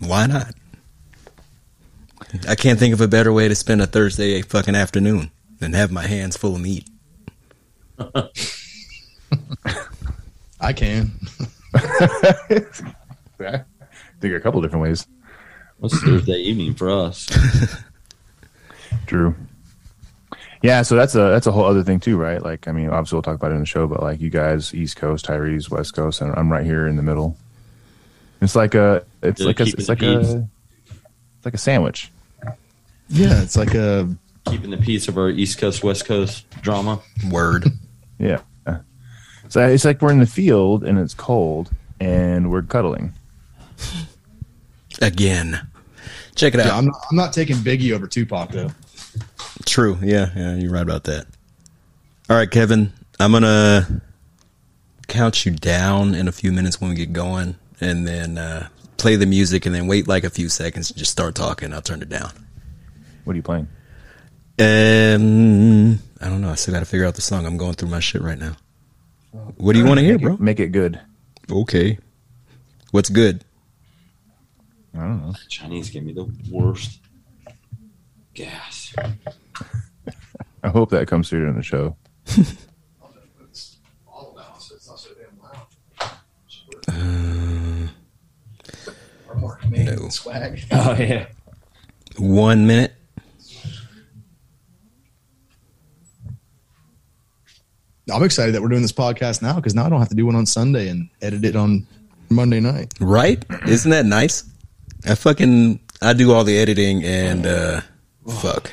Why not? I can't think of a better way to spend a Thursday fucking afternoon than have my hands full of meat. I can. I think a couple different ways. What's Thursday evening for us? True. Yeah, so that's a that's a whole other thing too, right? Like, I mean, obviously we'll talk about it in the show, but like you guys, East Coast, Tyrese, West Coast, and I'm right here in the middle. It's like a it's like a it's like peace. a it's like a sandwich. Yeah, it's like a Keeping the peace of our East Coast West Coast drama. Word. Yeah. So it's like we're in the field and it's cold and we're cuddling. Again. Check it out. yeah. I'm not, I'm not taking Biggie over Tupac though. True. Yeah, yeah, you're right about that. All right, Kevin, I'm gonna count you down in a few minutes when we get going, and then uh, play the music, and then wait like a few seconds, and just start talking. I'll turn it down. What are you playing? Um, I don't know. I still got to figure out the song. I'm going through my shit right now. What do you want to hear, Make it- bro? Make it good. Okay. What's good? I don't know. Chinese gave me the worst gas. I hope that comes through in the show. No. Swag. Oh yeah. One minute. I'm excited that we're doing this podcast now because now I don't have to do one on Sunday and edit it on Monday night. Right? Isn't that nice? I fucking I do all the editing and uh fuck.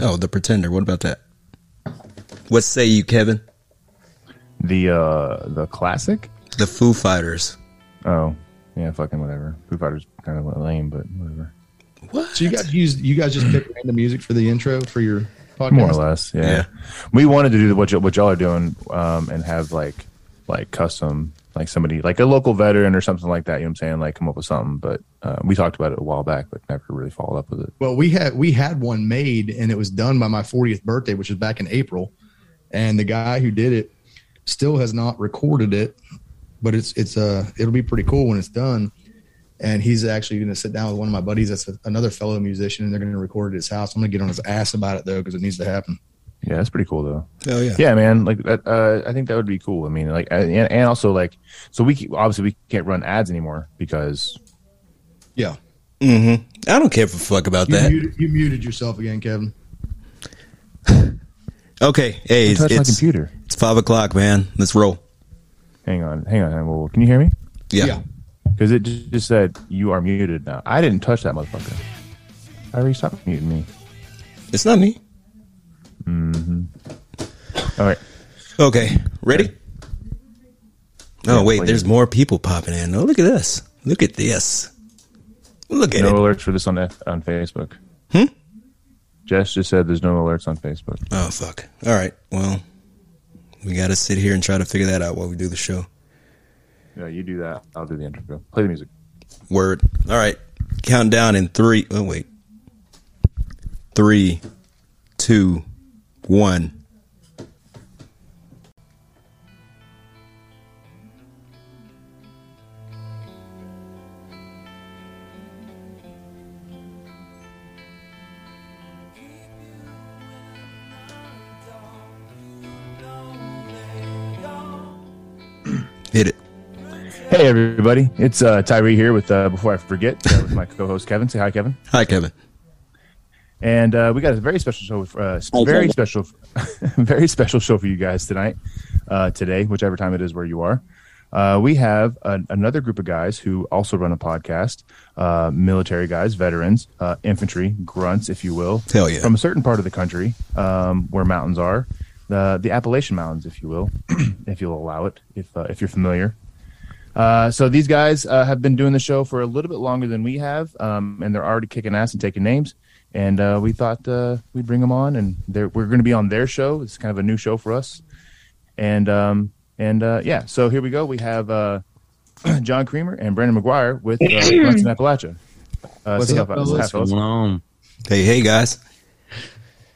Oh, the pretender. What about that? What say you, Kevin? The uh the classic? The Foo Fighters. Oh. Yeah, fucking whatever. Foo Fighters kind of lame, but whatever. What? So you guys use you guys just pick random music for the intro for your podcast? More or less, yeah. Yeah. We wanted to do what y- what y'all are doing, um, and have like like custom, like somebody like a local veteran or something like that. You know what I'm saying? Like come up with something. But uh, we talked about it a while back, but never really followed up with it. Well, we had we had one made and it was done by my 40th birthday, which was back in April. And the guy who did it still has not recorded it, but it's it's uh it'll be pretty cool when it's done. And he's actually going to sit down with one of my buddies that's a, another fellow musician, and they're going to record at his house. I'm going to get on his ass about it though because it needs to happen. Yeah, that's pretty cool though. Hell yeah. Yeah, man. Like that. Uh, I think that would be cool. I mean, like, and, and also like, so we ke- obviously we can't run ads anymore because Yeah, Mm-hmm. I don't care if a fuck about you, that. muted, you muted yourself again, Kevin. Okay. Hey, it's, touch my computer. it's five o'clock, man. Let's roll. Hang on, hang on. hang on. Well, can you hear me? Yeah. Yeah. Because it ju- just said you are muted now. I didn't touch that motherfucker. I already stopped muting me. It's not me. Mm-hmm. All right. Okay. Ready? Oh Yeah, wait, please. there's more people popping in. Oh, look at this. Look at this. Look at no it. alerts for this on F- on Facebook. Hmm? Jess just said there's no alerts on Facebook. Oh fuck. All right. Well, we got to sit here and try to figure that out while we do the show. Yeah, you do that. I'll do the intro. Play the music. Word. All right. Count down in three. Oh wait. Three, two, one. Hey everybody, it's uh, Tyree here with uh, before I forget uh, with my co-host Kevin. Say hi, Kevin. Hi, Kevin. And uh, we got a very special show, for, uh, very Kevin. special, very special show for you guys tonight, uh, today, whichever time it is where you are. Uh, we have an, another group of guys who also run a podcast, uh, military guys, veterans, uh, infantry, grunts, if you will, Hell yeah. from a certain part of the country um, where mountains are, the the Appalachian Mountains, if you will, if you'll allow it, if uh, if you're familiar. Uh, so these guys uh, have been doing the show for a little bit longer than we have, um, and they're already kicking ass and taking names. And uh, we thought uh, we'd bring them on, and they're, we're going to be on their show. It's kind of a new show for us. And um, and uh, yeah, so here we go. We have uh, John Creamer and Brandon McGuire with uh, Grunts in Appalachia. Uh, What's say up, hi, fellas? What's going on? Hey, hey, guys.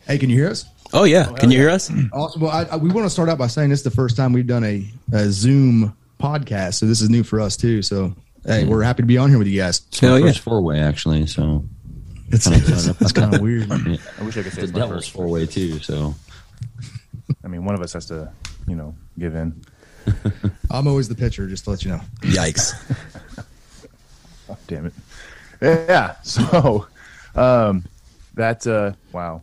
Hey, can you hear us? Oh yeah. Can you hear us? Awesome. Well, I, I, we want to start out by saying this is the first time we've done a, a Zoom podcast, so this is new for us too. So Hey, we're happy to be on here with you guys. It's my Hell yeah. first four way actually. So It's, Kinda it's kind of weird. yeah. I wish I could say the it's my devil's first. four way too. So I mean, one of us has to, you know, give in. I'm always the pitcher, just to let you know. Yikes. Oh, damn it. Yeah. So, um, that uh, wow.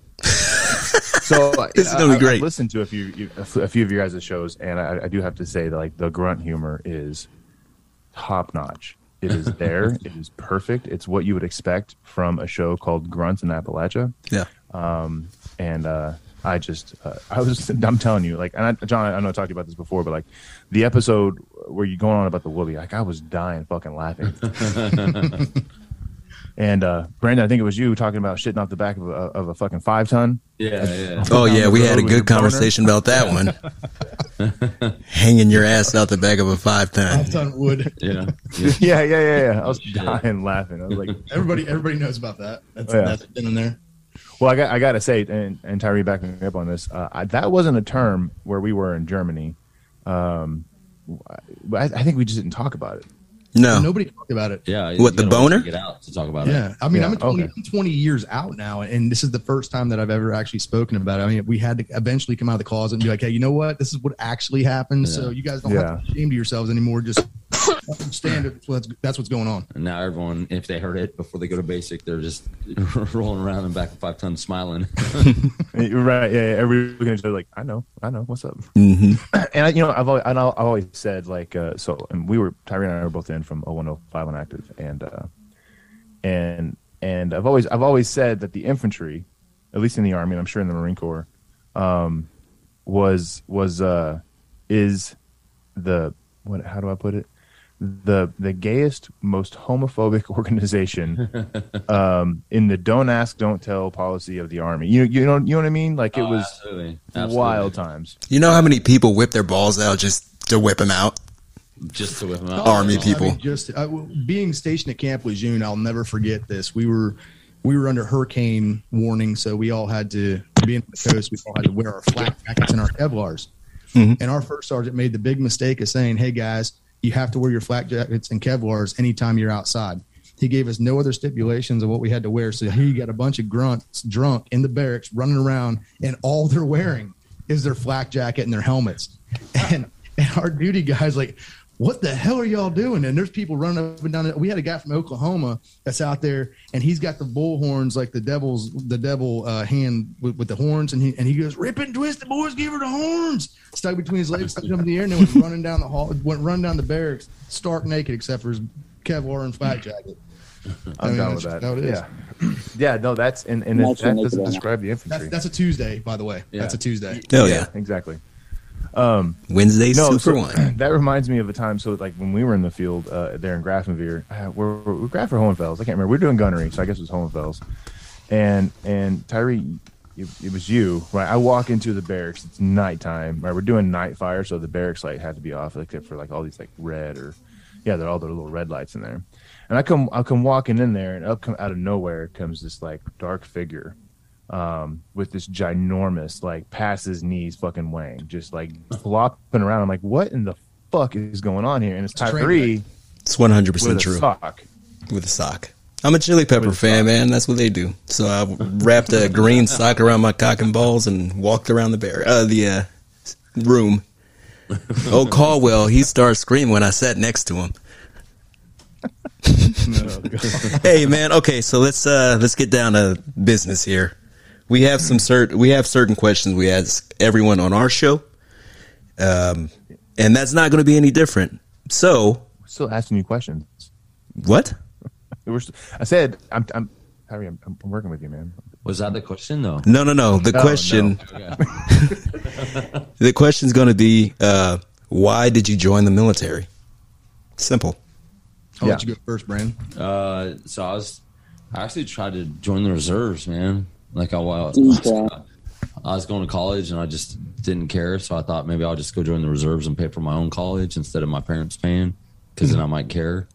So This is gonna be great. I've listened to a few you- a few of your guys' shows, and I, I do have to say that like the grunt humor is top notch. It is there. it is perfect. It's what you would expect from a show called Grunt in Appalachia. Yeah. Um, and uh, I just uh, I was I'm telling you like and I, John I know I talked to you about this before but like the episode where you going on about the woolly like I was dying fucking laughing and uh, Brandon I think it was you talking about shitting off the back of a, of a fucking five ton yeah, yeah. Oh yeah, we had a good conversation about that one. Hanging your ass out the back of a five ton. I've done wood. yeah. yeah yeah yeah yeah I was Yeah. dying laughing I was like Everybody, everybody knows about that. That's, Oh, yeah. that's been in there. Well, I got I got to say, and and Tyree backing me up on this, uh, I, that wasn't a term where we were in Germany. Um, I, I think we just didn't talk about it. No. Nobody talked about it. Yeah. What, the boner? Get out to talk about it. Yeah, I mean, Yeah, I'm, 20, okay. I'm 20 years out now, and this is the first time that I've ever actually spoken about it. I mean, we had to eventually come out of the closet and be like, "Hey, you know what? This is what actually happened. So you guys don't Yeah. have to be ashamed of yourselves anymore. Just understand it. That's, that's what's going on." And now everyone, if they heard it before they go to basic, they're just rolling around in back of five tons, smiling. Right? Yeah, yeah. Everybody looking at each other like, I know, I know, what's up? hmm And I, you know, I've always, and I've always said like, uh, so, and we were Tyree and I were both in from 0105 on active, and uh, and and I've always I've always said that the infantry, at least in the army, and I'm sure in the Marine Corps, um, was was uh, is the what? How do I put it? The the gayest, most homophobic organization um, in the "don't ask, don't tell" policy of the army. You you know you know what I mean? Like it Oh, was absolutely. Absolutely. wild times. You know how many people whip their balls out just to whip them out? Just to whip them out. Army I people. mean, just uh, being stationed at Camp Lejeune, I'll never forget this. We were we were under hurricane warning, so we all had to be on the coast. We all had to wear our flak jackets and our Kevlars. Mhm. And our first sergeant made the big mistake of saying, "Hey guys, you have to wear your flak jackets and Kevlars anytime you're outside." He gave us no other stipulations of what we had to wear. So you got a bunch of grunts drunk in the barracks running around, and all they're wearing is their flak jacket and their helmets. And and our duty guys like, what the hell are y'all doing? And there's people running up and down. We had a guy from Oklahoma that's out there, and he's got the bull horns like the devil's the devil uh, hand with, with the horns, and he and he goes rip and twist the boys, give her the horns. Stuck between his legs, stuck up in the air, and then went running down the hall, went run down the barracks, stark naked except for his Kevlar and flak jacket. I I'm mean, down with that's that. how. Yeah, yeah. No, that's and and That's it, that doesn't describe the infantry. that's a Tuesday, by the way. Yeah. That's a Tuesday. Hell yeah. exactly. Um, Wednesday no, Super so, One. that reminds me of a time. So, like when we were in the field uh, there in Grafenwöhr, uh, we're, we're, we're Graf or Hohenfels. I can't remember. We are doing gunnery, so I guess it was Hohenfels. And and Tyree, it, it was you, right? I walk into the barracks. It's nighttime, right? We're doing night fire, so the barracks light had to be off, except for like all these like red or yeah, they're all the little red lights in there. And I come, I come walking in there, and up come out of nowhere comes this like dark figure, um, with this ginormous like past his knees fucking wang, just like flopping around. I'm like, what in the fuck is going on here? And it's It's a train Tyree It's 100% with a true. sock. With a sock. I'm a chili pepper With fan, sock. man. That's what they do. So I wrapped a green sock around my cock and balls and walked around the bar- uh, the uh, room. Old Caldwell, he started screaming when I sat next to him. hey man, okay, so let's uh let's get down to business here. We have some cert we have certain questions we ask everyone on our show. Um and that's not going to be any different. So, We're still asking you questions. what? We're st- I said, I'm, I'm, Tyree, I'm, I'm working with you, man. Was that the question though? No, no, no. The No, question Okay. the question's going to be uh why did you join the military? Simple. I'll Yeah. let you go first, Brandon. Uh, so I was, I actually tried to join the reserves, man. Like I was, I was going to college and I just didn't care. So I thought maybe I'll just go join the reserves and pay for my own college instead of my parents paying, because then I might care.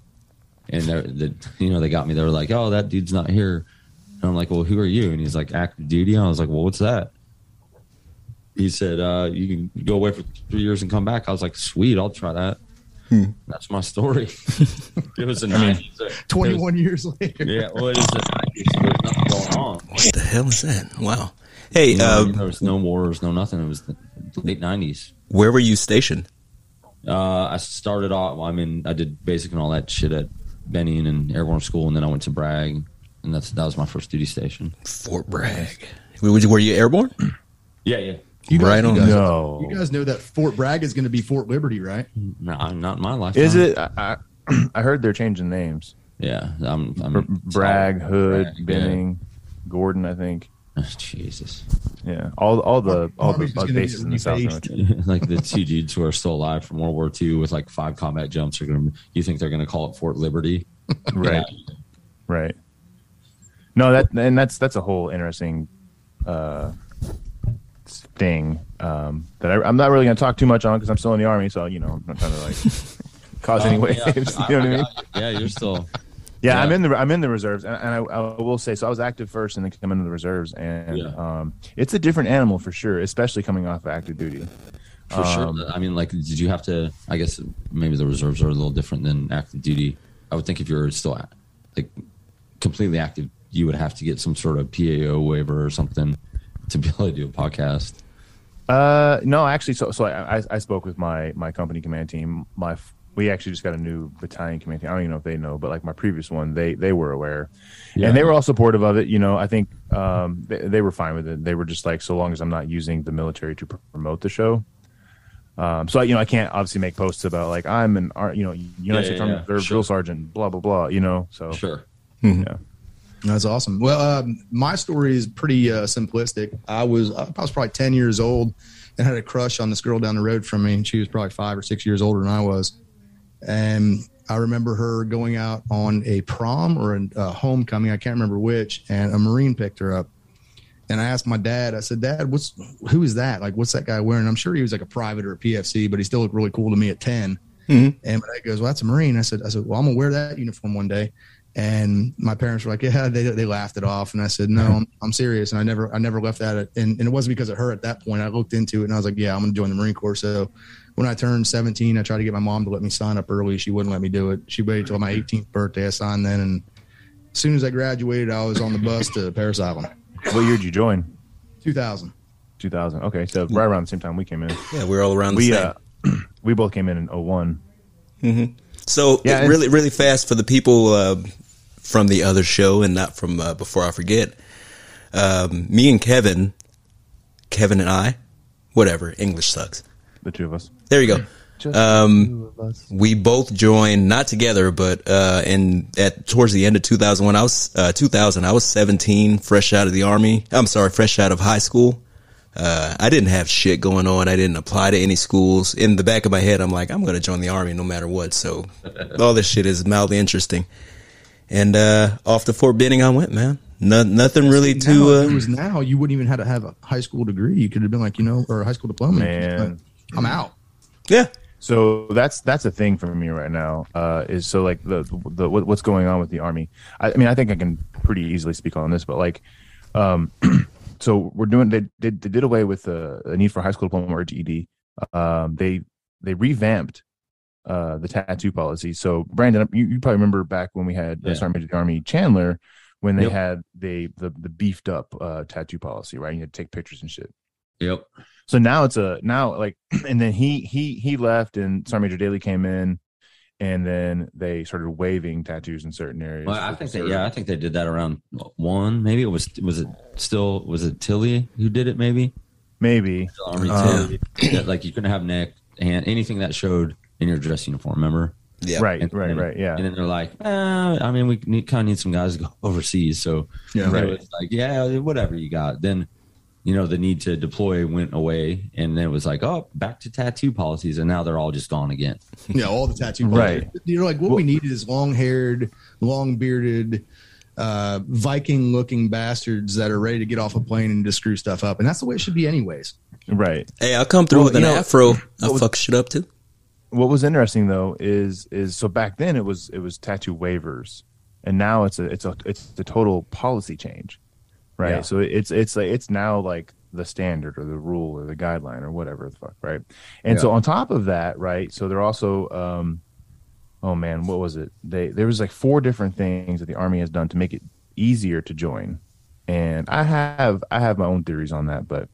And they're, the, you know, they got me. They were like, "Oh, that dude's not here," and I'm like, "Well, who are you?" And he's like, "Active duty." I was like, "Well, what's that?" He said, uh, "You can go away for three years and come back." I was like, "Sweet, I'll try that." That's my story. it was the nineties. 21 years later. Yeah, well, it was the nineties. There was nothing going on. What the hell is that? Wow. Hey, uh, there was no wars, no nothing. It was the late nineties. where were you stationed? Uh, I started off. I mean, I did basic and all that shit at Benning and Airborne School, and then I went to Bragg, and that's that was my first duty station. Fort Bragg. Were you, were you airborne? Yeah, yeah. You guys, Right you guys- No. You guys know that Fort Bragg is going to be Fort Liberty, right? No, I'm not in my life. Is it? I, I, I heard they're changing names. Yeah, I'm. I'm Br- Bragg, Hood, Bragg, yeah. Gordon. I think. Jesus. Yeah, all all the all the Army's just uh, bases in the South. like the two dudes who are still alive from World War II with like five combat jumps are gonna. You think they're gonna call it Fort Liberty? Right, right. No, that and that's that's a whole interesting uh, thing um, that I, I'm not really going to talk too much on because I'm still in the army. So you know, I'm not trying to like cause any Oh, waves. yeah, you know what I mean? Yeah, you're still. Yeah, Yeah. I'm in the I'm in the reserves, and, and I, I will say so. I was active first, and then come into the reserves, and Yeah. um, it's a different animal for sure, especially coming off of active duty. For Um, sure. I mean, like, did you have to? I guess maybe the reserves are a little different than active duty. I would think if you're still like completely active, you would have to get some sort of PAO waiver or something to be able to do a podcast. Uh, no, actually, so so I, I I spoke with my my company command team. My we actually just got a new battalion command team. I don't even know if they know, but like my previous one, they they were aware, Yeah. and they were all supportive of it. You know, I think um they, they were fine with it. They were just like, so long as I'm not using the military to pr- promote the show. Um, so I, you know, I can't obviously make posts about like I'm an you know United Yeah, States yeah, Army yeah, Reserve sure. drill sergeant, blah blah blah. You know, so Sure. yeah. That's awesome. Well, um, my story is pretty uh, simplistic. I was I was probably ten years old and had a crush on this girl down the road from me, and she was probably five or six years older than I was. And I remember her going out on a prom or a, a homecoming, I can't remember which, and a Marine picked her up. And I asked my dad, I said, Dad, what's who is that? Like, what's that guy wearing? I'm sure he was like a private or a PFC, but he still looked really cool to me at 10. Mhm. And my dad goes, Well, that's a Marine. I said, I said, Well, I'm gonna wear that uniform one day. And my parents were like, Yeah, they, they laughed it off. And I said, No, I'm, I'm serious. And I never I never left that. And, and it wasn't because of her at that point. I looked into it and I was like, Yeah, I'm gonna join the Marine Corps. So when I turned 17, I tried to get my mom to let me sign up early. She wouldn't let me do it. She waited till my 18th birthday. I signed then. And as soon as I graduated, I was on the bus to Parris Island. What year did you join? 2000. 2000. Okay, so right around the same time we came in. Yeah, we're all around the We same. uh, we both came in in 01. Hmm. So Yeah, really, really fast for the people uh, from the other show and not from uh, before I forget. Um, me and Kevin, Kevin and I, whatever. English sucks. The two of us. There you go. Just Um, the two of us. We both joined not together, but uh, in at towards the end of 2001, I was uh, 2000. I was 17, fresh out of the army. I'm sorry, fresh out of high school. Uh, I didn't have shit going on. I didn't apply to any schools. In the back of my head, I'm like, I'm going to join the army no matter what. So all this shit is mildly interesting. And uh, off to Fort Benning I went, man. No, nothing really now, to. if Uh, it was now, you wouldn't even have to have a high school degree. You could have been like, you know, or a high school diploma. Man. I'm out. yeah, So that's that's a thing for me right now. Uh, is so like the the what, what's going on with the army. I, I mean, I think I can pretty easily speak on this, but like, um, so we're doing they did they did away with the, the need for high school diploma or GED. Um, they they revamped uh the tattoo policy. So Brandon, you, you probably remember back when we had Yeah. uh, Sergeant Major the Army Chandler when they Yep. had they the the beefed up uh tattoo policy, right? You had to take pictures and shit. Yep. So now it's a now like, and then he he he left, and Sergeant Major Dailey came in, and then they started waiving tattoos in certain areas. Well, I think that yeah, I think they did that around one. Maybe it was was it still was it Tilley who did it? Maybe maybe The Army. Tilley. That, like you couldn't have neck, hand, anything that showed in your dress uniform. Remember? yeah, right, And- right, and- right, yeah, And then they're like, eh, I mean, we need, kind of need some guys to go overseas. So Yeah. Right. it was like, yeah, whatever you got. Then, you know, the need to deploy went away, and then it was like, oh, back to tattoo policies, and now they're all just gone again. Yeah, all the tattoo. Right. You know, like what we need is long haired, long bearded, uh, Viking looking bastards that are ready to get off a plane and just screw stuff up. And that's the way it should be, anyways. right. Hey, I'll come through Well, with an know, afro. I'll fuck shit up too. What was interesting though is is so back then it was it was tattoo waivers, and now it's a it's a it's a total policy change, right? Yeah. So it's it's like it's now like the standard or the rule or the guideline or whatever the fuck, right? And so on top of that, right? So they're also, um, oh man, what was it? They there was like four different things that the army has done to make it easier to join, and I have I have my own theories on that, but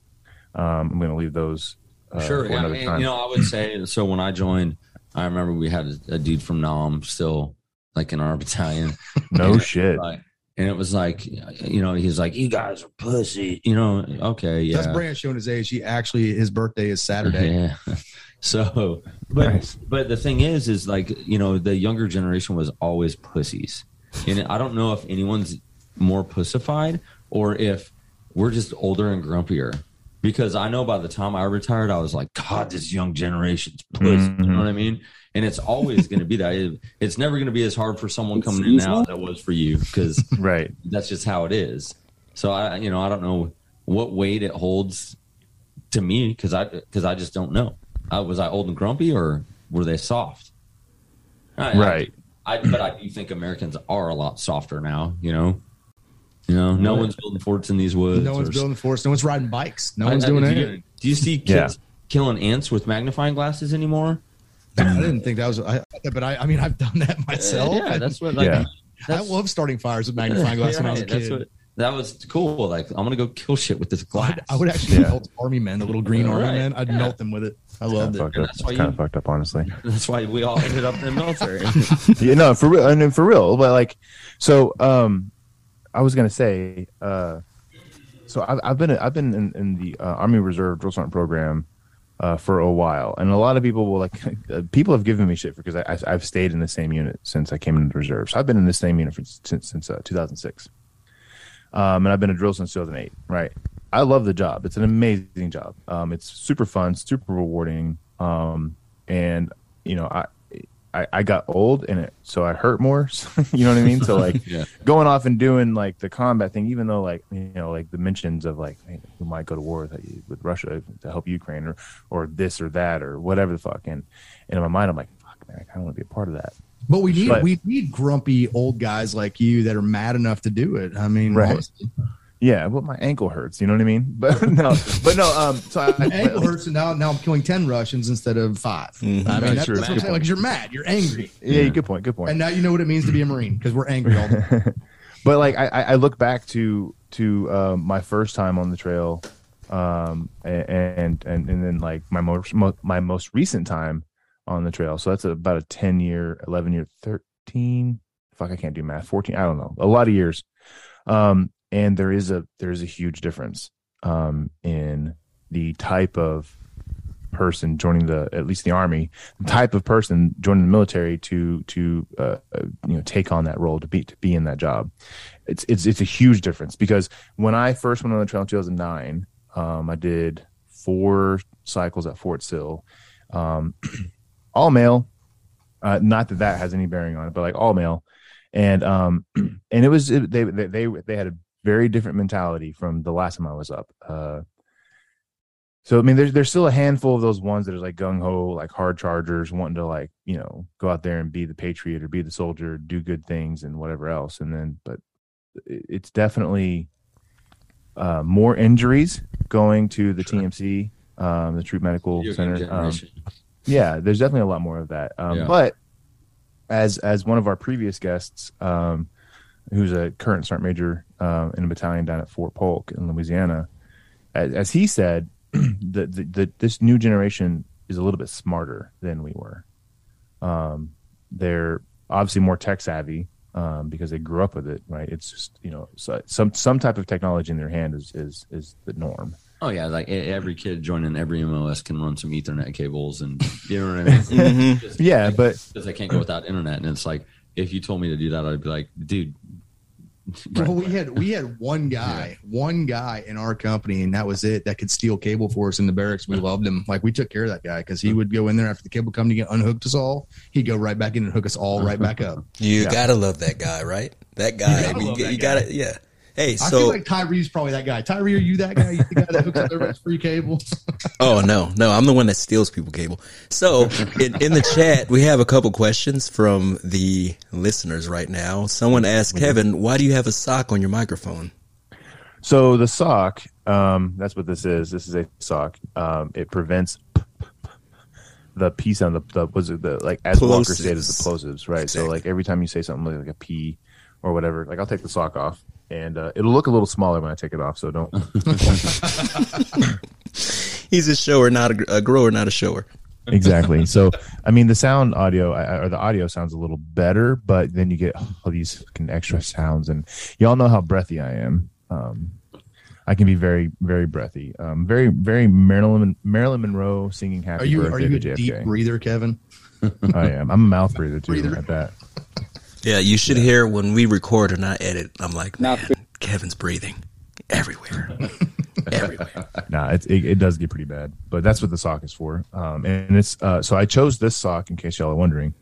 um, I'm going to leave those. Uh, sure. Yeah, I another mean, time. you know, I would say so. When I joined, I remember we had a, a dude from Nam still like in our battalion. no And- shit. Like, and it was like, you know, he's like, "You guys are pussy," you know. Okay, yeah, That's Brand showing his age. He actually his birthday is Saturday. Yeah. So, but Nice. but the thing is, is like you know, the younger generation was always pussies, and I don't know if anyone's more pussified or if we're just older and grumpier. Because I know by the time I retired, I was like, God, this young generation's pussy. You know what I mm-hmm. mean? And it's always going to be that. It- it's never going to be as hard for someone coming in now as it was for you because right. that's just how it is. So I, you know, I don't know what weight it holds to me because I because I just don't know. I, was I old and grumpy or were they soft? I- Right. I, I but I do think Americans are a lot softer now. You know, you know, no one's building forts in these woods. No one's or- building forts. No one's riding bikes. No I- one's I- doing do anything. you, do you see Yeah. kids killing ants with magnifying glasses anymore? I didn't think that was. I, but I, I mean, I've done that myself. yeah, that's what. Like, Yeah. I love starting fires with magnifying glass when I was a kid. what- that was cool. Like, I'm gonna go kill shit with this glass. I would actually Yeah. melt army men, the little green army Right. men. I'd Yeah. melt them with it. I loved it. Up. that's That's why kind you- of fucked up, honestly. That's why we all ended up in the military. yeah, no, for real. I mean, for real. But like, so, um, I was gonna say, uh, so I've, I've been I've been in, in the uh, Army Reserve drill sergeant program uh, for a while, and a lot of people will like uh, people have given me shit because I, I, I've stayed in the same unit since I came into the reserves. I've been in the same unit for, since since uh, 2006, um, and I've been a drill since 2008. Right, I love the job. It's an amazing job. Um, it's super fun, super rewarding, um, and you know I. I, I got old and it so I hurt more. you know what I mean? So like Yeah. going off and doing like the combat thing, even though like you know like the mentions of like hey, we might go to war with, with Russia to help Ukraine or or this or that or whatever the fuck, and, and in my mind I'm like fuck man, I kind of want to be a part of that. But we need But- we need grumpy old guys like you that are mad enough to do it. I mean, Right. honestly. Yeah, but my ankle hurts. You know what I mean? But no, but no. Um, so I, my ankle hurts, and now now I'm killing ten Russians instead of 5 I mean, That's that's, true. that's what I'm saying. Like, 'cause you're mad, you're angry, Yeah, good point. Good point. and now you know what it means to be a marine because we're angry all the time. but like I, I I look back to to um, my first time on the trail, um, and and and then like my most mo- my most recent time on the trail. So that's about a ten year, eleven year, thirteen. Fuck, I can't do math. Fourteen. I don't know. A lot of years. Um, and there is a there is a huge difference um, in the type of person joining the at least the army the type of person joining the military to to uh, uh, you know take on that role to be to be in that job. It's it's it's a huge difference because when I first went on the trail in 2009 um, I did four cycles at Fort Sill. Um, all male. Uh, not that that has any bearing on it but like all male. And um and it was it, they they they they had a very different mentality from the last time I was up uh so I mean, there's there's still a handful of those ones that are like gung ho, like hard chargers, wanting to like you know go out there and be the patriot or be the soldier, do good things and whatever else. And then, but it's definitely uh, more injuries going to the TMC, um, the Troop Medical Center. Um, yeah, there's definitely a lot more of that. Um, Yeah. But as as one of our previous guests, um, who's a current sergeant major uh, in a battalion down at Fort Polk in Louisiana, as, as he said, the, the, the this new generation is a little bit smarter than we were. Um, they're obviously more tech savvy um, because they grew up with it, right? It's just you know so, some some type of technology in their hand is is is the norm. Oh yeah, like every kid joining every MOS can run some Ethernet cables, and you know what I mean. Just- Yeah, like, but because they can't go without internet, and it's like if you told me to do that, I'd be like, dude, Well, we had we had one guy, one guy in our company, and that was it. That could steal cable for us in the barracks. We loved him. Like we took care of that guy because he would go in there after the cable company get unhooked us all. He'd go right back in and hook us all right back up. You Yeah. gotta love that guy, right? That guy. gotta I mean, you, that you guy. gotta, yeah. Hey, I feel like Tyree's probably that guy. Tyree, are you that guy? You the guy that hooks up everybody's free cable? Oh no, no, I'm the one that steals people cable. So in, in the chat, we have a couple questions from the listeners right now. Someone asked Kevin, "Why do you have a sock on your microphone?" So the sock, um, that's what this is. This is a sock. Um, it prevents the p sound. The, the was it the like as Walker said is the plosives, right? Exactly. So like every time you say something like a p or whatever, like I'll take the sock off, and uh, it'll look a little smaller when I take it off. So don't. He's a shower, not a, a grower, not a shower. exactly. So, I mean, the sound audio or the audio sounds a little better, but then you get all these fucking extra sounds, and y'all know how breathy I am. Um, I can be very, very breathy. Um, very, very Marilyn Marilyn Monroe singing "Happy Are you Birthday" are you a to deep breather, Kevin? I am. I'm a mouth breather too. Breather. At that. Yeah, you should hear when we record and not edit. I'm like, man, Not Kevin's breathing everywhere, everywhere. Nah, it, it it does get pretty bad, but that's what the sock is for. Um, and it's uh, so I chose this sock in case y'all are wondering,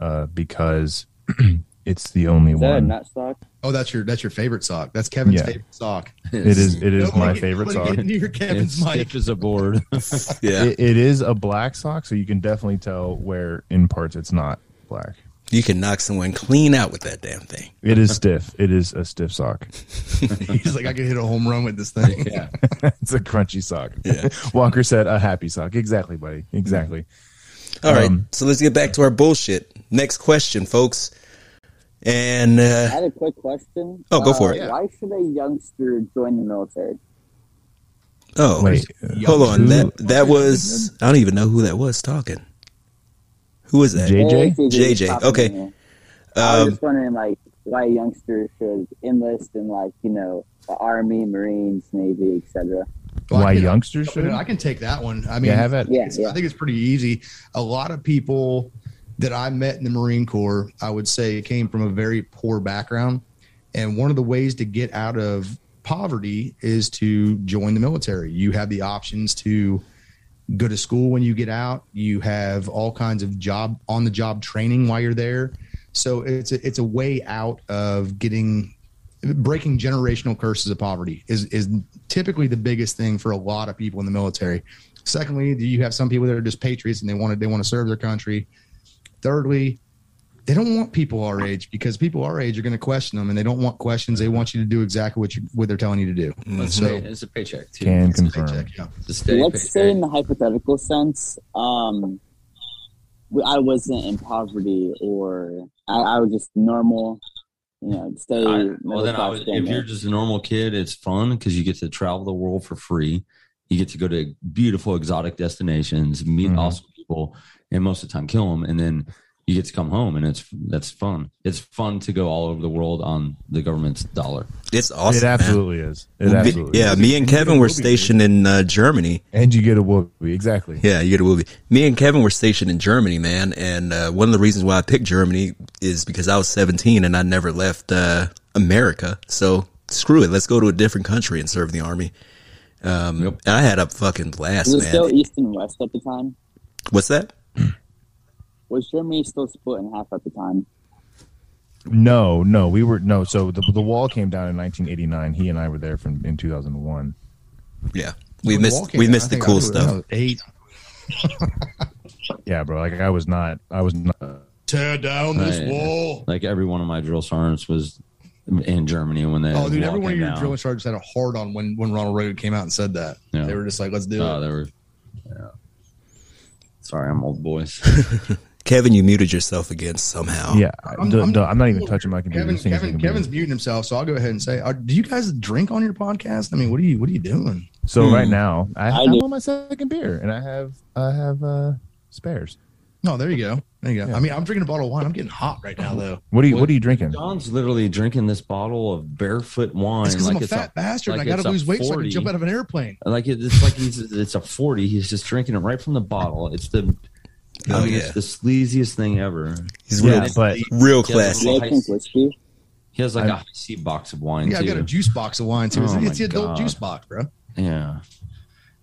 uh, because it's the only Is that one. nut sock? Oh, that's your that's your favorite sock. That's Kevin's Yeah. favorite sock. It is it is Nobody my favorite sock. get near It's Kevin's mic. stiff as a board. Yeah, It, it is a black sock, so you can definitely tell where in parts it's not black. You can knock someone clean out with that damn thing. It is stiff. It is a stiff sock. He's like, I could hit a home run with this thing. yeah. it's a crunchy sock. Yeah. Walker said a happy sock. Exactly, buddy. Exactly. All right, Um, so let's get back to our bullshit. Next question, folks. And I uh, had a quick question. Oh, go for Uh, it. Why should a youngster join the military? oh, Wait. hold on. Who- That that was I don't even know who that was talking. Who was that? JJ? JJ, okay. in. I was Um, just wondering, like, why youngsters should enlist in, like, you know, the Army, Marines, Navy, etc. Well, Why can- youngsters should? I can take that one. I mean, Yeah, have it. Yeah, yeah. I think it's pretty easy. A lot of people that I met in the Marine Corps, I would say, came from a very poor background. And one of the ways to get out of poverty is to join the military. You have the options to go to school when you get out. You have all kinds of job on the job training while you're there. So it's a, it's a way out of getting breaking generational curses of poverty is is typically the biggest thing for a lot of people in the military. Secondly, you have some people that are just patriots and they want to they want to serve their country. Thirdly, they don't want people our age because people our age are going to question them and they don't want questions. They want you to do exactly what you what they're telling you to do. It's, So- a, it's a paycheck too. Can It's a confirm. paycheck, yeah. It's a Let's paycheck. say, in the hypothetical sense, um, I wasn't in poverty or I, I was just normal, you know, stay. I, middle well, then I class would, if family. you're just a normal kid, it's fun because you get to travel the world for free. You get to go to beautiful exotic destinations, meet Mhm. awesome people, and most of the time kill them, and then you get to come home, and it's that's fun. It's fun to go all over the world on the government's dollar. it's awesome. it man. absolutely is. It Me- absolutely yeah, is. me and Kevin were stationed in uh, Germany. And you get a whoopee. Exactly. Yeah, you get a movie. Me and Kevin were stationed in Germany, man, and uh, one of the reasons why I picked Germany is because I was 17 and I never left uh, America. So screw it, let's go to a different country and serve the army. Um, Yep. and I had a fucking blast, was it man. still East and West at the time? What's that? Was Germany still split in half at the time? No, no, we were no. So the the wall came down in 1989. He and I were there from in 2001. Yeah, we When the wall missed we down, missed the cool stuff. Eight. Yeah, bro. Like I was not. I was not. Tear down this Right. wall. Like every one of my drill sergeants was in Germany when they. Oh, dude! Every one of your down. drilling sergeants had a hard on when when Ronald Reagan came out and said that. Yeah. They were just like, "Let's do Oh, it." they were. Yeah. Sorry, I'm old boys. Kevin, you muted yourself again somehow. Yeah, I'm- I'm, I'm- I'm, not even touching my computer. Kevin, This Kevin, computer. Kevin's muting himself, so I'll go ahead and say, are, "Do you guys drink on your podcast? I mean, what are you what are you doing?" So Hmm. right now, I, I I'm on my second beer, and I have I have uh spares. No, there you go. There you go. Yeah. I mean, I'm drinking a bottle of wine. I'm getting hot right now, though. What are you What- What are you drinking? John's literally drinking this bottle of barefoot wine. It's because like I'm a it's fat bastard. like and I got to lose weight so I can jump out of an airplane. Like it, it's like he's it's a forty. He's just drinking it right from the bottle. It's the I Oh, mean, yeah. it's the sleaziest thing ever. He's Yeah, real, but real classy. Do Well, they I drink see. whiskey? He has like I'm- a high C box of wine Yeah, I got a juice box of wine too. It's, Oh, it's my the adult God. juice box, bro. yeah.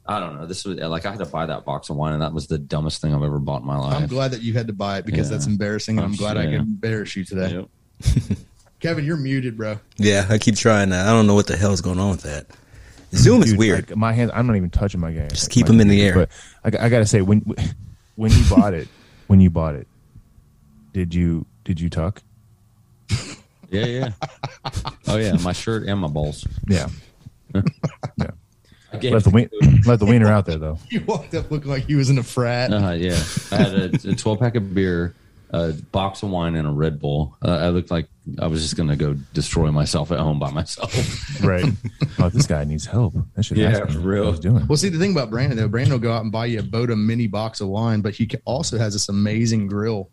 I don't know. This was like I had to buy that box of wine, and that was the dumbest thing I've ever bought in my life. I'm glad that you had to buy it because Yeah. that's embarrassing, and I'm I'm glad I sure, could yeah. embarrass you today. Yep. Kevin, you're muted, bro. Yeah, I keep trying that. I don't know what the hell is going on with that. Zoom is weird. Like, my hands. I'm not even touching my game. Just keep my 'em in the air. But I, I gotta say, when when you bought it, when you bought it, did you did you tuck? Yeah, yeah. oh yeah, my shirt and my balls. Yeah. gave Let the wien- let the wiener out there though. He walked up looking like he was in a frat. Uh, yeah, I had a, a 12 pack of beer, a box of wine, and a Red Bull. Uh, I looked like I was just gonna go destroy myself at home by myself. Right. oh, this guy needs help. I should Yeah, ask him for what real. he's doing. Well, see, the thing about Brandon though, Brandon will go out and buy you a Bota mini box of wine, but he also has this amazing grill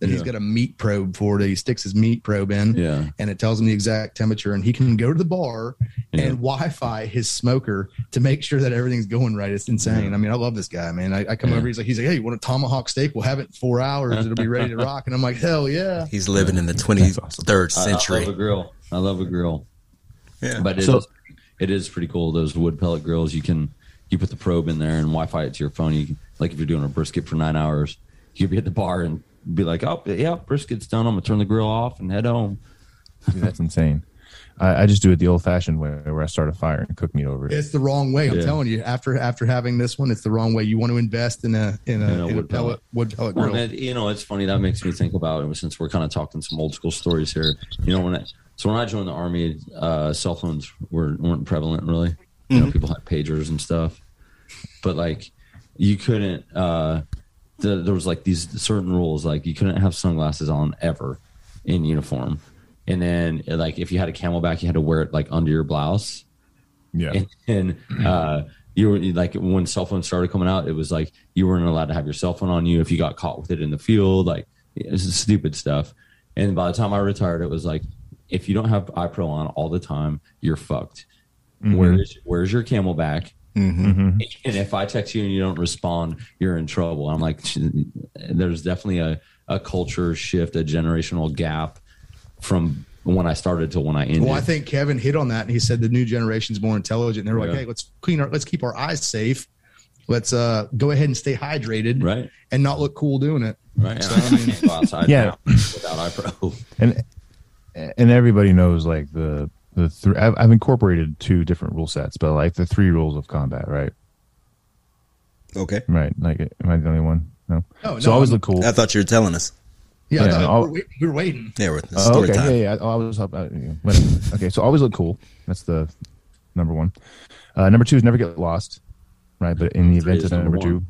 that he's got a meat probe for that he sticks his meat probe in, Yeah. and it tells him the exact temperature, and he can go to the bar Yeah. and Wi-Fi his smoker to make sure that everything's going right. It's insane. I mean, I love this guy, man. I, I come Yeah. over, he's like, he's like, hey, you want a tomahawk steak? We'll have it in four hours. It'll be ready to rock, and I'm like, hell yeah. He's living in the 23rd I- I, love a grill. I love a grill. Yeah. But it is So- it is pretty cool. Those wood pellet grills, you can you put the probe in there and Wi-Fi it to your phone. You can, like if you're doing a brisket for nine hours, you could be at the bar and be like, "Oh, yeah, brisket's done. I'm gonna turn the grill off and head home." Dude, that's insane. I, I just do it the old-fashioned way, where I start a fire and cook meat over it. It's the wrong way. I'm Yeah. telling you. After after having this one, it's the wrong way. You want to invest in a in a, In a in a wood pellet pellet. wood pellet grill. and it- you know, it's funny that makes me think about it since we're kind of talking some old school stories here. You know, when I, so when I joined the army, uh, cell phones were weren't prevalent really. You know, people had pagers and stuff, but like you couldn't. Uh, the, there was like these certain rules, like you couldn't have sunglasses on ever in uniform, and then like if you had a CamelBak, you had to wear it like under your blouse Yeah. and, and uh, you were like when cell phones started coming out, it was like you weren't allowed to have your cell phone on you if you got caught with it in the field. Like it's just stupid stuff. And by the time I retired, it was like if you don't have iPro on all the time, you're fucked. Where's Where's your CamelBak? Mhm. And if I text you and you don't respond, you're in trouble. I'm like, there's definitely a, a culture shift, a generational gap from when I started to when I ended. Well, I think Kevin hit on that, and he said the new generation's more intelligent. And they're like, "Hey, let's clean our, let's keep our eyes safe. Let's uh go ahead and stay hydrated, right, and not look cool doing it." right. And I can't go outside Yeah. now without iPro. and and everybody knows like the the three. I've, I've incorporated two different rule sets, but like the three rules of combat, right? Okay. Right. Like, am I the only one? No. No, so no, always I'm- look cool. I thought you were telling us. Yeah, Yeah, thought- I'll- we're, we're waiting. Yeah, we're it's Oh, okay. time. Yeah, yeah. I always help. Uh, yeah, okay. So always look cool. That's the number one. Uh, number two is never get lost. Right. But in the Three event of number, number two,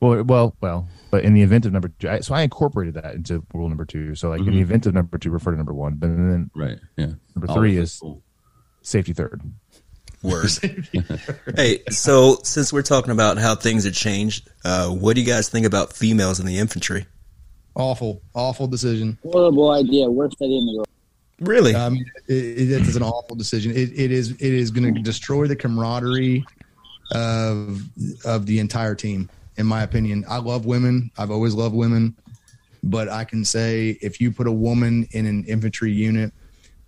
well, well, well. But in the event of number two, I, so I incorporated that into rule number two. So like in the Mhm. event of number two, refer to number one. But then Right. Yeah. number Always three look is cool. safety third. Word. hey, so since we're talking about how things have changed, uh, what do you guys think about females in the infantry? Awful, awful decision. Horrible idea. Worst idea in the world. Really? I mean, it, it is an awful decision. It, it is it is going to destroy the camaraderie of of the entire team. In my opinion, I love women. I've always loved women, but I can say if you put a woman in an infantry unit,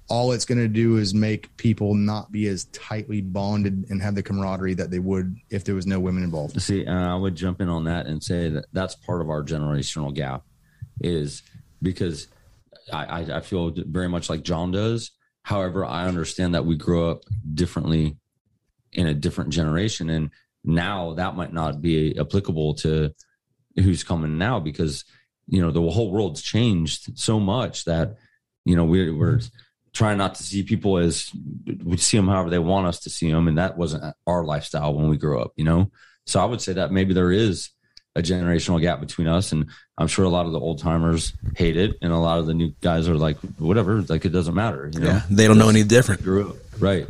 all it's going to do is make people not be as tightly bonded and have the camaraderie that they would if there was no women involved. See, and I would jump in on that and say that that's part of our generational gap, is because I, I, feel very much like John does. However, I understand that we grow up differently in a different generation, and now that might not be applicable to who's coming now because you know the whole world's changed so much that you know we're we're trying not to see people as we see them however they want us to see them, and that wasn't our lifestyle when we grew up. You know, so I would say that maybe there is a generational gap between us, and I'm sure a lot of the old timers hate it, and a lot of the new guys are like, whatever, like it doesn't matter. You know, yeah, they don't know any different. grew up right.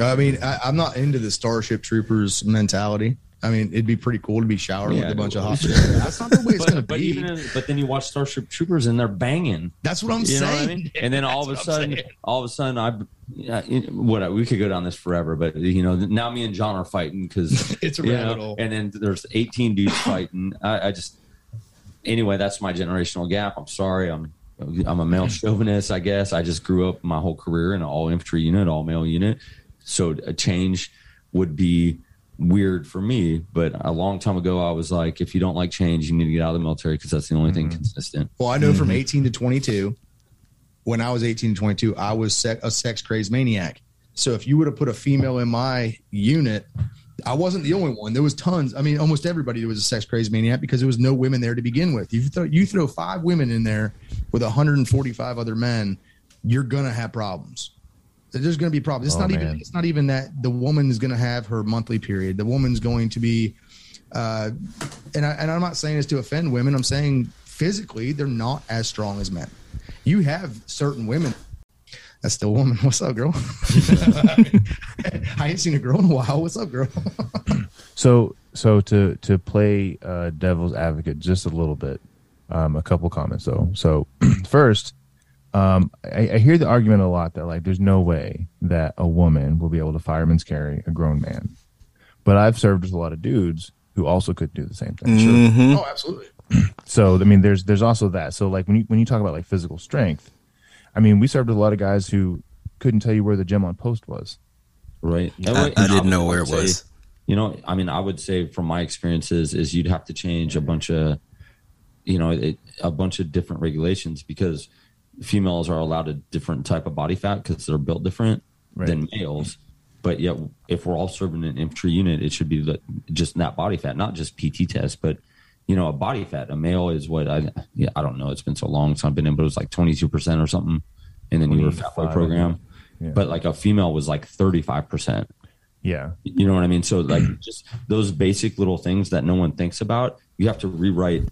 I mean, I, I'm not into the Starship Troopers mentality. I mean, it'd be pretty cool to be showered Yeah, with a bunch of hot. hospitals. That's not the way it's But, going to but be. even in- but then you watch Starship Troopers and they're banging. That's what I'm You know saying. what I mean? And then all of a That's what I'm sudden, all of a sudden, I, yeah, it- what we could go down this forever, but you know, now me and John are fighting because It's a you rabbit know, hole. and then there's 18 dudes fighting. I, I just, anyway, that's my generational gap. I'm sorry, I'm, I'm a male hmm. chauvinist, I guess. I just grew up my whole career in an all infantry unit, all male unit, so a change would be weird for me. But a long time ago, I was like, if you don't like change, you need to get out of the military because that's the only thing mm-hmm. consistent. Well, I know from mm-hmm. 18 to 22, when I was 18 to 22, I was se- a sex crazed maniac. So if you would have put a female in my unit, I wasn't the only one. There was tons. I mean, almost everybody was a sex crazed maniac because there was no women there to begin with. You throw, you throw five women in there with 145 other men, you're gonna have problems. There's going to be problems. It's Oh, not man. even. It's not even that the woman is going to have her monthly period. The woman's going to be, uh, and I, and I'm not saying this to offend women. I'm saying physically they're not as strong as men. You have certain women. That's still a woman. What's up, girl? I ain't seen a girl in a while. What's up, girl? So so to to play uh, devil's advocate just a little bit, um, a couple comments though. So first, um, I, I hear the argument a lot that like there's no way that a woman will be able to fireman's carry a grown man, but I've served with a lot of dudes who also could do the same thing. Mhm. oh, absolutely. So I mean, there's there's also that. So like when you when you talk about like physical strength, I mean, we served with a lot of guys who couldn't tell you where the gym on post was. Right. I, And I didn't would- know where would it say- was. You know, I mean, I would say from my experiences is you'd have to change a bunch of, you know, it, a bunch of different regulations because females are allowed a different type of body fat because they're built different Right. than males. But yet, if we're all serving an infantry unit, it should be just that body fat, not just PT test, but you know, a body fat. A male is what I, yeah, I don't know. It's been so long since I've been in, but it was like twenty two percent or something, and then you were fat boy program. yeah. But like a female was like thirty five percent. Yeah, You know what I mean? So like just those basic little things that no one thinks about, you have to rewrite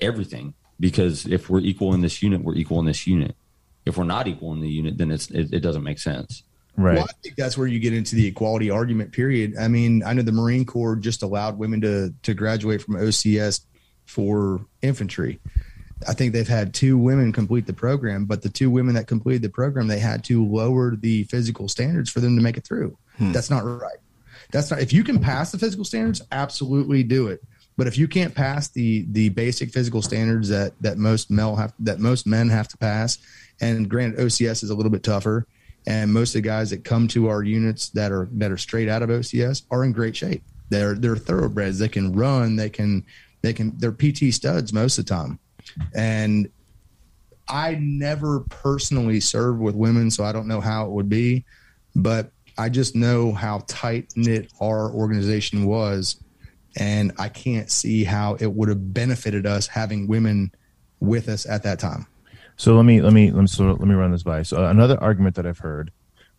everything because if we're equal in this unit, we're equal in this unit. If we're not equal in the unit, then it's it, it doesn't make sense. Right. Well, I think that's where you get into the equality argument. Period. I mean, I know the Marine Corps just allowed women to to graduate from OCS for infantry. I think they've had two women complete the program, but the two women that completed the program, they had to lower the physical standards for them to make it through. Hmm. That's not right. That's not. If you can pass the physical standards, absolutely do it. But if you can't pass the the basic physical standards that that most male have that most men have to pass, and granted OCS is a little bit tougher, and most of the guys that come to our units that are that are straight out of OCS are in great shape. They're they're thoroughbreds. They can run. They can they can they're PT studs most of the time. And I never personally served with women, so I don't know how it would be, but I just know how tight knit our organization was, and I can't see how it would have benefited us having women with us at that time. So let me let me let me let me run this by. So another argument that I've heard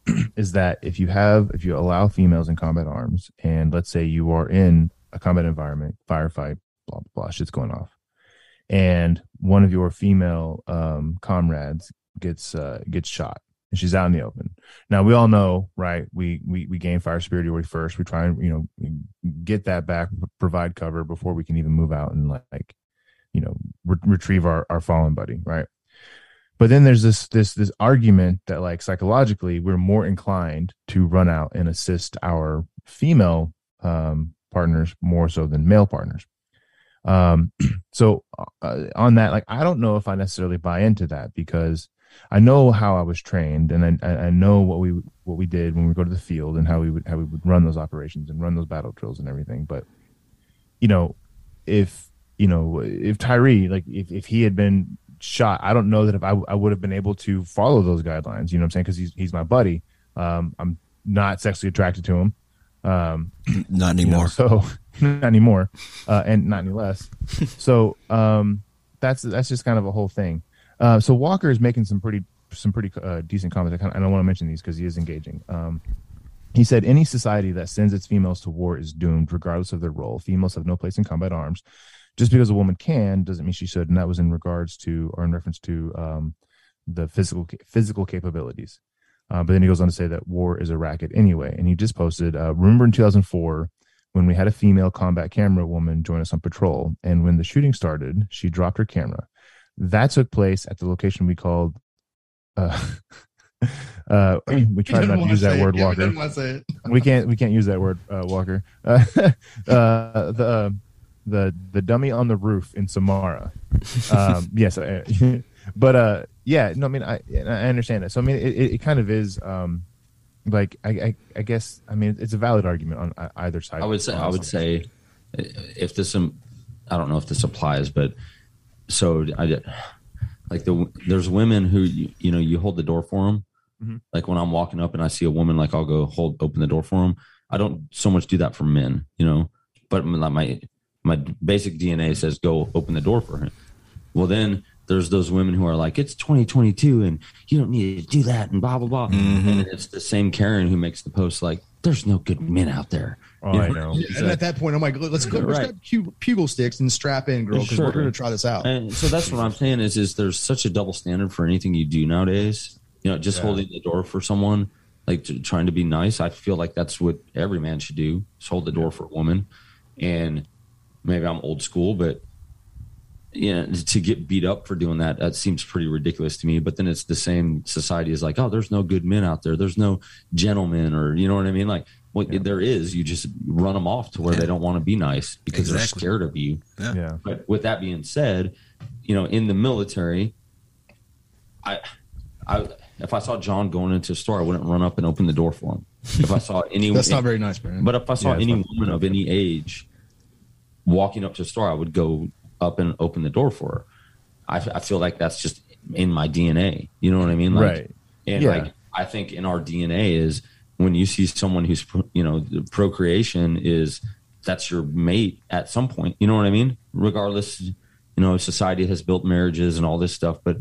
is that if you have if you allow females in combat arms, and let's say you are in a combat environment, firefight, blah blah blah, shit's going off, and one of your female um, comrades gets uh, gets shot, and she's out in the open. Now we all know, right? We we we gain fire superiority first. We try and you know get that back, provide cover before we can even move out and like you know re- retrieve our our fallen buddy, right? But then there's this this this argument that like psychologically we're more inclined to run out and assist our female um, partners more so than male partners. Um so uh, on that like i don't know if i necessarily buy into that because i know how i was trained and i i know what we what we did when we go to the field and how we would how we would run those operations and run those battle drills and everything. But you know if you know if tyree like if, if he had been shot i don't know that if i, I would have been able to follow those guidelines you know what i'm saying because he's, he's my buddy um i'm not sexually attracted to him um Not you know, anymore. so not anymore, uh, and not any less. so um, that's that's just kind of a whole thing. Uh, so Walker is making some pretty some pretty uh, decent comments. I, kind of, I don't want to mention these because he is engaging. Um, he said, "Any society that sends its females to war is doomed, regardless of their role. Females have no place in combat arms. Just because a woman can doesn't mean she should." And that was in regards to or in reference to um, the physical physical capabilities. Uh, but then he goes on to say that war is a racket anyway. And he just posted, uh, remember in 2004 when we had a female combat camera woman join us on patrol. And when the shooting started, she dropped her camera. That took place at the location we called. Uh, uh, we tried not to use that word, Walker. We can't. We can't use that word, uh, Walker. Uh, uh, the the the dummy on the roof in Samarra. Um, yes, I, but uh, yeah. No, I mean, I I understand that. So I mean, it, it, kind of is. Um, like I, I I guess I mean it's a valid argument on e- either side. I would say I would say if this um, I don't know if this applies, but so I did like the there's women who you, you know you hold the door for them. Mhm. Like when I'm walking up and I see a woman, like I'll go hold open the door for them. I don't so much do that for men, you know, but my my, my basic DNA says go open the door for him. Well, then there's those women who are like, it's 2022 and you don't need to do that and blah blah blah. Mm-hmm. And it's the same Karen who makes the post like, there's no good men out there. Oh, You I know. And at that point, I'm like, let's go. Let's Right. grab pu- pugil sticks and strap in, girl, because Sure. we're going to try this out. And so that's what I'm saying is is there's such a double standard for anything you do nowadays. You know, just Yeah. holding the door for someone, like t- trying to be nice. I feel like that's what every man should do: is hold the door for a woman. And maybe I'm old school, but you know, to get beat up for doing that, that seems pretty ridiculous to me. But then it's the same society is like, oh, there's no good men out there. There's no gentlemen, or you know what I mean? Like, well, there is. You just run them off to where Yeah. they don't want to be nice because Exactly. they're scared of you. Yeah. yeah. But with that being said, you know, in the military, I, I, if I saw John going into a store, I wouldn't run up and open the door for him. If I saw any, That's not very nice, Brandon. but if I saw Yeah, any woman of any age walking up to a store, I would go up and open the door for her. I, I feel like that's just in my DNA. You know what I mean? Like, Right. And Yeah. like, I think in our DNA is when you see someone who's, you know, the procreation is that's your mate at some point. You know what I mean? Regardless, you know, society has built marriages and all this stuff, but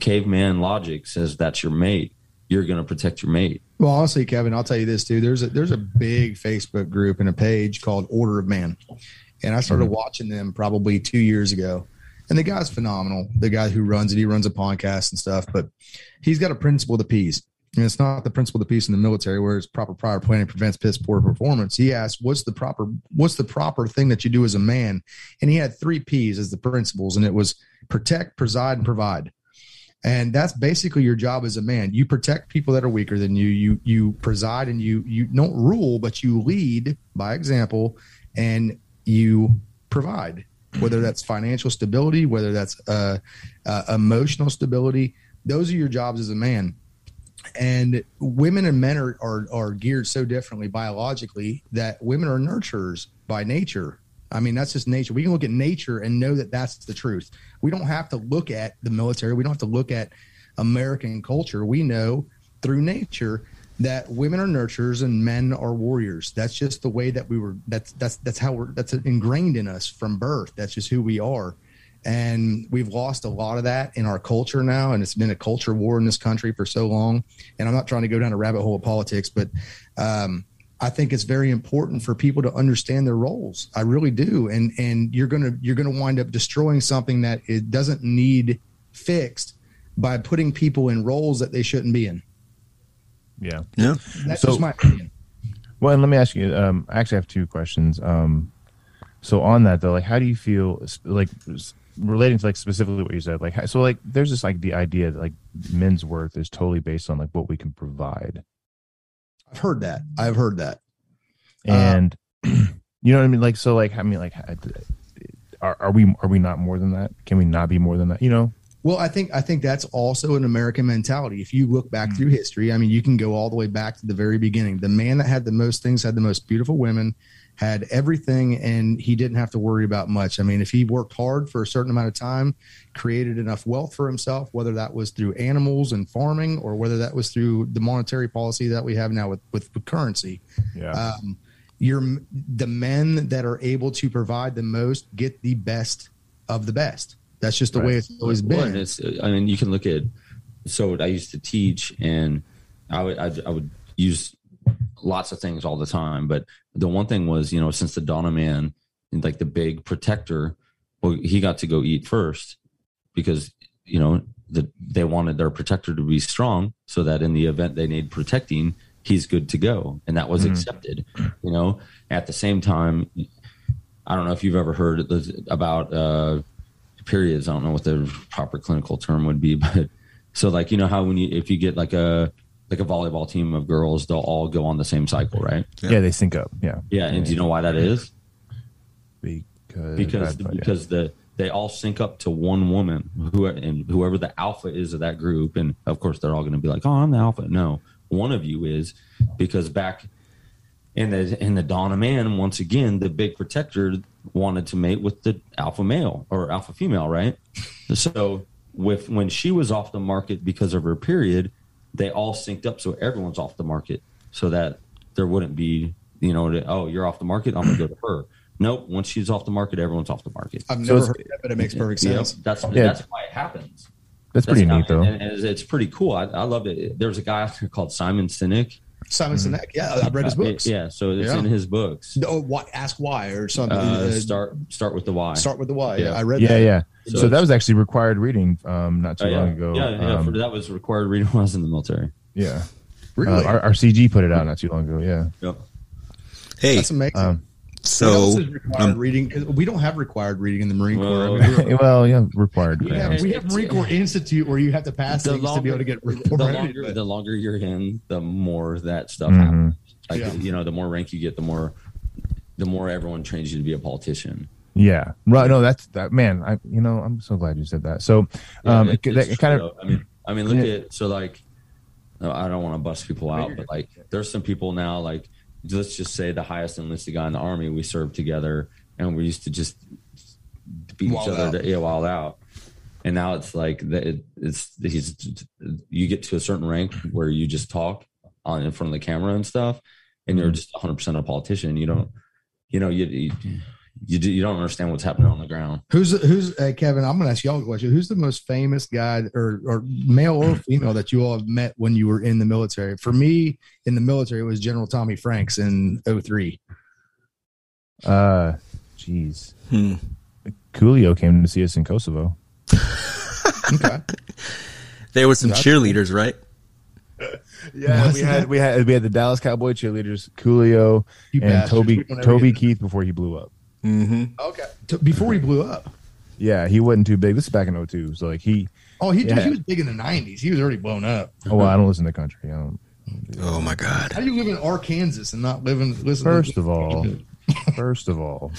caveman logic says that's your mate. You're going to protect your mate. Well, honestly, Kevin, I'll tell you this too. There's a there's a big Facebook group and a page called Order of Man, and I started mm-hmm. watching them probably two years ago. And the guy's phenomenal. The guy who runs it, he runs a podcast and stuff, but he's got a principle of the P's. And it's not the principle of the P's in the military where it's proper prior planning prevents piss poor performance. He asked, "What's the proper What's the proper thing that you do as a man?" And he had three P's as the principles, and it was protect, preside, and provide and that's basically your job as a man you protect people that are weaker than you you you preside and you you don't rule but you lead by example and you provide whether that's financial stability whether that's uh, uh, emotional stability. Those are your jobs as a man. And women and men are, are are geared so differently biologically that women are nurturers by nature. I mean that's just nature. We can look at nature and know that that's the truth. We don't have to look at the military. We don't have to look at american culture. We know through nature that women are nurturers and men are warriors. That's just the way that we were that's that's that's how we're that's ingrained in us from birth. That's just who we are. And we've lost a lot of that in our culture now and it's been a culture war in this country for so long. And i'm not trying to go down a rabbit hole of politics but um, i think it's very important for people to understand their roles. I really do. And and you're gonna you're gonna wind up destroying something that it doesn't need fixed by putting people in roles that they shouldn't be in Yeah. Yeah. that's So- just my opinion Well, and let me ask you. Um, I actually have two questions. Um, so on that though, like, how do you feel? Like relating to like specifically what you said. Like, so like, there's this like the idea that like men's worth is totally based on like what we can provide, i've heard that i've heard that Uh, and you know what I mean. Like, so like, I mean, like, are, are we are we not more than that? Can we not be more than that? You know? Well, I think I think that's also an American mentality. If you look back through history, I mean, you can go all the way back to the very beginning. The man that had the most things had the most beautiful women, had everything, and he didn't have to worry about much. I mean, if he worked hard for a certain amount of time, created enough wealth for himself, whether that was through animals and farming, or whether that was through the monetary policy that we have now with with, with currency, Yeah. um, you're the men that are able to provide the most get the best of the best. That's just the way it's always Well, been. and it's, I mean, you can look at. So I used to teach, and I would I, I would use lots of things all the time. But the one thing was, you know, since the Donna man, like the big protector, well, he got to go eat first because you know the, they wanted their protector to be strong, so that in the event they need protecting, he's good to go, and that was Mhm. accepted. You know, at the same time, I don't know if you've ever heard about. uh periods. I don't know what the proper clinical term would be, but so like you know how when you if you get like a like a volleyball team of girls, they'll all go on the same cycle, right? Yeah. yeah. They sync up. Yeah. Yeah, and do you know why that is? Because Because I have no idea. because the they all sync up to one woman, who and whoever the alpha is of that group, and of course they're all going to be like, "Oh, I'm the alpha." No, one of you is because back in the in the dawn of man, once again, the big protector wanted to mate with the alpha male or alpha female, right? So with when she was off the market because of her period, they all synced up, so everyone's off the market, so that there wouldn't be, you know, oh, you're off the market, I'm gonna go to her. Nope. Once she's off the market, everyone's off the market. I've never it's- heard that, but it makes perfect Yep, sense. That's Yeah. that's why it happens. That's pretty That's- neat, though. and it's, it's pretty cool. I, I loved it. There's a guy out there called Simon Sinek. Simon Sinek. Yeah, I've read his Uh, books. yeah, so it's Yeah. in his books. Oh, why, ask why or something. Uh, Uh, start start with the why. start with the why. Yeah, Yeah. I read Yeah, that. yeah. So So, that was actually required reading um, not too Oh, yeah. long ago. Yeah, yeah. Um, for, that was required reading when I was in the military. yeah. Really? Uh, our, our CG put it out not too long ago. Yeah. Yep. Hey, That's amazing. Um, what else so is required um, reading? 'Cause We don't have required reading in the Marine Corps. Well, I mean, we're- well, yeah, required. we, have, we have Marine Corps Institute where you have to pass things to be able to get the longer, but- the longer you're in, the more that stuff Mhm. happens. Like Yeah. you know, the more rank you get, the more the more everyone trains you to be a politician. Yeah. Right. No, that's that man. I, you know, I'm so glad you said that. So, um, Yeah, it, it's that true, kind of. I mean, I mean, look Yeah. at so like, I don't want to bust people out, but like, there's some people now like, let's just say the highest enlisted guy in the army, we served together, and we used to just beat Wild each other out. to yeah, wild out. And now it's like that. It, it's he's you get to a certain rank where you just talk on in front of the camera and stuff, and Mm-hmm. you're just 100 percent a politician. You don't, you know, you you you, do, you don't understand what's happening on the ground. Who's who's uh, Kevin? I'm going to ask y'all a question. Who's the most famous guy, or or male or female, that you all have met when you were in the military? For me, in the military, it was General Tommy Franks in 03. uh, jeez, hmm. Coolio came to see us in Kosovo. Okay, there were some That's- cheerleaders, right? Yeah, Was we had we had we had the Dallas Cowboy cheerleaders, Coolio You and bastards. Toby We don't ever Toby Keith before he blew up. Mm-hmm. okay. T- before he blew up. Yeah, he wasn't too big. This is back in 02. So like he, Oh, he, Yeah. he was big in the 90s. He was already blown up. oh well, I don't listen to country. I don't, Oh my God. How do you live in Arkansas and not live in listen? first of all, first of all,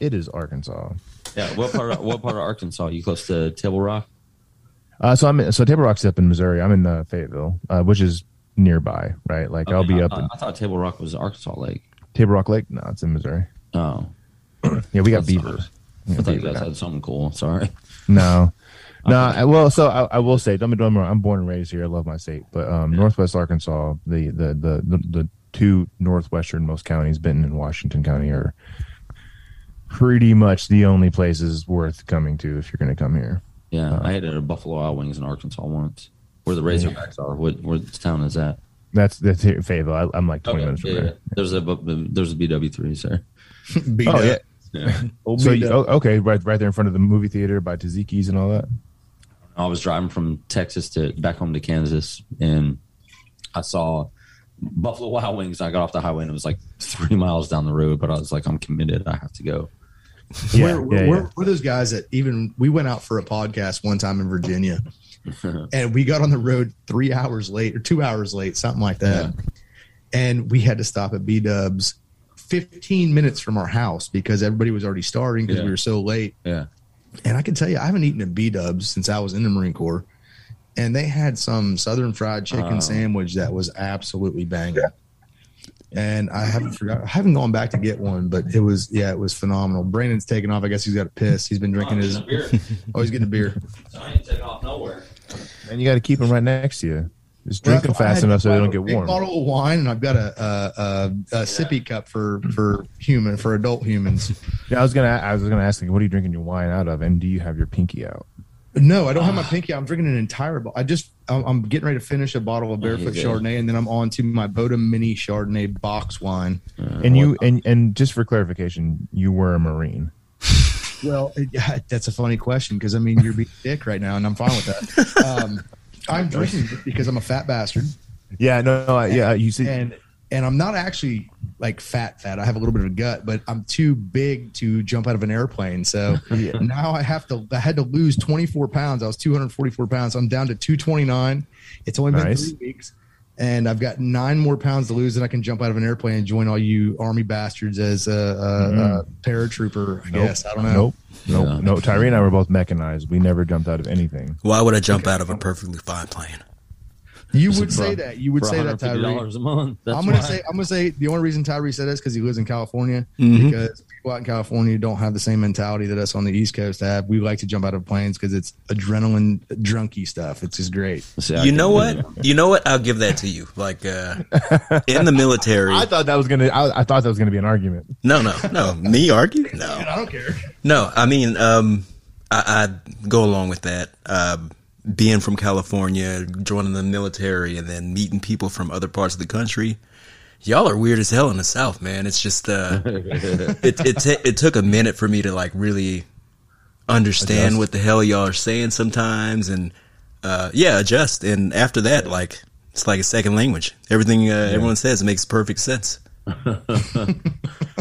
it is Arkansas. Yeah, what part? Of, what part of Arkansas? You close to Table Rock? Uh, so I'm in, so Table Rock's up in Missouri. I'm in uh, Fayetteville, uh, which is nearby, right? Like I'll be I, up I, in I thought Table Rock was Arkansas Lake. Table Rock Lake. No, it's in Missouri. Oh, Yeah, we got That's- beavers. We I thought you guys now. had something cool. Sorry. No, no. I, well, so I, I will say, don't be don't get me wrong, I'm born and raised here. I love my state, but um, Northwest Arkansas, the, the the the the two northwesternmost counties, Benton and Washington County, are pretty much the only places worth coming to if you're going to come here. Yeah, Uh, I ate at a Buffalo Wild Wings in Arkansas once. Where the Razorbacks are. What where this town is that? That's that's here, Fayetteville. I, I'm like 20 Okay, minutes from yeah, yeah. there. There's a there's a BW three sir. Beat Oh up. yeah. Yeah. Oh, so you, oh, okay, right right there in front of the movie theater by Taziki's and all that. I was driving from Texas to back home to Kansas, and I saw Buffalo Wild Wings. I got off the highway, and it was like three miles down the road. But I was like, I'm committed. I have to go. we're, yeah, we're, yeah. we're, we're those guys that even we went out for a podcast one time in Virginia and we got on the road three hours late or two hours late, something like that. And we had to stop at B Dubs 15 minutes from our house because everybody was already starting because Yeah. we were so late. Yeah. And I can tell you, I haven't eaten at B Dubs since I was in the Marine Corps. And they had some Southern fried chicken sandwich that was absolutely banging. And I haven't forgot. I haven't gone back to get one, but it was yeah, it was phenomenal. Brandon's taking off. I guess he's got a piss. He's been drinking his. beer. Oh, he's getting a beer. So I ain't taking off nowhere. And you got to keep him right next to you. Just drink them Well, I fast enough so they don't get big warm. Bottle of wine, and I've got a a, a, a sippy cup for for human for adult humans. Yeah, I was gonna I was gonna ask like, what are you drinking your wine out of, and do you have your pinky out? No, I don't have my pinky. out. I'm drinking an entire. bottle. I just I'm, I'm getting ready to finish a bottle of Barefoot Okay. Chardonnay, and then I'm on to my Bota Mini Chardonnay box wine. And you and and just for clarification, you were a marine. Well, it- yeah, that's a funny question because I mean you're being a dick right now, and I'm fine with that. Um, I'm drinking because I'm a fat bastard, Yeah, no, no I, yeah. You see, and and I'm not actually like fat fat. I have a little bit of a gut, but I'm too big to jump out of an airplane. So Yeah. now I have to. I had to lose 24 pounds. I was 244 pounds. I'm down to 229. It's only been Nice. three weeks. And I've got nine more pounds to lose, and I can jump out of an airplane and join all you army bastards as a, a, a paratrooper. I guess I don't know. nope, nope, Yeah. no. Tyree and I were both mechanized. We never jumped out of anything. Why would I jump out of a perfectly fine plane? You For- would say that. You would say that, Tyree. $150 a month. That's I'm gonna why. say I'm gonna say the only reason Tyree said this because he lives in California. Mhm. Because people out in California don't have the same mentality that us on the East Coast have. We like to jump out of planes because it's adrenaline drunky stuff. It's just great. See, You know what? You know what? I'll give that to you. Like uh, in the military. I thought that was gonna. I, I thought that was gonna be an argument. No, no, no. Me argue? No. I don't care. No, I mean, um, I, I go along with that. Uh, being from California, joining the military, and then meeting people from other parts of the country. Y'all are weird as hell in the South, man. It's just uh, it it ta- it took a minute for me to like really understand Adjust. what the hell y'all are saying sometimes, and uh, yeah, adjust. And after that, like it's like a second language. Everything uh, everyone says makes perfect sense.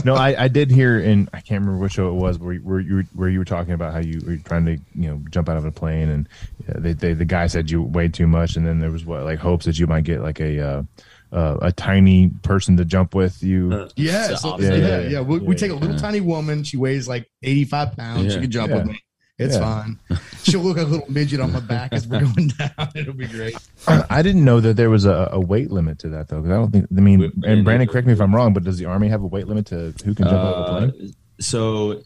No, I, I did hear in I can't remember which show it was where you- where you were, where you were talking about how you were trying to you know jump out of a plane and uh, they, they the guy said you weighed too much and then there was what like hopes that you might get like a uh, uh, a tiny person to jump with you. Yeah, so- the yeah, opposite. yeah, Yeah, We, we yeah, take a little tiny woman. She weighs like 85 pounds. She can jump Yeah. with me. It's Yeah. fine. She'll look like a little midget on my back as we're going down. It'll be great. I didn't know that there was a, a weight limit to that though because I don't think I mean We- and Brandon correct me if I'm wrong but does the army have a weight limit to who can jump out of a Uh, plane? so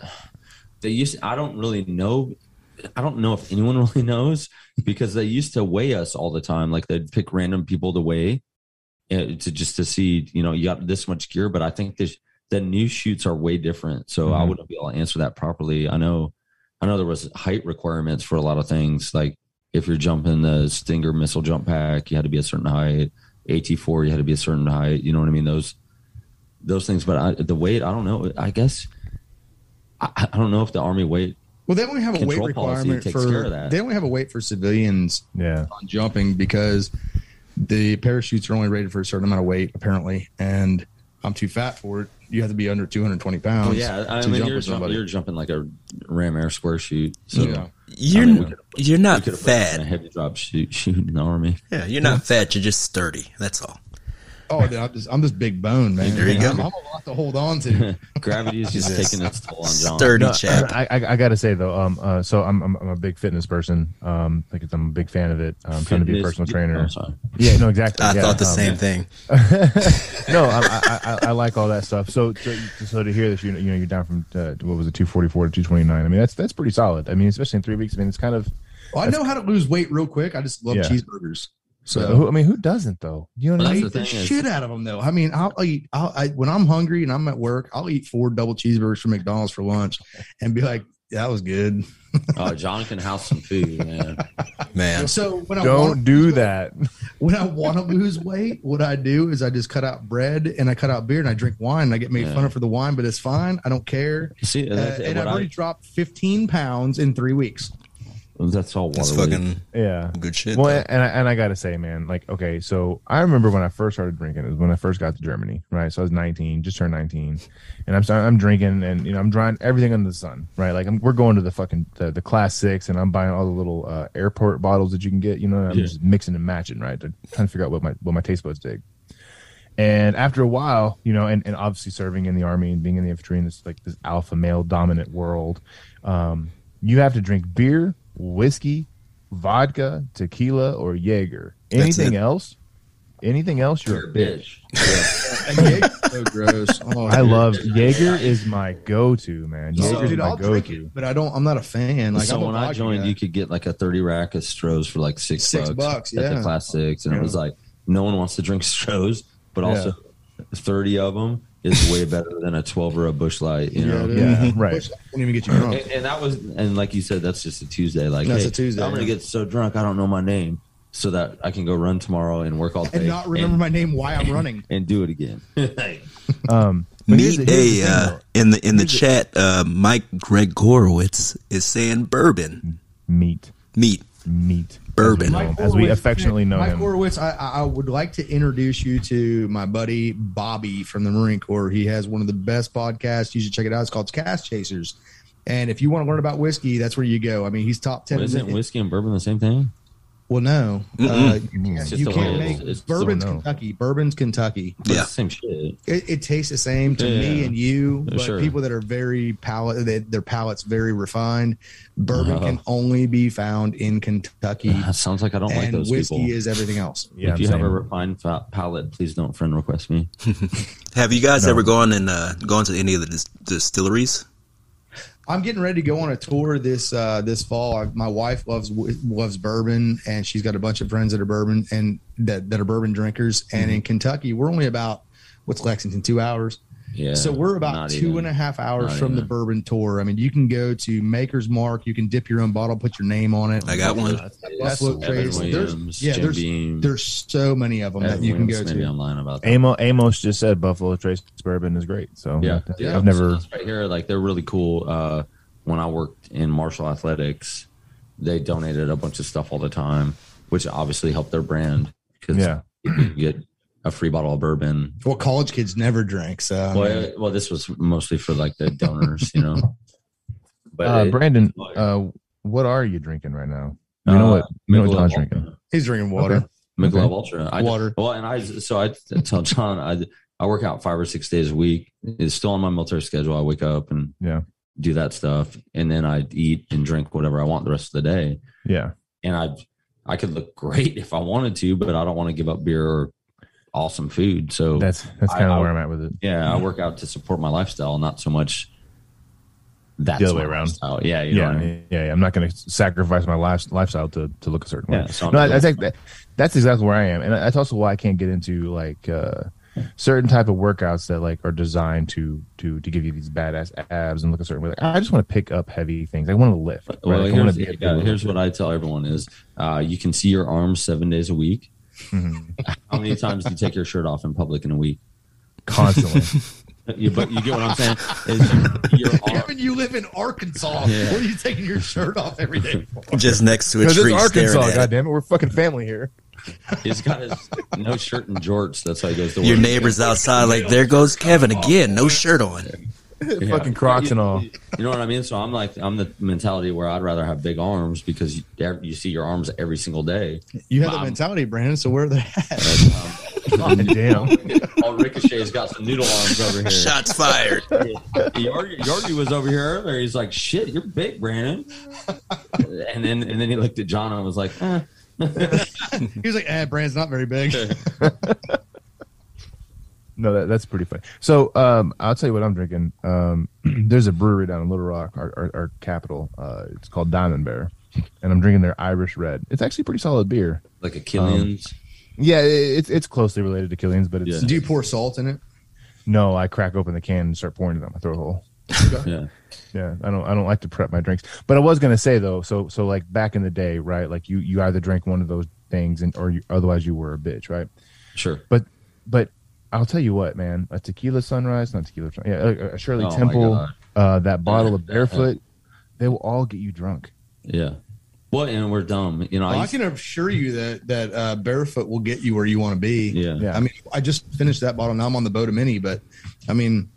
they used. I don't really know. I don't know if anyone really knows because they used to weigh us all the time. Like they'd pick random people to weigh uh, to just to see. You know, you got this much gear, but I think this the new shoots are way different. So I Mhm. wouldn't be able to answer that properly. I know. I know there was height requirements for a lot of things. Like if you're jumping the Stinger missile jump pack, you had to be a certain height. AT4, you had to be a certain height. You know what I mean? Those those things. But I, the weight, I don't know. I guess I, I don't know if the army weight. Well, they only have a weight requirement takes for. care of that. They only have a weight for civilians Yeah. on jumping because the parachutes are only rated for a certain amount of weight, apparently. And I'm too fat for it. You have to be under 220 pounds. Well, yeah, I to mean jump you're, jump, you're jumping like a Ram Air square shoot. So Yeah. You're I mean, could've- you're not could have put in a heavy drop shoot shoot in the army. Yeah, you're not fat. You're just sturdy. That's all. Oh, dude, I'm just, I'm just big bone, man. There you go. I'm, I'm a lot to hold on to. Gravity is just taking its toll on John. Sturdy No, chap. I, I, I gotta say though, um, uh, so I'm, I'm I'm a big fitness person. Um, like I'm a big fan of it. I'm trying to be a personal trainer. Oh, sorry. Yeah, no, exactly. I yeah, thought the um, same thing. no, I, I, I, I like all that stuff. So, so, so to hear this, you know, you know, you're down from uh, what was it, 244 to 229. I mean, that's that's pretty solid. I mean, especially in three weeks. I mean, it's kind of. Well, I know how to lose weight real quick. I just love Yeah. cheeseburgers. So who, I mean, who doesn't though? You know what I I mean? That's eat the the shit out of them, though. I mean, I'll eat. I'll, I, when I'm hungry and I'm at work, I'll eat four double cheeseburgers from McDonald's for lunch, and be like, "That was good." Oh, John can house some food, man. Man. So when I Don't want, do that. when I want to lose weight, what I do is I just cut out bread and I cut out beer and I drink wine. And I get made Yeah. fun of for the wine, but it's fine. I don't care. See, Uh, and I've already I, dropped 15 pounds in three weeks. That's all water. That's weight. fucking Yeah. good shit. Well, though. and I, and I gotta say, man, like, okay, so I remember when I first started drinking. It was when I first got to Germany, right? So I was 19, just turned 19, and I'm starting, I'm drinking, and you know, I'm trying everything under the sun, right? Like, I'm, we're going to the fucking the, the class six, and I'm buying all the little uh, airport bottles that you can get, you know. And I'm Yeah. just mixing and matching, right? To trying to figure out what my what my taste buds dig. And after a while, you know, and, and obviously serving in the army and being in the infantry in this like this alpha male dominant world, um, you have to drink beer, whiskey, vodka, tequila, or Jaeger. Anything else? Anything else? You're, You're a a bitch. bitch. And Jaeger's so gross. Oh, I dude. love Jaeger is my go-to man. So- Jaeger's Dude, my I'll go-to. it, but I don't. I'm not a fan. Like so I'm when I joined, guy. you could get like a thirty rack of Strohs for like six, Six bucks, at yeah. the class six, and Yeah. it was like no one wants to drink Strohs, but Yeah. also thirty of them is way better than a twelve or a Busch Light. You Yeah, know, it is. Yeah, right. Which won't even get you drunk. and, and that was and like you said, that's just a Tuesday. Like That's hey, a Tuesday, I'm gonna yeah. get so drunk I don't know my name, so that I can go run tomorrow and work all day and not remember my name. Why I'm running. and do it again. Um, but here's Meet here's a uh, in the in the Here's chat. Uh, Mike Gregorowitz is saying bourbon meat, meat. meat, Bourbon. as we, as we affectionately know Mike him. Horowitz, I, I I would like to introduce you to my buddy Bobby from the Marine Corps. He has one of the best podcasts. You should check it out. It's called Cast Chasers. And if you want to learn about whiskey, that's where you go. I mean, he's top ten. Isn't whiskey and bourbon the same thing? Well, no, uh. It's you can't make is. It's bourbon's no. Kentucky. Bourbon's Kentucky. Yeah. it's same shit. It, it tastes the same to me and you, but Sure. people that are very palate, they, their palate's very refined. Bourbon Uh-huh. can only be found in Kentucky, That sounds like I don't like and those whiskey people. is everything else. Yeah, if you I'm have a refined fa- palate, please don't friend request me. Have you guys No. ever gone and uh, gone to any of the dis- distilleries? I'm getting ready to go on a tour this uh, this fall. I, my wife loves loves bourbon, and she's got a bunch of friends that are bourbon and that, that are bourbon drinkers. And Mm-hmm. in Kentucky, we're only about what's Lexington two hours. Yeah. So we're about not two even. and a half hours Not from the bourbon tour. I mean, you can go to Maker's Mark. You can dip your own bottle, put your name on it. I got one. Buffalo Evan Trace. There's, Williams, yeah, Jim there's Beam. there's so many of them Evan that you can go Williams, Maybe to. I'm about that. Amos, Amos just said Buffalo Trace bourbon is great. So Yeah, I've never. So that's right here. Like they're really cool. Uh, when I worked in Marshall Athletics, they donated a bunch of stuff all the time, which obviously helped their brand because Yeah. you get a free bottle of bourbon. Well, college kids never drink, so I Well, mean, it- well, this was mostly for like the donors, you know. But Uh, it- Brandon, like- uh, what are you drinking right now? You know uh, what? You know what John's drinking. he's drinking water. Okay. Michelob Okay. Ultra. I, Water. Well, and I so I tell John I I work out five or six days a week. It's still on my military schedule. I wake up and Yeah. do that stuff, and then I eat and drink whatever I want the rest of the day. Yeah. And I I could look great if I wanted to, but I don't want to give up beer or awesome food. So That's that's kind of where I'm at with it. yeah, I work out to support my lifestyle, not so much. That's The other way around. lifestyle. Yeah, you know yeah, I mean? yeah, yeah. I'm not going to sacrifice my life, lifestyle to, to look a certain way. So no, I, I think that that's exactly where I am, and that's also why I can't get into like uh, certain type of workouts that like are designed to to to give you these badass abs and look a certain way. Like I just want to pick up heavy things. I want to lift. Right? Well, Like, here's, yeah, here's what I tell everyone is uh, you can see your arms seven days a week. Mhm. How many times do you take your shirt off in public in a week? constantly. You, but you get what I'm saying? Is your arm, Kevin, you live in Arkansas. Yeah. What are you taking your shirt off every day for? Just next to a Because tree, it's Arkansas, at it. goddamn it, we're fucking family here. he's got his no shirt and jorts. That's how he goes to work. Your neighbors outside, like, there goes Kevin again, no shirt on. Yeah. fucking Crocs and all. You know what I mean? So I'm like, I'm the mentality where I'd rather have big arms because you, you see your arms every single day. You have that Mom. mentality, Brandon. So where are they at? Um, Damn. oh, Ricochet's got some noodle arms over here. Shots fired. Yardy, Yardy was over here earlier. He's like, "Shit, you're big, Brandon." And then and then he looked at John and was like, eh. He was like, "Eh, Brandon's not very big." No, that, that's pretty funny. So um, I'll tell you what I'm drinking. Um, there's a brewery down in Little Rock, our, our, our capital. Uh, it's called Diamond Bear, and I'm drinking their Irish Red. It's actually pretty solid beer. like a Killian's. Yeah, it, it's it's closely related to Killian's, but it's Yeah. Do you pour salt in it? no. I crack open the can and start pouring it on my throat hole. yeah, Yeah, I don't I don't like to prep my drinks. But I was gonna say though, so so like back in the day, right? Like you you either drank one of those things and or you, otherwise you were a bitch, right? sure. But but I'll tell you what, man, a tequila sunrise, not tequila, yeah, a, a Shirley Oh, Temple, uh, that bottle of barefoot, they will all get you drunk. Yeah. Well, and we're dumb. You know, Well, I I can assure you that that uh, barefoot will get you where you want to be. yeah. Yeah. I mean, I just finished that bottle. Now I'm on the Bota Mini, but I mean,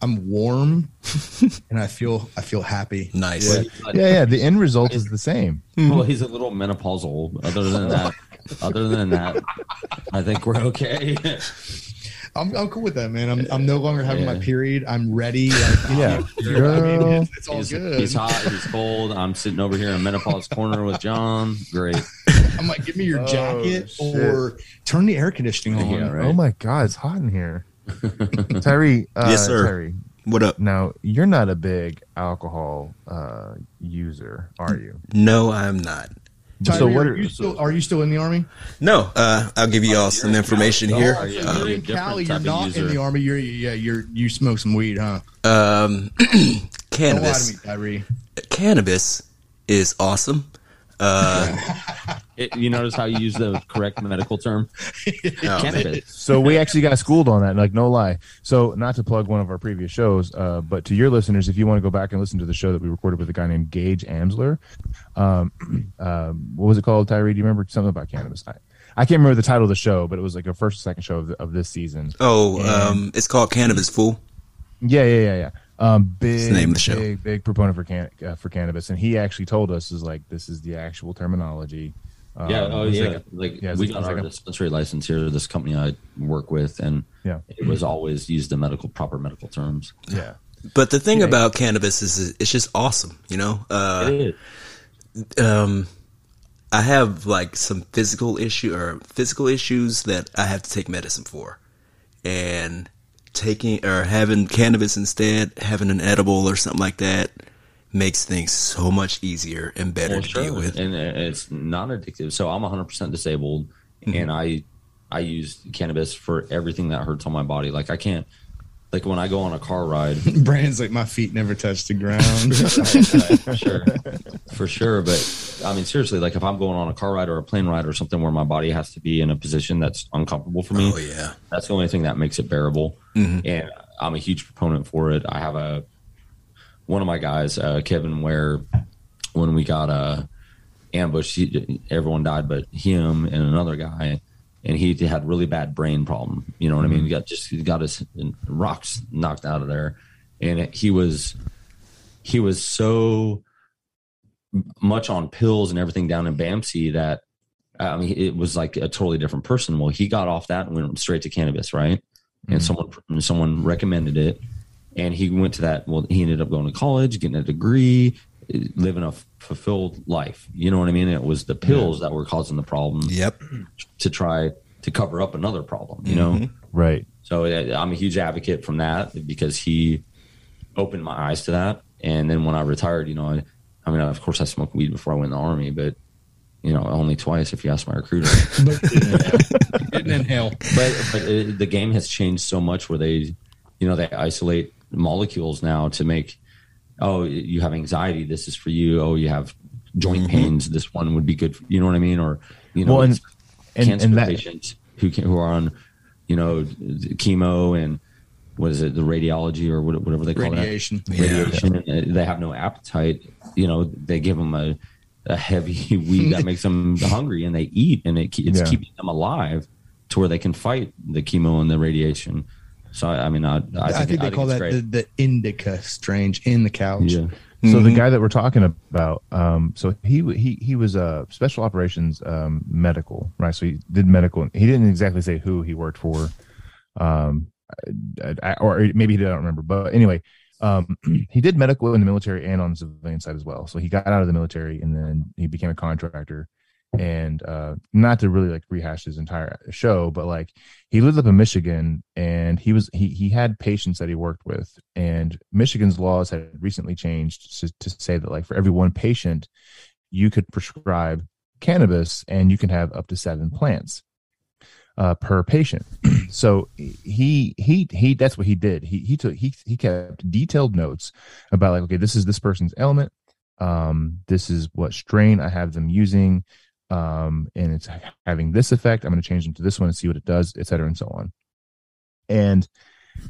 I'm warm and I feel I feel happy. Nice. Well, he's Yeah, yeah. The end result is the same. Well, he's a little menopausal. Other than that, other than that, I think we're okay. I'm, I'm cool with that, man. I'm, I'm no longer having my period. I'm ready. Like, Yeah. you know what I mean? Girl. It's, it's all he's, good. he's hot. He's cold. I'm sitting over here in menopause corner with John. Great. I'm like, give me your Oh, jacket shit. or turn the air conditioning on. Yeah, right. Oh my god, it's hot in here. Tyree, uh, Yes, sir. Tyree, What up? now you're not a big alcohol uh, user, are you? No, I'm not. Tyree, So what are are- you still are you still in the army? No, uh, I'll give you all some information here. Oh, yeah. you're you're in Cali. You're of not in the army. You're yeah. You're you smoke some weed, huh? Um, Don't lie to cannabis. me, Tyree. Cannabis is awesome. Uh, It, you notice how you use the correct medical term? oh. Cannabis. So we actually got schooled on that, like no lie. So not to plug one of our previous shows, uh, but to your listeners, if you want to go back and listen to the show that we recorded with a guy named Gage Amsler, um, um, what was it called, Tyree? Do you remember something about cannabis? I, I can't remember the title of the show, but it was like a first or second show of, the, of this season. Oh, um, it's called Cannabis Fool. Yeah, yeah, yeah, yeah. Um, big, name of the show. big, big proponent for can uh, for cannabis, and he actually told us is like this is the actual terminology. Um, yeah, oh yeah. like Like, yeah, we got it's our a- dispensary license here. This company I work with, and Yeah. it was always used the medical proper medical terms. yeah. But the thing about cannabis is it's just awesome, you know. Uh, It is. um, I have like some physical issue or physical issues that I have to take medicine for, and taking or having cannabis instead, having an edible or something like that, makes things so much easier and better Well, to sure. deal with. and uh, it's not addictive. So I'm 100 percent disabled, Mm-hmm. and I I use cannabis for everything that hurts on my body. Like I can't, like when I go on a car ride, Brandon's like, my feet never touch the ground. for sure, for sure. But I mean, seriously, like if I'm going on a car ride or a plane ride or something where my body has to be in a position that's uncomfortable for me, Oh yeah, that's the only thing that makes it bearable. And I'm a huge proponent for it. I have a one of my guys, uh, Kevin, where when we got uh, ambushed, he, everyone died, but him and another guy, and he had really bad brain problem. You know what I mean? Mm-hmm. He got just he got his rocks knocked out of there, and he was he was so much on pills and everything down in Bamsey that I mean it was like a totally different person. Well, he got off that and went straight to cannabis, right? And mm-hmm. someone someone recommended it, and he went to that. Well, he ended up going to college, getting a degree, living a fulfilled life. You know what I mean? It was the pills that were causing the problem yep. to try to cover up another problem. You know. Mm-hmm. Right. So I'm a huge advocate from that because he opened my eyes to that. And then when I retired, you know, I, I mean, of course, I smoked weed before I went in the army, but you know, only twice if you ask my recruiter. Didn't inhale. but but it, the game has changed so much where they, you know, they isolate molecules now to make. Oh, you have anxiety. This is for you. Oh, you have joint pains. This one would be good. For, you know what I mean? Or you know, Well, and and, cancer and that patients who can, who are on, you know, chemo and what is it, the radiology or whatever they call Radiation. that, radiation. And uh, they have no appetite. You know, they give them a, a heavy weed that makes them hungry, and they eat, and it, it's Yeah. keeping them alive to where they can fight the chemo and the radiation. So I, I mean, I, I think, I think they call it's that the, the indica strange in the couch. yeah. So Mm-hmm. the guy that we're talking about, um, so he he he was a special operations um, medical, right? So he did medical. He didn't exactly say who he worked for, um, I, I- or maybe he did. I don't remember. But anyway, um, he did medical in the military and on the civilian side as well. So he got out of the military and then he became a contractor. And uh, not to really like rehash his entire show, but like he lived up in Michigan and he was he he had patients that he worked with and Michigan's laws had recently changed to, to say that like for every one patient you could prescribe cannabis and you can have up to seven plants uh, per patient. So he he he that's what he did. He he took he he kept detailed notes about like okay this is this person's ailment. Um this is what strain i have them using um and it's having this effect i'm going to change them to this one and see what it does et cetera and so on and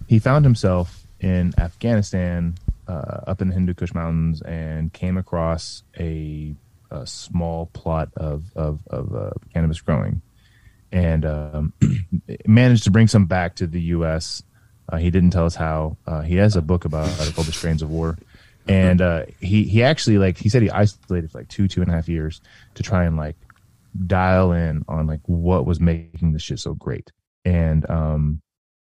he found himself in Afghanistan, uh, up in the Hindu Kush Mountains, and came across a, a small plot of of, of uh, cannabis growing, and um, managed to bring some back to the U.S. Uh, he didn't tell us how. Uh, he has a book about it called "The Strains of War," and uh, he he actually like he said he isolated for like two two and a half years to try and like dial in on like what was making this shit so great, and um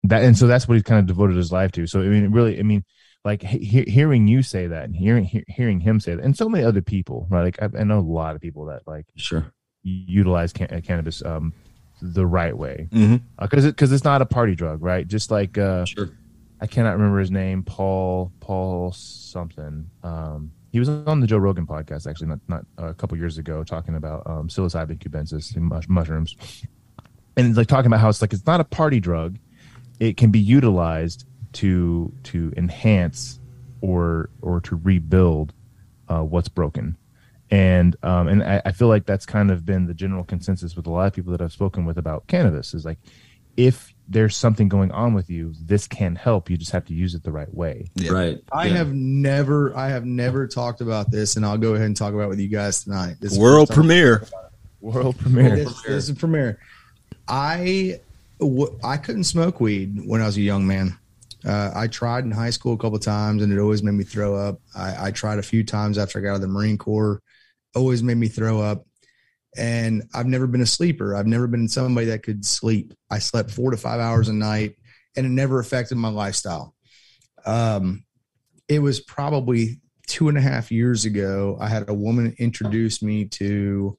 that and so that's what he's kind of devoted his life to. So I mean, really, I mean, like he- hearing you say that and hearing he- hearing him say that, and so many other people, right? Like I, I know a lot of people that like Sure. utilize can- uh, cannabis um the right way because it because it's not a party drug, right? Just like uh Sure. I cannot remember his name, Paul Paul something. Um, he was on the Joe Rogan podcast actually, not not uh, a couple years ago, talking about um, psilocybin cubensis and mush- mushrooms, and like talking about how it's like it's not a party drug. It can be utilized to to enhance or or to rebuild uh, what's broken. And um, and I, I feel like that's kind of been the general consensus with a lot of people that I've spoken with about cannabis is like if there's something going on with you, this can help. You just have to use it the right way. Yeah. Right. I Yeah. have never, I have never talked about this, and I'll go ahead and talk about it with you guys tonight. This is World the first time- premiere. World premiere. This, this is a premiere. I w- I couldn't smoke weed when I was a young man. Uh, I tried in high school a couple times, and it always made me throw up. I, I tried a few times after I got out of the Marine Corps, always made me throw up. And I've never been a sleeper. I've never been somebody that could sleep. I slept four to five hours a night, and it never affected my lifestyle. Um, it was probably two and a half years ago. I had a woman introduce me to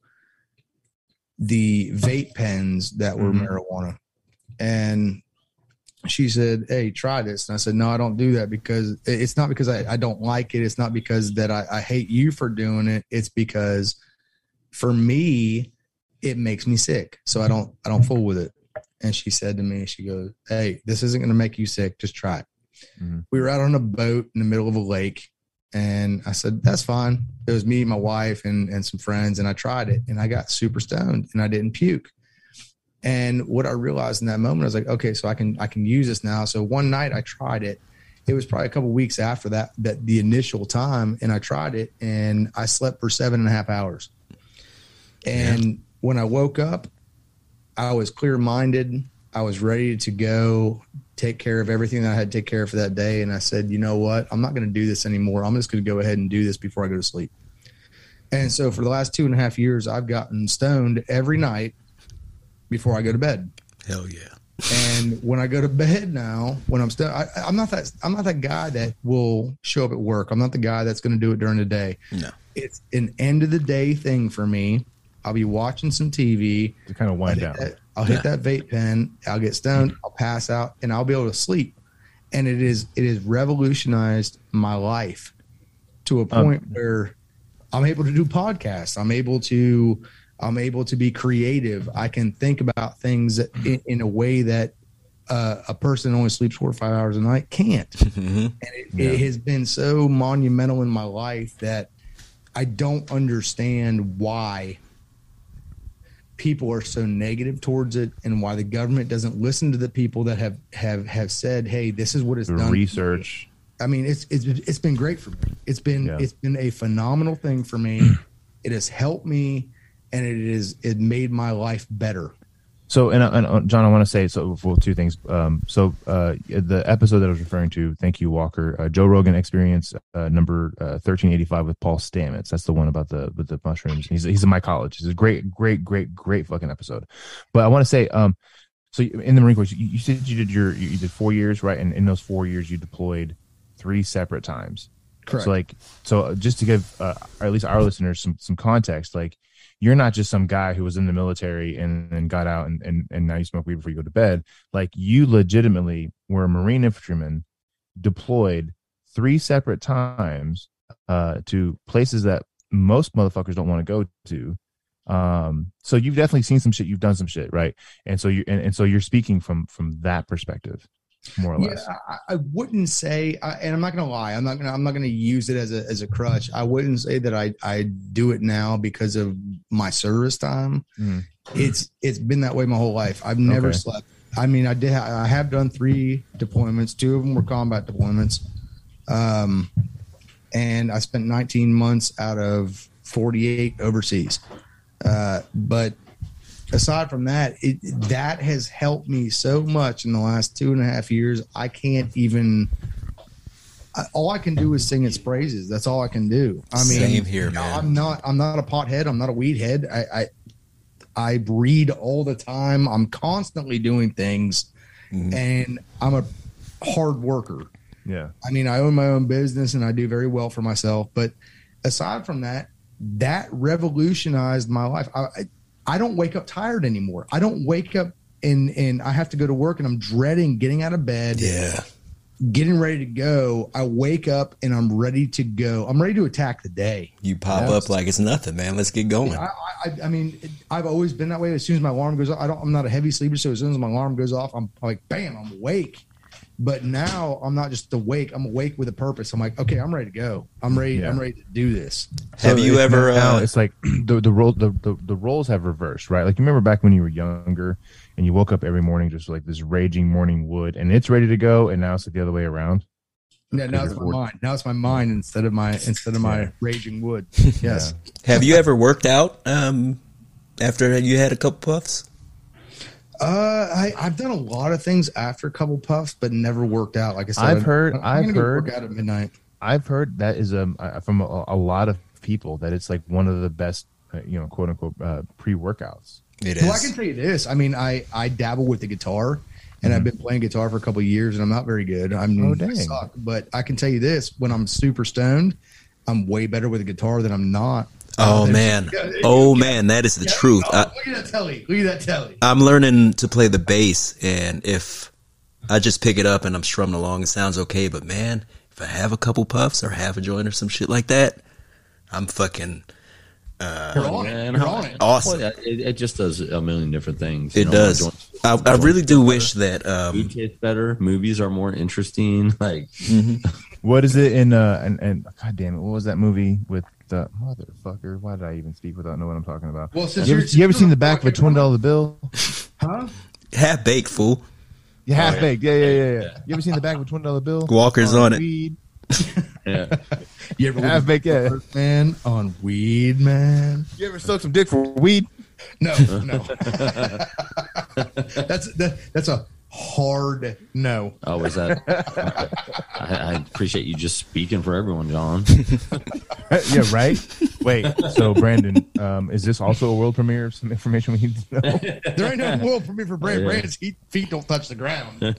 the vape pens that were Mhm. marijuana, and she said, "Hey, try this." And I said, "No, I don't do that because it's not because I, I don't like it. It's not because that I, I hate you for doing it. It's because for me, it makes me sick. So I don't I don't fool with it." And she said to me, she goes, "Hey, this isn't going to make you sick. Just try it." Mhm. We were out on a boat in the middle of a lake, and I said, "That's fine." It was me, my wife, and and some friends, and I tried it, and I got super stoned, and I didn't puke. And what I realized in that moment, I was like, okay, so I can I can use this now. So one night I tried it. It was probably a couple weeks after that that the initial time, and I tried it, and I slept for seven and a half hours. And when I woke up, I was clear minded. I was ready to go take care of everything that I had to take care of for that day. And I said, you know what? I'm not going to do this anymore. I'm just going to go ahead and do this before I go to sleep. And so for the last two and a half years, I've gotten stoned every night before I go to bed. Hell yeah. And when I go to bed now, when I'm still, I, I'm not that, I'm not that guy that will show up at work. I'm not the guy that's going to do it during the day. No. It's an end of the day thing for me. I'll be watching some TV. to kind of wind I'll down. that- I'll hit that vape pen. I'll get stoned. I'll pass out, and I'll be able to sleep. And it is it has revolutionized my life to a point where I'm able to do podcasts. I'm able to I'm able to be creative. I can think about things in, in a way that uh, a person who only sleeps four or five hours a night can't. hmm And it, it has been so monumental in my life that I don't understand why people are so negative towards it and why the government doesn't listen to the people that have have have said, "Hey, this is what it's The done." research. I mean, it's it's it's been great for me. It's been Yeah. it's been a phenomenal thing for me. it has helped me, and it is it made my life better. So, and, uh, and uh, John, I want to say so. Well, two things. Um, so, uh, the episode that I was referring to, thank you, Walker. Uh, Joe Rogan Experience, uh, number uh, thirteen eighty five with Paul Stamets. That's the one about the with the mushrooms. He's he's a mycologist. It's a great, great, great, great fucking episode. But I want to say, um, so in the Marine Corps, you, you said you did your you did four years, right? And in those four years, you deployed three separate times. Correct. So like, so just to give, uh, or at least our listeners some some context, like you're not just some guy who was in the military and then got out and, and and now you smoke weed before you go to bed. Like you legitimately were a Marine infantryman deployed three separate times uh, to places that most motherfuckers don't want to go to. Um, so you've definitely seen some shit. You've done some shit, right? And so you and, and so you're speaking from from that perspective, more or Yeah. I, I wouldn't say, I, and I'm not going to lie. I'm not going to. I'm not going to use it as a as a crutch. I wouldn't say that I I do it now because of my service time. Mhm. It's it's been that way my whole life. I've never Okay. slept. I mean, I did. I have done three deployments. Two of them were combat deployments. Um, and I spent 19 months out of 48 overseas. Uh, but aside from that, it, that has helped me so much in the last two and a half years. I can't even. I, all I can do is sing its praises. That's all I can do. I mean, Same here, man. I'm not. I'm not a pothead. I'm not a weed head. I, I I read all the time. I'm constantly doing things, Mhm. and I'm a hard worker. Yeah. I mean, I own my own business and I do very well for myself. But aside from that, that revolutionized my life. I, I, don't wake up tired anymore. I don't wake up and and I have to go to work and I'm dreading getting out of bed, Yeah. getting ready to go. I wake up and I'm ready to go. I'm ready to attack the day. You pop Yes. up like it's nothing, man. Let's get going. I, I, I mean, I've always been that way. As soon as my alarm goes off, I don't. I'm not a heavy sleeper, so as soon as my alarm goes off, I'm like, bam, I'm awake. But now I'm not just awake. I'm awake with a purpose. I'm like, okay, I'm ready to go. I'm ready. Yeah. I'm ready to do this. Have you ever? now Uh, it's like the the role the, the the roles have reversed, right? Like you remember back when you were younger and you woke up every morning just like this raging morning wood, and it's ready to go, and now it's like the other way around. Yeah, now it's my mind. Now it's my mind instead of my instead of my raging wood. Yes. have you ever worked out um, after you had a couple puffs? Uh, I, I've done a lot of things after a couple puffs, but never worked out. Like I said, I've I'm- heard- I'm I've heard- work out at midnight. I've heard that is um uh, from a, a lot of people that it's like one of the best uh, you know, quote unquote, uh, pre workouts. It is. Well, I can tell you this. I mean, I I dabble with the guitar, and I've been playing guitar for a couple of years, and I'm not very good. I'm Mm-hmm. Oh, I dang. suck. But I can tell you this: when I'm super stoned, I'm way better with a guitar than I'm not. Oh Uh, man. yeah, yeah, Oh yeah. man, that is the Yeah, truth. oh, I, look at that telly. Look at that telly. I'm learning to play the bass, and if I just pick it up and I'm strumming along, it sounds okay. But man, if I have a couple puffs or half a joint or some shit like that, I'm fucking You're on Man, it. You're on it. awesome. Well, it, it just does a million different things. It my does. I, I really do wish that. Food Um, tastes better. Movies are more interesting. Like What is it in uh and, and god damn it, what was that movie with the motherfucker? Why did I even speak without knowing what I'm talking about? Well, since You ever, you're- ever seen the back of a twenty dollar bill? Huh? half baked fool. Yeah, half oh, baked. Yeah, yeah, yeah, yeah. You ever seen the back of a twenty dollar bill? Walker's on it. Weed. yeah, You ever Half baked, yeah. man on weed, man? You ever suck some dick for weed? No, no. that's that, that's a hard no. oh, was that? I, I appreciate you just speaking for everyone, John. yeah, right. Wait, so Brandon, um, is this also a world premiere of some information we need to know? There ain't no world for me for Brand. yeah. Brand's feet, feet don't touch the ground.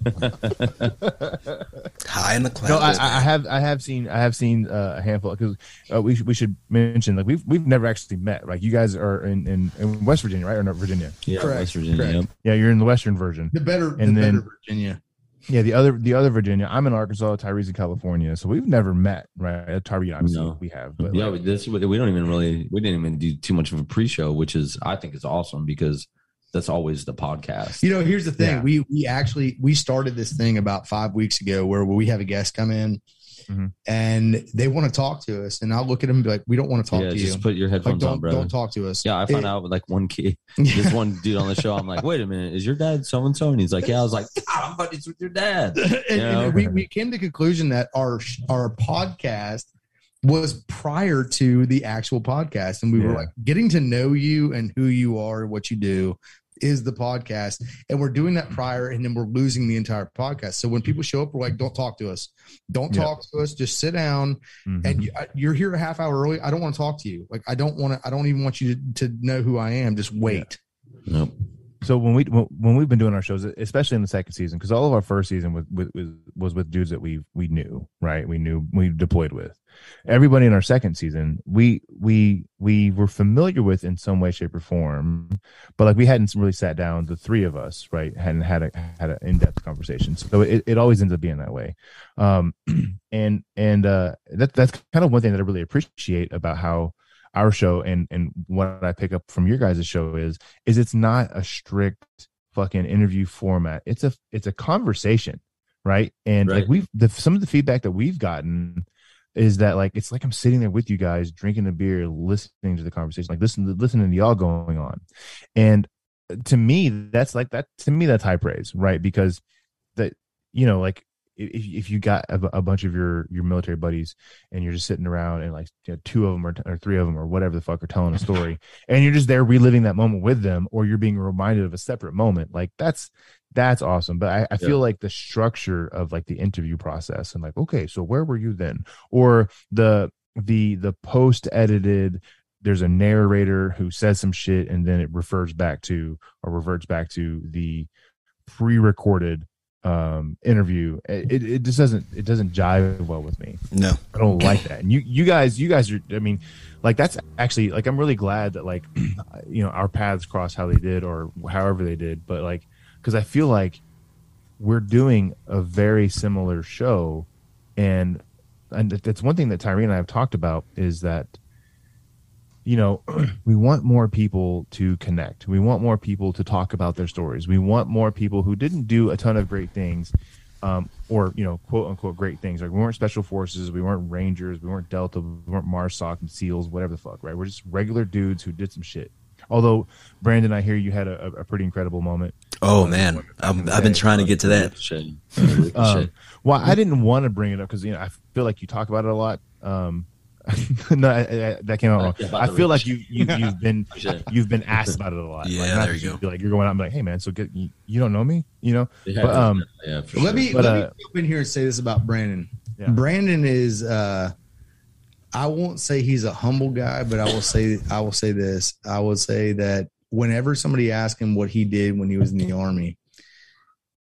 High in the clouds. No, I. I have I have seen I have seen uh, a handful because uh, we should, we should mention like we've we've never actually met. Like you guys are in, in, in West Virginia, right, or not Virginia? Yeah, Correct, West Virginia. correct. Yep. Yeah, you're in the Western version. The better, the then- better Virginia. Yeah, the other the other Virginia. I'm in Arkansas. Tyree's in California. So we've never met, right? Tyree, obviously, No. we have. But yeah, like, this we don't even really we didn't even do too much of a pre-show, which is I think is awesome because that's always the podcast. You know, here's the thing. Yeah. We we actually we started this thing about five weeks ago where we have a guest come in Mhm. and they want to talk to us, and I'll look at them and be like, "We don't want to talk yeah, to just you. Just put your Like, headphones on, don't bro. don't talk to us." Yeah, I found It- out with like one kid, Yeah. this one dude on the show. I'm like, wait a minute, is your dad so and so? And he's like, yeah. I was like, I'm buddies with your dad. and, and we, we came to the conclusion that our our podcast was prior to the actual podcast and we were like getting to know you and who you are what you do is the podcast. And we're doing that prior and then we're losing the entire podcast. So when people show up we're like don't talk to us. Don't Yeah. talk to us. Just sit down. Mhm. and you, you're here a half hour early. I don't want to talk to you. Like i don't want to i don't even want you to, to know who i am. Just wait. Nope. So when we when we've been doing our shows, especially in the second season, because all of our first season was with, with was with dudes that we we knew, right? We knew we deployed with. Everybody in our second season, we we we were familiar with in some way, shape, or form, but like we hadn't really sat down. The three of us, right, hadn't had a had an in depth conversation. So it, it always ends up being that way. Um, and and uh, that that's kind of one thing that I really appreciate about how our show and and what I pick up from your guys' show is is it's not a strict fucking interview format. It's a it's a conversation, right? And like we've the some of the feedback that we've gotten is that like it's like I'm sitting there with you guys drinking a beer, listening to the conversation, like listen to listening to y'all going on. And to me, that's like that to me that's high praise, right? Because that you know, like if if you got a, a bunch of your your military buddies and you're just sitting around and like you know, two of them or, or three of them or whatever the fuck are telling a story and you're just there reliving that moment with them or you're being reminded of a separate moment like that's that's awesome but i, I feel Yeah. like the structure of like the interview process and like okay so where were you then or the the the post edited there's a narrator who says some shit and then it refers back to or reverts back to the pre-recorded um interview it, it just doesn't it doesn't jive well with me no. I don't like that. And you, you guys, you guys are. I mean, like that's actually like I'm really glad that like, you know, our paths cross how they did or however they did. But like, because I feel like we're doing a very similar show, and and that's one thing that Tyree and I have talked about is that, you know, we want more people to connect. We want more people to talk about their stories. We want more people who didn't do a ton of great things um, or you know, quote unquote, great things. Like we weren't special forces, we weren't rangers, we weren't Delta, we weren't Marsoc and SEALs, whatever the fuck, right? We're just regular dudes who did some shit. Although, Brandon, I hear you had a, a pretty incredible moment. Oh man, I'm, I've been trying to get to that. Ricochet. Ricochet. Um, well, I didn't want to bring it up because you know I feel like you talk about it a lot. Um, no, I, I, that came out wrong. Yeah, I the feel like you, you you've been you've been asked about it a lot. Yeah, like, there you go. Be like you're going out and be like, hey man, so get you, you don't know me, you know? Yeah, But, um, yeah, for let me But, let uh, me jump in here and say this about Brandon. Yeah. Brandon is uh I won't say he's a humble guy, but I will say I will say this. I will say that whenever somebody asks him what he did when he was in the army,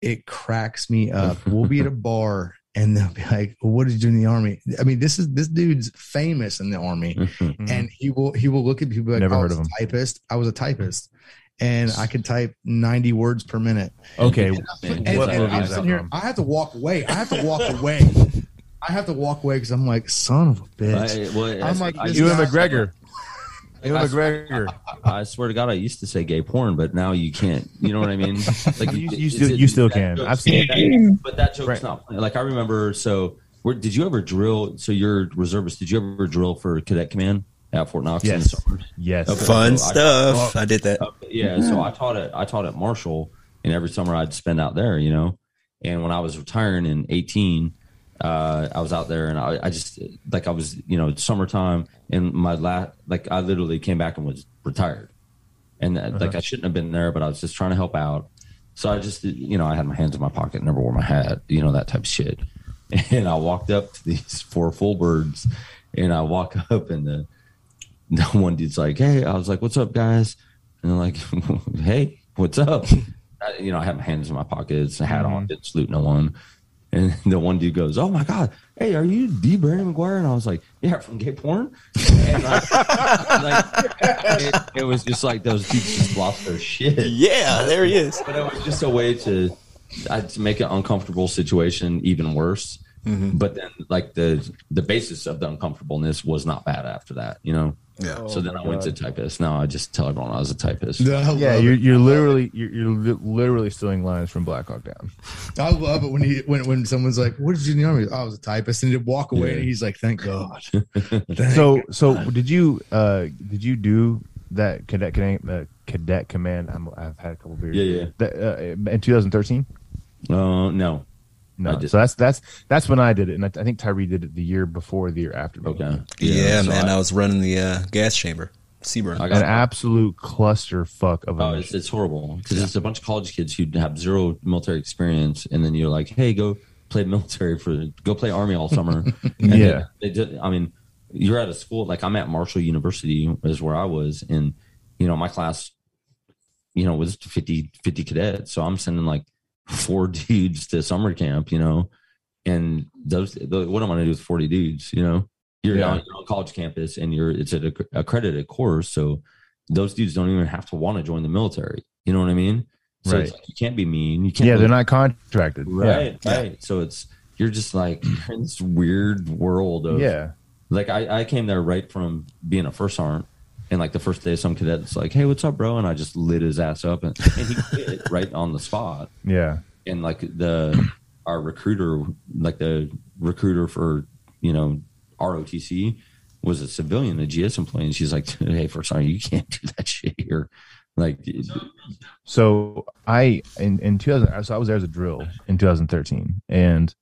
it cracks me up. We'll be at a bar and they'll be like, well, "What did you do in the army?" I mean, this is this dude's famous in the army, Mhm. and he will he will look at people like, Never "I heard of a him. Typist. I was a typist, and I could type ninety words per minute." okay. Man, And, What and movie I'm is that sitting here, from? I have to walk away. I have to walk away. I have to walk away because I'm like, son of a bitch. I, well, I'm like, I, this Ewan guy- McGregor. Ewan I- McGregor. I swear to God, I used to say gay porn, but now you can't. You know what I mean? Like You- you still- it- you still can. I've seen- that- but that joke's Right. not like I remember. So, where, did you ever drill? So you're reservist. Did you ever drill for Cadet Command at Fort Knox? in Yes. Yes. Okay. Fun So stuff. I did that. Okay, yeah, so I taught at I taught at Marshall, and every summer I'd spend out there, you know. And when I was retiring in eighteen, uh, I was out there, and I, I just like I was, you know, summertime, and my last like I literally came back and was retired, and uh, like I shouldn't have been there, but I was just trying to help out. So I just, you know, I had my hands in my pocket, never wore my hat, you know, that type of shit. And I walked up to these four full birds, and I walk up, and the the one dude's like, "Hey," I was like, "What's up, guys?" And they're like, "Hey, what's up?" I, you know, I had my hands in my pockets, a hat on, didn't salute no one. And the one dude goes, "Oh my god, hey, are you D. Brandon McGuire?" And I was like, "Yeah, from gay porn." And I, like, it, it was just like those dudes just lost their shit. Yeah, there he is. But it was just a way to, uh, to make an uncomfortable situation even worse. But then, like the the basis of the uncomfortableness was not bad after that, you know. Yeah. so then I went to typist. Now I just tell everyone I was a typist. I love Yeah, you're you're literally you're, you're li- literally stealing lines from Black Hawk Down. I love it when he when when someone's like, "What did you do in the army?" "Oh, I was a typist, and he'd walk away, Yeah. and he's like, "Thank God." Thank So so did you uh did you do that cadet cadet, uh, cadet command? I'm, I've had a couple beers. Yeah, yeah. That, uh, in 2013. Uh, no. No, I did- so that's that's that's when I did it, and I, I think Tyree did it the year before, the year after. Okay. Yeah, so man. I, I, was running the uh, gas chamber. CBRN. I got An got absolute cluster fuck of a Oh, it's, it's horrible because it's a bunch of college kids who have zero military experience, and then you're like, "Hey, go play military for go play army all summer." And Yeah. they, they did, I mean, you're at a school like I'm at Marshall University is where I was, and you know my class, you know, was 50, 50 cadets, so I'm sending like four dudes to summer camp, you know, and those the, what am I going to do with forty dudes, you know? You're, Yeah. on, you're on college campus and you're it's an accredited course, so those dudes don't even have to want to join the military. You know what I mean? So Right. like you can't be mean. You can't. yeah, they're not contracted. right, Yeah. right. So it's you're just like in this weird world of yeah. like I, I came there right from being a first sergeant, and like the first day, some cadet's like, "Hey, what's up, bro?" And I just lit his ass up, and, and he quit right on the spot. Yeah. And like the our recruiter, like the recruiter for you know ROTC, was a civilian, a GS employee, and she's like, "Hey, first time you can't do that shit here." Like, So I in in 2000 so I was there as a drill in 2013 and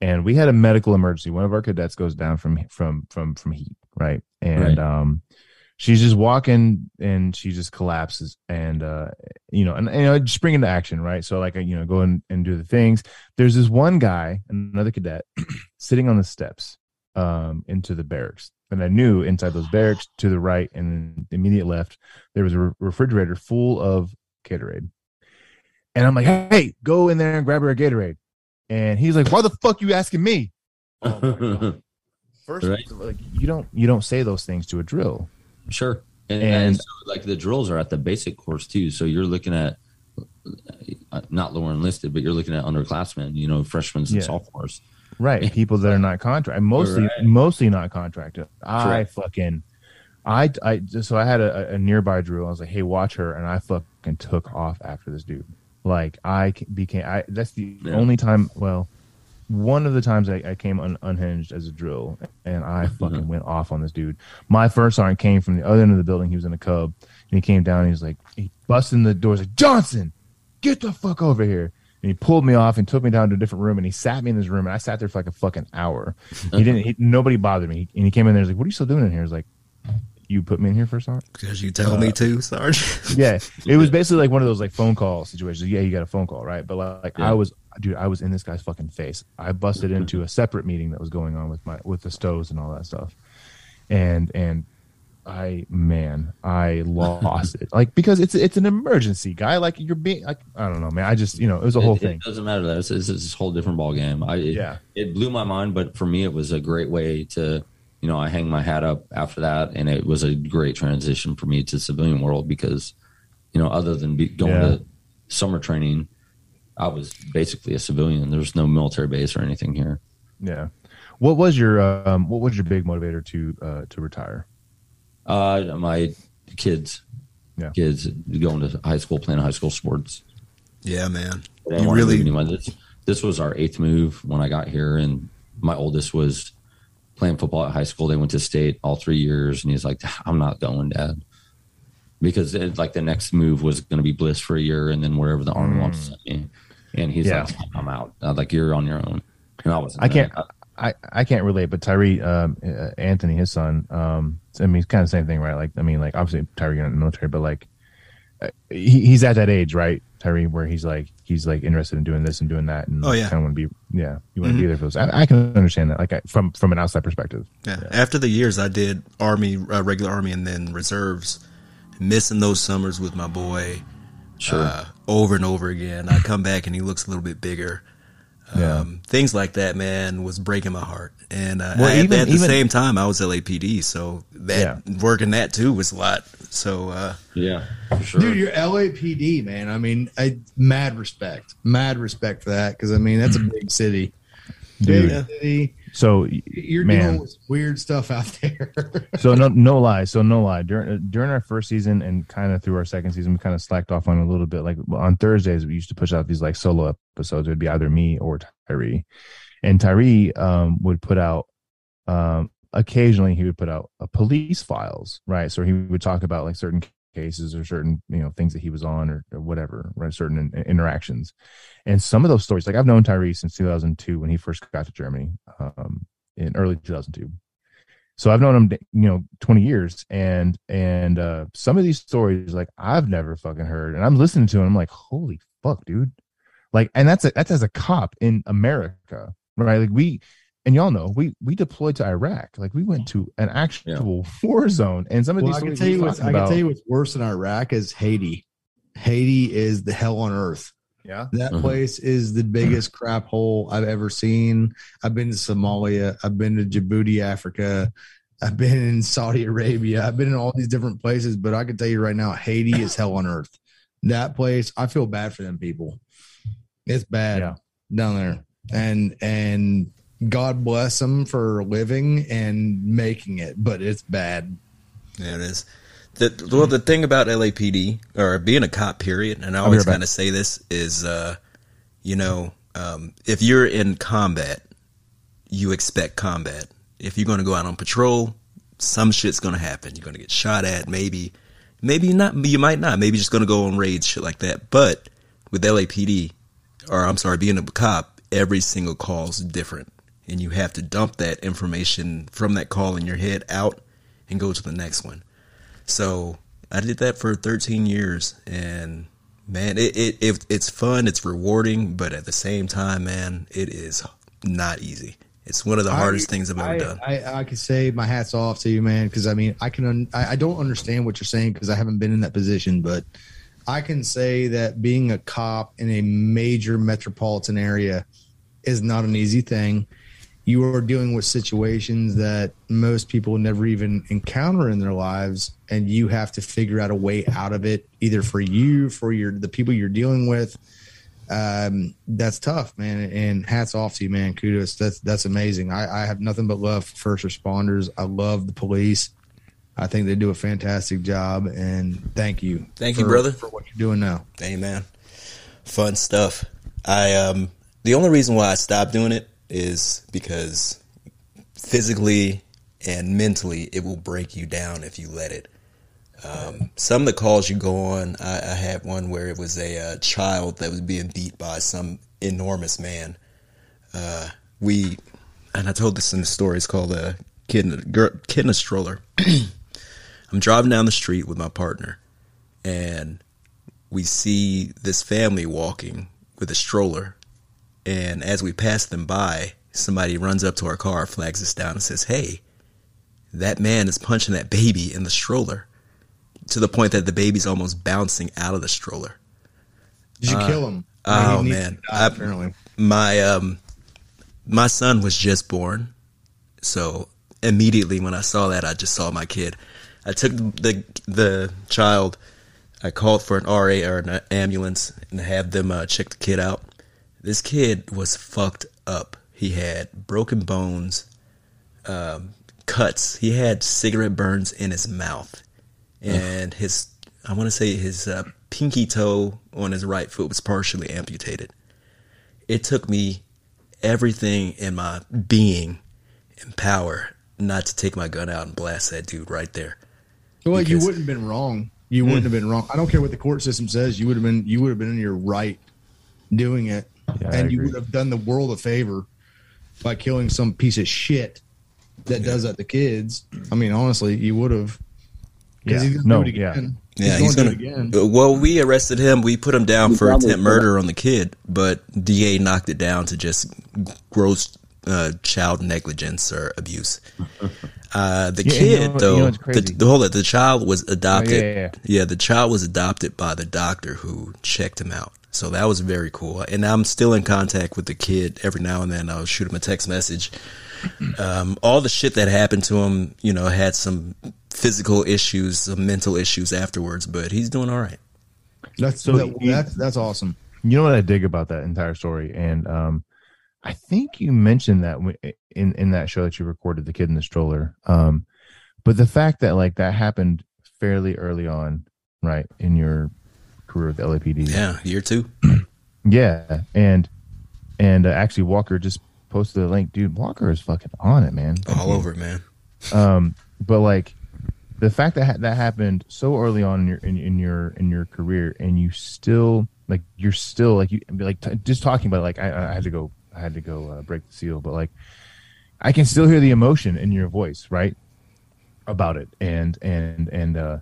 and we had a medical emergency. One of our cadets goes down from from from from heat, right? And Right. um she's just walking and she just collapses and uh you know and, and you know just spring into action, right? So like you know go in and do the things. There's this one guy, another cadet sitting on the steps um into the barracks. And I knew inside those barracks to the right and the immediate left there was a re- refrigerator full of Gatorade. And I'm like, hey, go in there and grab her a Gatorade. And he's like, why the fuck you asking me? Oh. First, Right. like you don't you don't say those things to a drill. Sure. And, And- and, so, like the drills are at the basic course too. So you're looking at uh, not lower enlisted, but you're looking at underclassmen, you know, freshmen and Yeah. sophomores. Right. People that are not contract mostly Right. mostly not contracted. I Correct. fucking I I so I had a, a nearby drill. I was like, hey, watch her, and I fucking took off after this dude. Like I ca- became I that's the Yeah. only time well one of the times I, I came un, unhinged as a drill and I mm-hmm. fucking went off on this dude. My first sergeant came from the other end of the building. He was in a cub and he came down. And he was like, he busted in the door. He's like, Johnson, get the fuck over here. And he pulled me off and took me down to a different room and he sat me in this room and I sat there for like a fucking hour. He didn't, he, nobody bothered me. And he came in there. He's like, what are you still doing in here? He's like, you put me in here for sergeant? Because you tell me uh, to, Sarge. yeah, it was basically like one of those like phone call situations. Yeah, you got a phone call, right? But like Yeah. I was, dude, I was in this guy's fucking face. I busted into a separate meeting that was going on with my with the stoves and all that stuff, and and I man, I lost it. Like because it's it's an emergency, guy. Like you're being like I don't know, man. I just you know it was a whole it, thing. It doesn't matter that it's, it's, it's a whole different ball game. I it, Yeah. it blew my mind, but for me, it was a great way to you know I hang my hat up after that, and it was a great transition for me to civilian world because you know other than be, going Yeah. to summer training, I was basically a civilian. There was no military base or anything here. Yeah. What was your um what was your big motivator to uh to retire? Uh, my kids, Yeah. kids going to high school, playing high school sports. Yeah, man. You really. This, this was our eighth move when I got here, and my oldest was playing football at high school. They went to state all three years, and he's like, "I'm not going, Dad," because it, like the next move was going to be Bliss for a year, and then wherever the army wants to send me. And he's Yeah. like, "I'm out. I'm like you're on your own." And I wasn't. I can't I- I, I can't relate, but Tyree um uh, Anthony, his son, um I mean it's kind of the same thing, right? Like I mean like obviously Tyree in the military, but like uh, he, he's at that age, right? Tyree, where he's like he's like interested in doing this and doing that, and Oh, yeah. kind of want to be yeah, you want to be there for those. I, I can understand that, like I, from from an outside perspective. yeah. After the years I did army, uh, regular army, and then reserves, missing those summers with my boy, Sure. uh, over and over again. I come back and he looks a little bit bigger. Yeah. Um, things like that, man, was breaking my heart. And uh, Well, I- at- even- at the even- same time, I was LAPD, so that working that too was a lot. So uh, yeah, for sure. Dude, you're LAPD, man. I mean, I, mad respect, mad respect for that because I mean that's a big city. Dude. Big city. So You're Man. with weird stuff out there. so no no lie so no lie. During during our first season and kind of through our second season we kind of slacked off on a little bit. Like on thursdays we used to push out these like solo episodes. It would be either me or tyree. And tyree um would put out um occasionally he would put out a police files right? So he would talk about like certain cases or certain you know things that he was on or, or whatever right certain in, interactions and some of those stories like i've known tyree since 2002 when he first got to germany um in early 2002 so I've known him, you know, 20 years and, and, uh, some of these stories, like I've never fucking heard and I'm listening to him I'm like, holy fuck, dude. Like, and that's, a, that's as a cop in America, right? Like we, and y'all know, we, we deployed to Iraq. Like we went to an actual war zone and some of well, these I can tell you what's, I can about- tell you what's worse than Iraq is Haiti. Haiti is the hell on earth. yeah. That Mhm. place is the biggest crap hole I've ever seen. I've been to Somalia. I've been to Djibouti, Africa. I've been in Saudi Arabia. I've been in all these different places, but I can tell you right now, Haiti is hell on earth. That place, I feel bad for them people. It's bad Yeah. down there, and and God bless them for living and making it, but it's bad. Yeah, it is. The, well, the thing about LAPD or being a cop, period, and I always kind of say this is, uh, you know, um, if you're in combat, you expect combat. If you're going to go out on patrol, some shit's going to happen. You're going to get shot at, maybe, maybe not. You might not. Maybe just going to go on raids, shit like that. But with LAPD, or I'm sorry, being a cop, every single call is different, and you have to dump that information from that call in your head out and go to the next one. So I did that for 13 years, and man, it, it, it it's fun, it's rewarding, but at the same time, man, it is not easy. It's one of the hardest things I've ever I, done. I, I could say my hats off to you, man, because I mean, I can, un- I, I don't understand what you're saying because I haven't been in that position, but I can say that being a cop in a major metropolitan area is not an easy thing. You are dealing with situations that most people never even encounter in their lives, and you have to figure out a way out of it, either for you, for your the people you're dealing with. Um, that's tough, man. And hats off to you, man. Kudos. That's that's amazing. I, I have nothing but love for first responders. I love the police. I think they do a fantastic job, and thank you. Thank you, brother. for what you're doing now. Amen. Fun stuff. I um the only reason why I stopped doing it is because physically and mentally it will break you down if you let it. Um, some of the calls you go on, I, I had one where it was a uh, child that was being beat by some enormous man. Uh, we, and I told this in the story. It's called a kid in a, girl, kid in a stroller. I'm driving down the street with my partner, and we see this family walking with a stroller. And as we pass them by, somebody runs up to our car, flags us down, and says, Hey, that man is punching that baby in the stroller to the point that the baby's almost bouncing out of the stroller. Did you kill him? oh, He man. die, I- apparently. My um my son was just born. So immediately when I saw that I just saw my kid. I took the the child I called for an RA or an ambulance and had them uh, check the kid out. This kid was fucked up. He had broken bones, um, cuts. He had cigarette burns in his mouth, and his I want to say his uh, pinky toe on his right foot was partially amputated. It took me everything in my being and power not to take my gun out and blast that dude right there. Well, you wouldn't have been wrong. You wouldn't have been wrong. I don't care what the court system says. You would have been. You would have been in your right doing it, Yeah, and you would have done the world a favor by killing some piece of shit that does that to kids. I mean, honestly, you would have. Yeah. he's gonna No, do it yeah. again. Yeah, he's, he's going gonna. to do it again. Well, we arrested him. We put him down He for probably attempt murder on the kid, but DA knocked it down to just gross uh, child negligence or abuse. Uh, the Yeah, you kid, know- you though, know the, crazy? the hold it, the child was adopted. Oh, yeah, yeah, the child was adopted by the doctor who checked him out. So that was very cool. And I'm still in contact with the kid every now and then. I'll shoot him a text message. Um, all the shit that happened to him, you know, had some physical issues, some mental issues afterwards, but he's doing all right. That's So that- that's that's awesome. You know what I dig about that entire story, and um, I think you mentioned that in in that show that you recorded, the kid in the stroller. Um, but the fact that like that happened fairly early on, right, in your career with LAPD, Yeah, year two. yeah, and and uh, actually Walker just posted a link, dude. Walker is fucking on it, man. All over it, man. Um, but like the fact that ha- that happened so early on in your in, in your in your career, and you still like you're still like you like t- just talking about it, like I, I had to go I had to go uh, break the seal, but like I can still hear the emotion in your voice, right, about it, and and and uh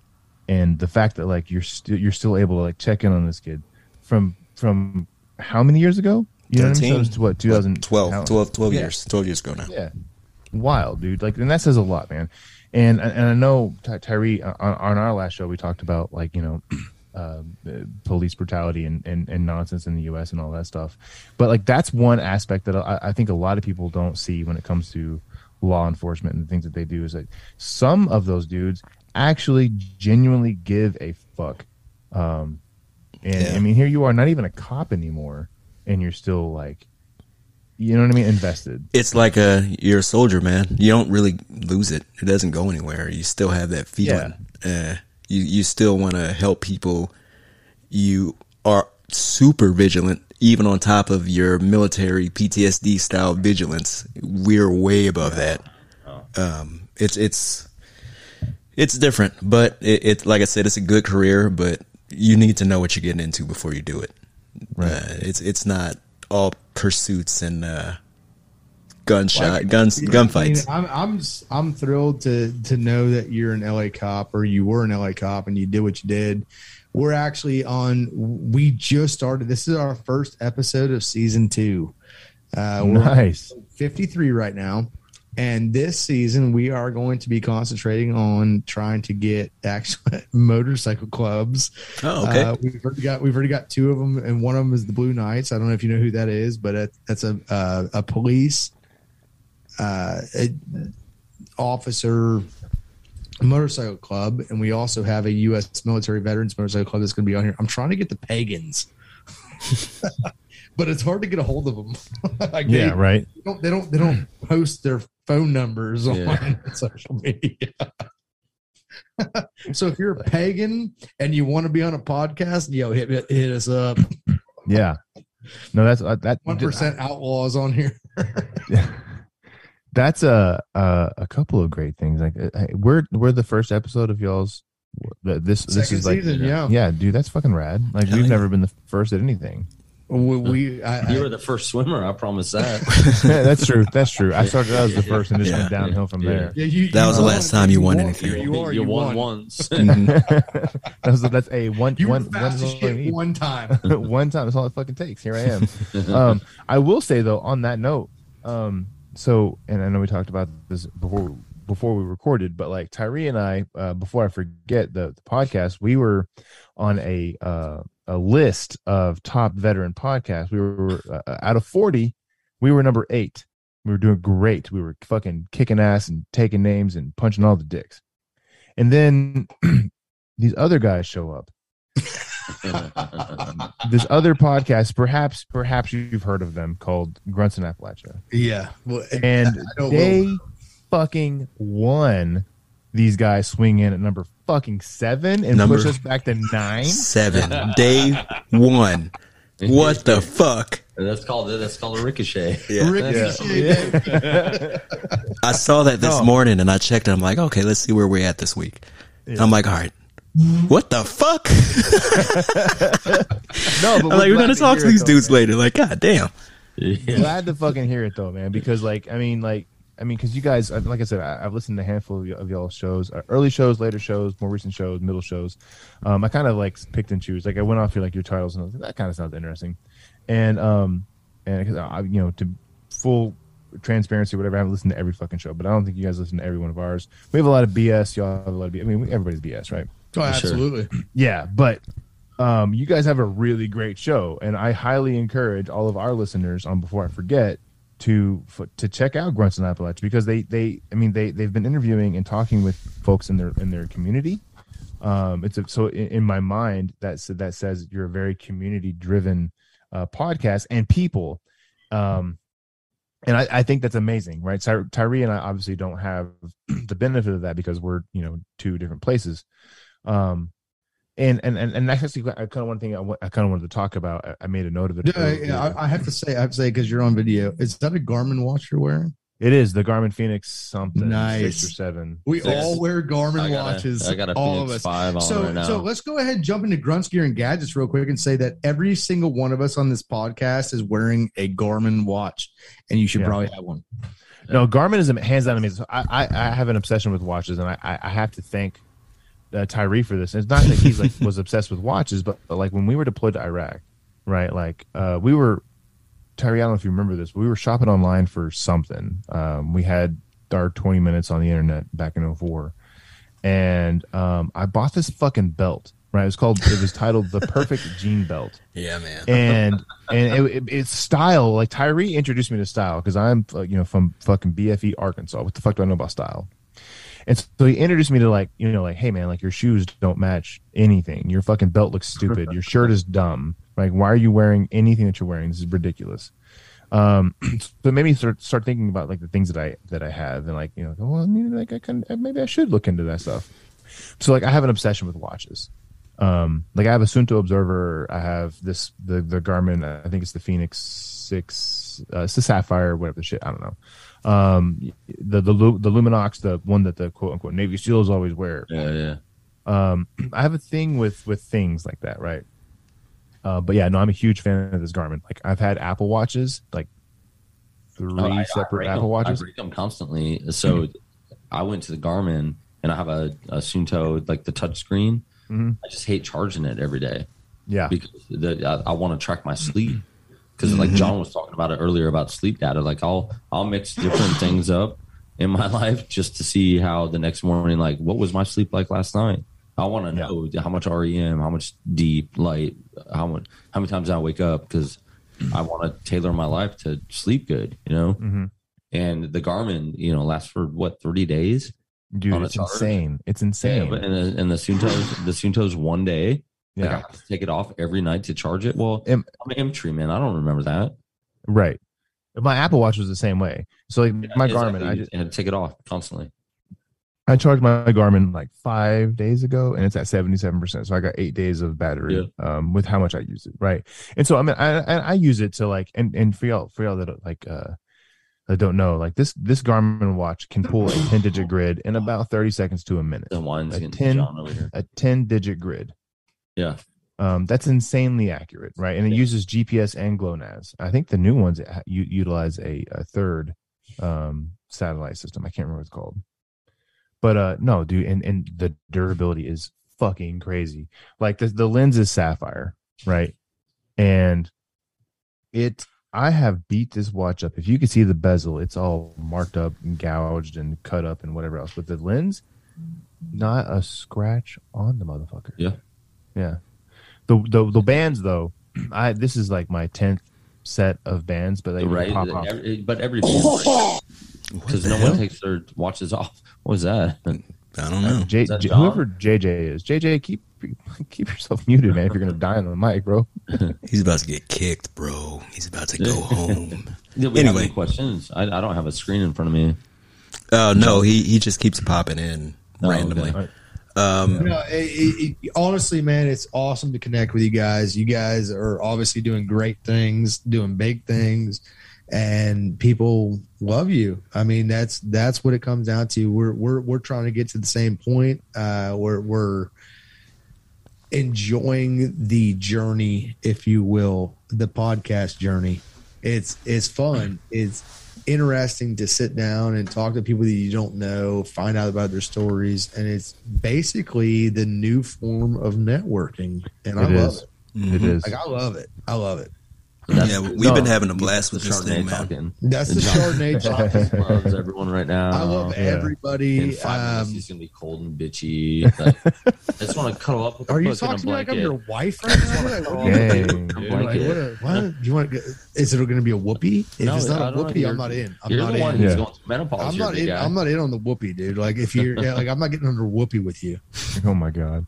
and the fact that like you're still you're still able to like check in on this kid from from how many years ago? You know what I mean? So 13? what 2012 12, 12, 12 Yeah. years. 12 years ago now. yeah, wild, dude. Like, and that says a lot, man. And and I know Ty- Tyree on, on our last show we talked about like you know, uh, police brutality and, and and nonsense in the U.S. and all that stuff. But like that's one aspect that I, I think a lot of people don't see when it comes to law enforcement and the things that they do is that some of those dudes actually genuinely give a fuck. Um, and Yeah. I mean, here you are, not even a cop anymore, and you're still like, you know what I mean, invested. It's like a you're a soldier, man. You don't really lose it. It doesn't go anywhere. You still have that feeling. Uh, you you still want to help people. You are super vigilant, even on top of your military PTSD style vigilance. We're way above that. Um, it's it's it's different, but it, it like I said, it's a good career, but you need to know what you're getting into before you do it. Right. Uh, it's it's not all pursuits and uh, gunshot guns gunfights. I mean, I'm I'm s- I'm thrilled to to know that you're an LA cop or you were an LA cop and you did what you did. We're actually on. We just started. This is our first episode of season two. Uh, we're Nice. 53 right now. And this season, we are going to be concentrating on trying to get actual motorcycle clubs. Oh, okay. Uh, we've already got we've already got two of them, and one of them is the Blue Knights. I don't know if you know who that is, but it, that's a uh, a police uh, a officer motorcycle club, and we also have a U.S. military veterans motorcycle club that's going to be on here. I'm trying to get the pagans, but it's hard to get a hold of them. like Yeah, they, right. they don't they don't they don't post their phone numbers on Yeah. social media. so if you're a pagan and you want to be on a podcast, yo, hit hit us up. Yeah. No, that's uh, that. One percent outlaws on here. That's a, a a couple of great things. Like uh, we're we're the first episode of y'all's. This this Second is like season, yeah. yeah, dude, that's fucking rad. Like Hell we've yeah. never been the first at anything. We, we I, You I, were the first swimmer. I promise that. Yeah, that's true. That's true. I started out as the first and just Yeah. went downhill from Yeah. there. yeah, you, That you was the last time you won won. anything. You are. You, won, won. once. that's that's a one You one were fast one- as shit one time. one time. That's all it fucking takes. Here I am. um, I will say though, on that note, um, so and I know we talked about this before before we recorded, but like Tyree and I, uh, before I forget the, the podcast, we were on a uh, a list of top veteran podcasts. We were uh, out of forty, we were number eight. We were doing great. We were fucking kicking ass and taking names and punching all the dicks. And then these other guys show up. this other podcast, perhaps perhaps you've heard of them, called Grunts in Appalachia, Yeah. Well, and I they know. fucking won. These guys swing in at number fucking seven and Number- push us back to nine. Seven. Day one. What the fuck? That's called that's called a ricochet. Yeah. Ricochet. I saw that this No. morning and I checked and I'm like, okay, let's see where we're at this week. I'm like, all right. What the fuck? No, but I'm like, we're gonna talk to these though, dudes man. later. Like, god damn. Yeah. glad to fucking hear it though, man. Because like, I mean, like, I mean, because you guys, like I said, I, I've listened to a handful of, y- of y'all shows, uh, early shows, later shows, more recent shows, middle shows. Um, I kind of like picked and choose. Like, I went off your like your titles, and I was like, that kind of sounds interesting. And um, and 'cause I, you know, to full transparency, whatever, I haven't listened to every fucking show, but I don't think you guys listen to every one of ours. We have a lot of BS. Y'all have a lot of BS. I mean, everybody's BS, right? Oh, sure. absolutely. Yeah, but um, you guys have a really great show, and I highly encourage all of our listeners on Before I Forget to to check out Grunts in Appalachia because they they I mean they they've been interviewing and talking with folks in their in their community. Um, it's a, so in, in my mind that that says you're a very community driven uh, podcast and people. Um, and I, I think that's amazing, right? Ty- Tyree and I obviously don't have the benefit of that because we're you know two different places. Um, and and and, and that's actually kind of one thing I, I kind of wanted to talk about. I, I made a note of it. Yeah, yeah, I, I have to say, I have to say, because you're on video, is that a Garmin watch you're wearing? it is the Garmin Fenix something Nice. six or seven. We Six. all wear Garmin I got a- watches. I got a all Fenix of us. five on so, right now. so let's go ahead and jump into grunts gear and gadgets real quick and say that every single one of us on this podcast is wearing a Garmin watch, and you should Yeah. probably have one. No, Garmin is am- hands down amazing. So I, I I have an obsession with watches, and I I, I have to thank uh, Tyree for this. And it's not that he's like was obsessed with watches, but, but like when we were deployed to Iraq, right? Like uh, we were Tyree. I don't know if you remember this. But we were shopping online for something. Um, we had our twenty minutes on the internet back in 04. and um, I bought this fucking belt. Right, it was called. It was titled the Perfect Jean Belt Yeah, man. and and it, it, it's style. Like Tyree introduced me to style because I'm uh, you know from fucking BFE Arkansas. What the fuck do I know about style? And so he introduced me to like you know like hey man like your shoes don't match anything. Your fucking belt looks stupid. Your shirt is dumb. Like why are you wearing anything that you're wearing? This is ridiculous. Um, so me start start thinking about like the things that I that I have and like you know well maybe like I can maybe I should look into that stuff. So like I have an obsession with watches um like i have a suunto observer i have this the the garmin i think it's the fenix six uh, it's the sapphire whatever the shit i don't know um the the the luminox the one that the quote unquote navy seals always wear yeah, yeah. um i have a thing with with things like that right uh but yeah no i'm a huge fan of this garmin like i've had apple watches like three Oh, I- I separate break apple them. watches I break them constantly. So I went to the Garmin and I have a, a Suunto like the touch screen. Mhm. I just hate charging it every day yeah because the, I, I want to track my sleep. Because like John was talking about it earlier about sleep data, like I'll I'll mix different things up in my life just to see how the next morning, like what was my sleep like last night. I want to Yeah. know how much REM, how much deep light, how much, how many times I wake up because I want to tailor my life to sleep good, you know. Mhm. And the Garmin, you know, lasts for what thirty days. dude it's insane it's Yeah, insane but and the and the Suunto's the Suunto's one day. Like I yeah have to take it off every night to charge it. Well, Am- I'm an M tree man. I don't remember that. right my apple watch was the same way so like my garmin Exactly. i just had to take it off constantly. I charged my Garmin like five days ago, and it's at seventy seven percent. So I got eight days of battery um, with how much I use it, right? And so I mean, I, I I use it to like, and and for y'all for y'all that like uh that don't know, like this this Garmin watch can pull a ten digit grid in about thirty seconds to a minute. The wine's A 10 John over here. A ten digit grid. Yeah. Um, that's insanely accurate, right? And it Yeah. uses GPS and GLONASS. I think the new ones u- utilize a, a third um, satellite system. I can't remember what it's called. But uh, no, dude, and, and the durability is fucking crazy. Like the, the lens is sapphire, right? And it I have beat this watch up. If you can see the bezel, it's all marked up and gouged and cut up and whatever else. But the lens, not a scratch on the motherfucker. Yeah. Yeah. The the the bands though, I this is like my tenth set of bands, but they right. pop off. Every, but every because no one takes their watches off. What was that? I don't know. Uh, J, J- whoever JJ is, JJ, keep keep yourself muted, man. If you're gonna die on the mic, bro. He's about to get kicked, bro. He's about to go home. Did we have Anyway. any questions? I, I don't have a screen in front of me. Oh no, he he just keeps popping in Oh, randomly. okay. Um, No, it, it, honestly, man, it's awesome to connect with you guys. You guys are obviously doing great things, doing big things, and people love you. I mean, that's that's what it comes down to. We're we're we're trying to get to the same point. Uh, we're we're enjoying the journey, if you will, the podcast journey. It's it's fun. It's interesting to sit down and talk to people that you don't know, find out about their stories, and it's basically the new form of networking. And I It love is. it. It mm-hmm. is. Like I love it. I love it. That's- yeah, we've no, been having a blast with this Chardonnay thing, man. talking. That's the Chardonnay talk. Loves everyone right now. I love yeah. In everybody. five minutes, Um, he's gonna be cold and bitchy. Like, I just want to cuddle up with a are you book and talking a to me like I'm blanket. your wife right now? Like, what Dang. dude? Like, what, a- what? Do you want? To, is it going to be a whoopee? If No, it's not a don't know. whoopee, I'm not in. I'm You're not the one in. who's Yeah. going through menopause. I'm not in. guy. I'm not in on the whoopee, dude. Like if you're yeah, like I'm not getting under whoopee with you. Oh my god.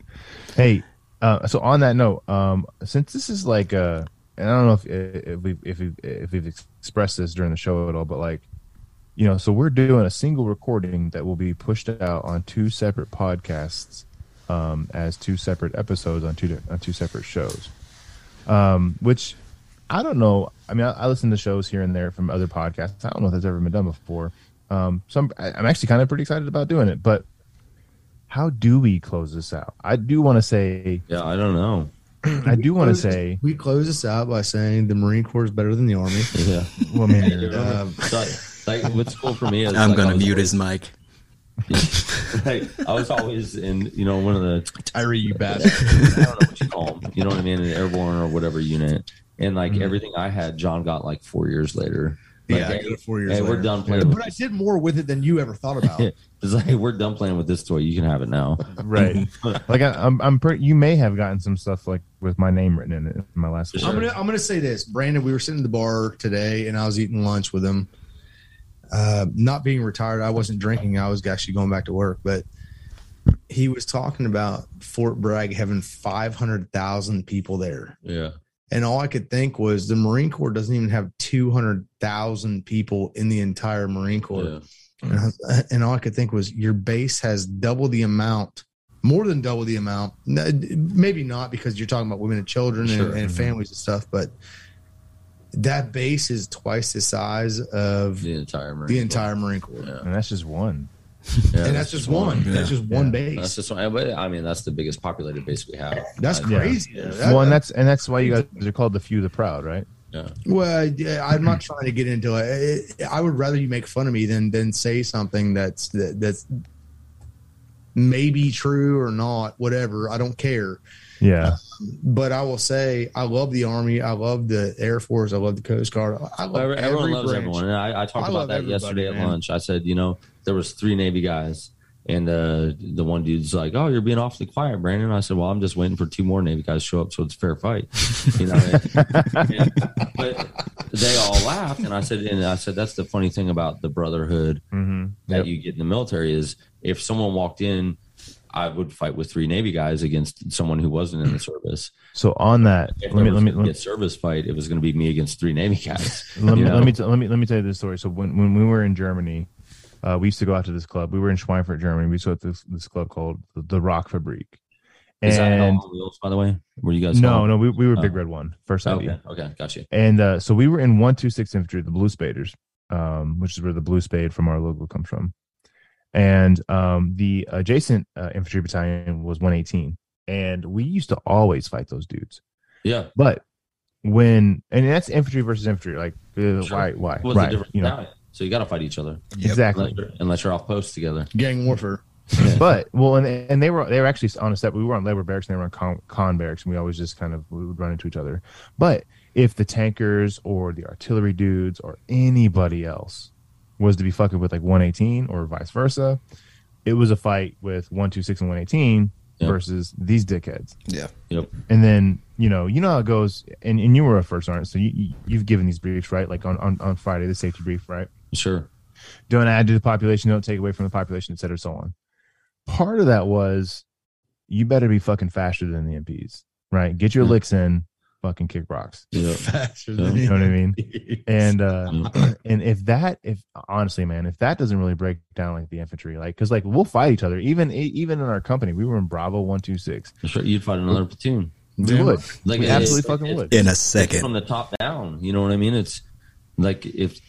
Hey, uh, so on that note, um, since this is like, uh, and I don't know if if we if we if we've expressed this during the show at all, but like, you know, so we're doing a single recording that will be pushed out on two separate podcasts, um, as two separate episodes on two on two separate shows, um, which I don't know. I mean, I, I listen to shows here and there from other podcasts. I don't know if that's ever been done before. Um, so I'm, I- I'm actually kind of pretty excited about doing it, but how do we close this out? I do want to say, Yeah, I don't know. I do want to say, we close this out by saying the Marine Corps is better than the Army. Yeah. well, I mean, Um, So, like, what's cool for me is I'm like, gonna mute always- his mic. like, I was always in, you know, one of the Tyree, you bastard. I don't know what you call them. You know what I mean? An airborne or whatever unit. And like Mm-hmm. everything I had, John got like four years later. Like, yeah, I hey, got it four years hey, later. we're done playing. But I did more with it than you ever thought about. It's like we're done playing with this toy. You can have it now. right? Like I, I'm, I'm pretty. You may have gotten some stuff like with my name written in it in my last. For I'm gonna I'm gonna say this, Brandon. We were sitting at the bar today, and I was eating lunch with him. Uh, not being retired, I wasn't drinking. I was actually going back to work, but he was talking about Fort Bragg having 500,000 people there, Yeah. And all I could think was the Marine Corps doesn't even have 200,000 people in the entire Marine Corps. Yeah. And, I and all I could think was your base has double the amount, more than double the amount. Maybe not because you're talking about women and children Sure. and, and families and stuff, but that base is twice the size of The entire Marine the Corps. entire Marine Corps. Yeah. and that's just one. Yeah, And that's just one. That's just one base. That's just one. But I mean, that's the biggest populated base we have. That's I- Yeah. crazy. Yeah. That- well, and that's and that's why you guys are called the few, the proud, right? Yeah. Well, yeah, I'm not trying to get into it. I would rather you make fun of me than than say something that's that, that's maybe true or not. Whatever, I don't care. Yeah, But I will say, I love the Army. I love the Air Force. I love the Coast Guard. I love everyone every loves branch. everyone. And I, I talked I about that everybody, yesterday at man. lunch. I said, you know, there was three Navy guys, and uh, the one dude's like, "Oh, you're being awfully quiet, Brandon." I said, "Well, I'm just waiting for two more Navy guys to show up, so it's a fair fight." You know, And- but they all laughed, and I said, and I said, that's the funny thing about the brotherhood mm-hmm. that you get in the military is if someone walked in. I would fight with three Navy guys against someone who wasn't in the service. So on that, If let me let me let me service fight, it was going to be me against three Navy guys. let me, know? let me t- let me let me tell you this story. So when when we were in Germany, uh, we used to go out to this club. We were in Schweinfurt, Germany. We used to go to this, this club called the, Rock Fabrique. Is that And all on wheels, by the way? Were you guys? no, home? no, we, we were Big Oh. Red One, first ID. Okay, okay, got you. And uh, so we were in 126 Infantry, the Blue Spaders, um, which is where the blue spade from our logo comes from. And um, the adjacent uh, infantry battalion was 118. And we used to always fight those dudes. Yeah, But when, and that's infantry versus infantry, like, uh, Sure. why, why? what's right. the? You know, battalion? So you got to fight each other exactly. unless you're, unless you're off post together. Gang warfare. but well, and and they were they were actually on a step. We were on labor barracks and they were on Conn, Conn barracks, and we always just kind of we would run into each other. But if the tankers or the artillery dudes or anybody else was to be fucking with like 118 or vice versa, it was a fight with 126 and 118 Yep. versus these dickheads. Yeah. Yep. And then, you know, you know how it goes. And, and you were a first sergeant, so you, you, you've given these briefs, right? Like on, on, on Friday, the safety brief, right? Sure. Don't add to the population, don't take away from the population, et cetera, so on. Part of that was you better be fucking faster than the MPs, right? Get your Yeah. licks in, fucking kick rocks. Yep. Faster Yeah. than You know what I mean? mean? And uh and if that if honestly man if that doesn't really break down like the infantry like because like we'll fight each other even even in our company we were in bravo 126 Sure. You'd fight another platoon. we would Like we it- absolutely it- fucking it- would In a It's second. from the top down. You know what I mean? It's like if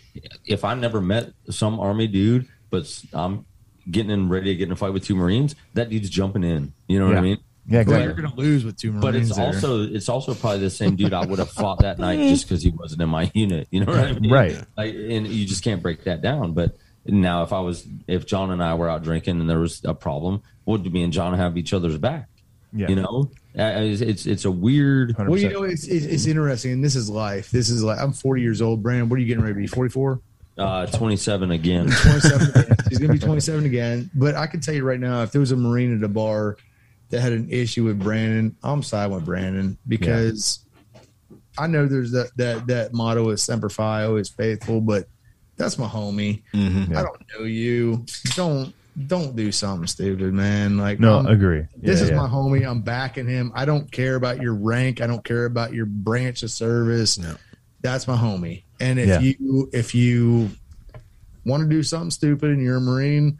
if I never met some army dude, but I'm getting in ready to get in a fight with two Marines, that dude's jumping in. You know what Yeah. I mean? Yeah exactly. you're gonna lose with two Marines. But it's there. also it's also probably the same dude I would have fought that night just because he wasn't in my unit. You know what I mean? Right. Like, and you just can't break that down. But now, if I was if John and I were out drinking and there was a problem, would me and John have each other's back? yeah You know, it's it's, it's a weird. 100%. Well, you know, it's, it's it's interesting, and this is life. This is like I'm 40 years old, Brandon. What are you getting ready to be? 44, Uh, 27 again. 27. again. He's gonna be 27 again. But I can tell you right now, if there was a Marine at a bar that had an issue with Brandon, I'm siding with Brandon because I know there's that that that motto is "Semper Fi," always faithful, but that's my homie. Mhm. Yeah. I don't know you. Don't don't do something stupid, man. Like no I'm- agree This Yeah, is my homie. I'm backing him. I don't care about your rank. I don't care about your branch of service. No. That's my homie. And if Yeah. you if you want to do something stupid and you're a Marine,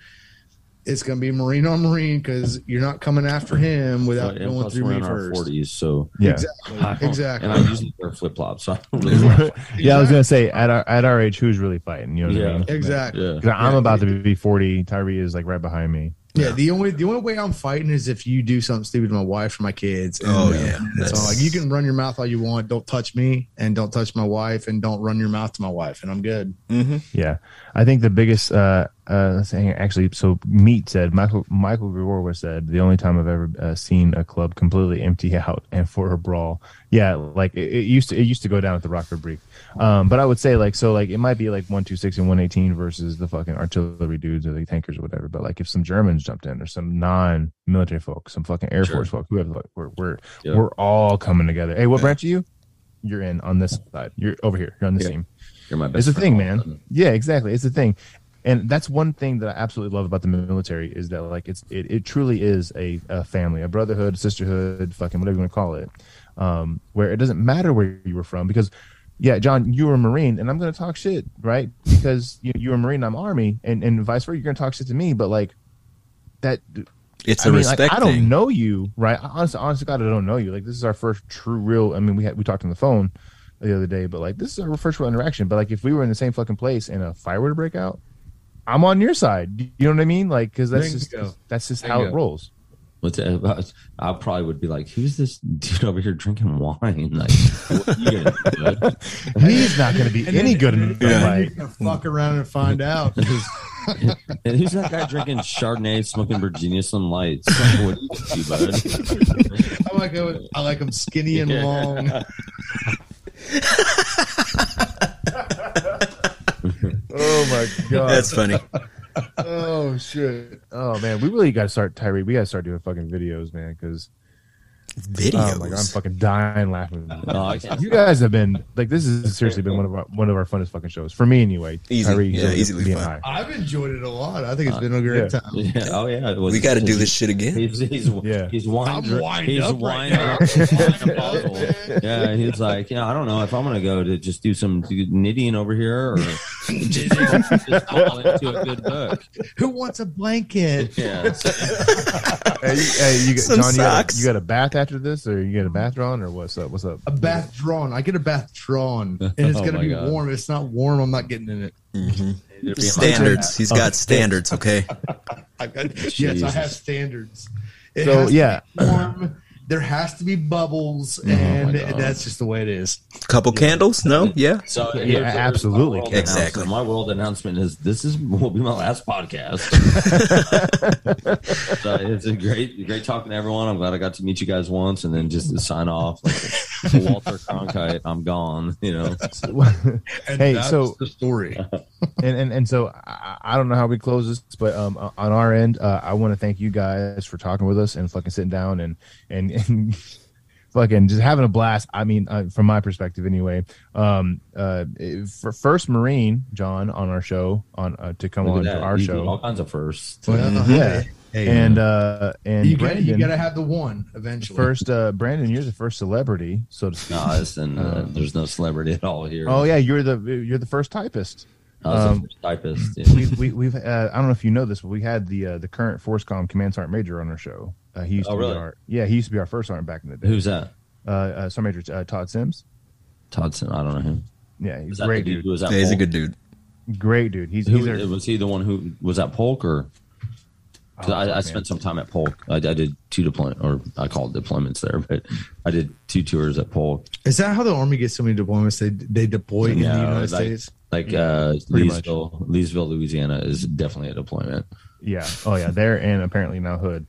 it's going to be Marine on Marine because you're not coming after him without and going through we're me in our first. 40s, so yeah Exactly. Exactly. And I usually wear flip flops, so really. yeah i was gonna say at our at our age who's really fighting you know what Yeah. i mean exactly. yeah. 'Cause i'm about to be 40 tyree is like right behind me Yeah, the only the only way I'm fighting is if you do something stupid to my wife or my kids. And, Oh, uh, yeah. so That's- like you can run your mouth all you want. Don't touch me and don't touch my wife and don't run your mouth to my wife and I'm good. Mhm. Yeah, I think the biggest. Uh, uh, let's see, actually, so Meat said Michael Michael Grigorova said the only time I've ever uh, seen a club completely empty out and for a brawl. Yeah, like it, it used to. It used to go down at the Rockford Brief. Um, but I would say like so like it might be like one two six and one eighteen versus the fucking artillery dudes or the tankers or whatever. But like if some Germans jumped in or some non military folk, some fucking Air Sure. Force folk, whoever, like, we're we're we're all coming together. Hey, what Yeah. branch are you? You're in on this side. You're over here. You're on this Yeah. team. You're my best. It's a thing, all of a man. sudden. Yeah, exactly. It's a thing. And that's one thing that I absolutely love about the military is that like it's it, it truly is a, a family, a brotherhood, a sisterhood, fucking whatever you want to call it. Um, where it doesn't matter where you were from because yeah, John, you were a Marine and I'm gonna talk shit, right? Because you you were a Marine, I'm Army, and, and vice versa, you're gonna talk shit to me, but like that It's I a mean, like, respect I don't thing. know you, right? Honestly, honestly, God, I don't know you. Like, this is our first true, real. I mean, we had we talked on the phone the other day, but like, this is our first real interaction. But like, if we were in the same fucking place and a fire were to break out, I'm on your side. You know what I mean? Like, because that's just that's just Bingo. how it rolls. What's that? I probably would be like, "Who's this dude over here drinking wine?" Like, what are you gonna do, bud? He's not going to be And any then- good in and the then fight. gonna fuck around and find out. and who's that guy drinking Chardonnay, smoking Virginia Slim Lights? Like, what are you gonna do, bud? I like him, I like him skinny and Yeah. long. Oh my god! That's funny. oh shit! Oh man, we really got to start Tyree. We got to start doing fucking videos, man. Because Videos. oh my god, I'm fucking dying laughing. Oh, no, You guys have been like this has seriously been one of our one of our funnest fucking shows for me anyway. Easy. Tyree, Yeah, you're easily fun. high. I've enjoyed it a lot. I think it's uh, been a great yeah. time. Yeah. Oh yeah. was- we got to do this shit again. He's he's Yeah. he's wine. I'm dr- he's up right wine now. up- wine. Yeah, he's like, yeah, I don't know if I'm gonna go to just do some knitting over here or just fall into a good book. Who wants a blanket? Yeah. Hey, you- hey, you got, Some John, you got, socks. a, you got a bath after this, or you get a bath drawn, or what's up? What's up? A bath drawn. I get a bath drawn, and it's Oh gonna be God. warm. If it's not warm, I'm not getting in it. Mhm. Standards. He's got standards. Okay. I got, yes, I have standards. It So, has to yeah. be warm. There has to be bubbles, my and God. that's just the way it is. A couple candles? No. Yeah. So Yeah, here's- here's absolutely. world Exactly. My world announcement is this is will be my last podcast. so it's a great, great talking to everyone. I'm glad I got to meet you guys once, and then just to sign off. Like, Walter Cronkite, I'm gone. You know, And Hey, that's so- the story. and and, and so I, I don't know how we close this, but um, on our end, uh, I want to thank you guys for talking with us and fucking sitting down and and, and fucking just having a blast. I mean, uh, from my perspective, anyway. Um, uh, for first Marine John on our show on uh, to come Look on to our You do all kinds of firsts. Well, Yeah. hey, and uh, and you got Brandon, you got to have the one eventually. first uh, Brandon, you're the first celebrity, so to speak. No, listen, uh, there's no celebrity at all here. Oh yeah, you're the you're the first typist. I um, typist. yeah. we, we, we've uh, I don't know if you know this, but we had the uh, the current FORSCOM Command Sergeant Major on our show. Uh, he used Oh, to really? be our yeah he used to be our first sergeant back in the day. Who's that? uh, uh, Sergeant Major uh, Todd Sims? Toddson. I don't know him. Yeah, he's a great the dude. Who was that? Yeah, he's a good dude. Great dude. He's Who, he's our, was he the one who was at Polk or? 'cause Oh, I, I spent some time at Polk. I, I did two deployment, or I call it deployments there, but I did two tours at Polk. Is that how the army gets so many deployments? They they deploy in the United like- States. Like uh, much. Leesville, Leesville, Louisiana is definitely a deployment. yeah oh yeah there and apparently now Hood.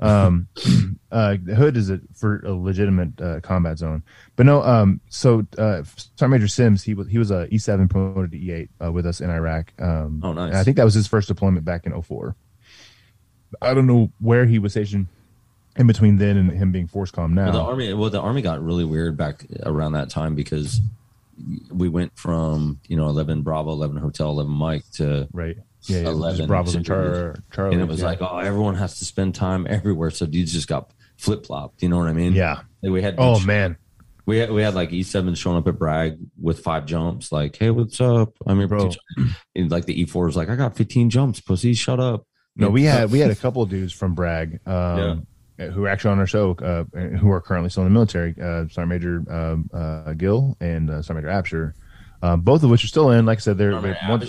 Um, uh, Hood is a for a legitimate uh, combat zone, but no. Um, so uh, Sergeant Major Sims he was he was a E seven promoted to E eight uh, with us in Iraq. Um, Oh, nice. I think that was his first deployment back in 04. I don't know where he was stationed in between then and him being FORSCOM now. Well, the army, well, the army got really weird back around that time because we went from you know eleven Bravo, eleven Hotel, eleven Mike to right? Yeah, yeah 11 just Bravos and Char- Charlie. and it was yeah. like, oh, everyone has to spend time everywhere. So dudes just got flip flopped. You know what I mean? yeah. Like, we had Oh man, we had we had like E seven showing up at Bragg with five jumps. Like, hey, what's up? I mean, Bro. and like the E four is like, I got fifteen jumps, pussy. Shut up. no, we had we had a couple of dudes from Bragg, um, who are actually on our show, uh, who are currently still in the military. Uh, Sergeant Major um, uh, Gill and uh, Sergeant Major Absher, uh, both of which are still in. Like I said, they're, they're one,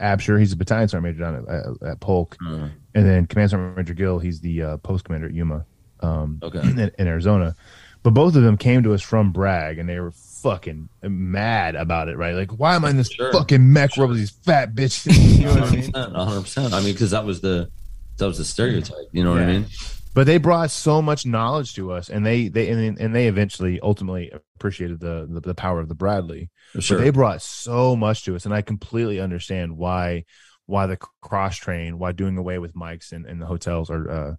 Absher. He's a battalion sergeant major down at, at, Polk, Uh, and then Command Sergeant Major Gill. He's the uh, post commander at Yuma. Um, Okay. in, in Arizona. But both of them came to us from Bragg, and they were fucking mad about it, right? Like, why am I in this Sure. fucking mech world with these fat bitches? You know what I mean? hundred percent. I mean, because that was the that was the stereotype. You know what I mean? But they brought so much knowledge to us, and they they and, and they eventually ultimately appreciated the, the the power of the Bradley. Sure. But they brought so much to us, and I completely understand why why the cross train, why doing away with mics and, and the hotels or uh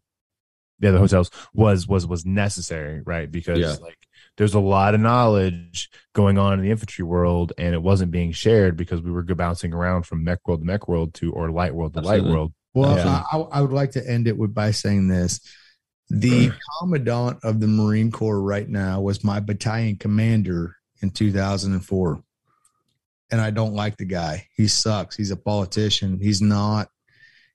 yeah the hotels was was was necessary, right? Because Yeah. like there's a lot of knowledge going on in the infantry world, and it wasn't being shared because we were bouncing around from mech world to mech world to or light world to Absolutely. light world. Well, Yeah. I, I would like to end it with by saying this: the commandant of the Marine Corps right now was my battalion commander in 2004, and I don't like the guy. He sucks. He's a politician. He's not.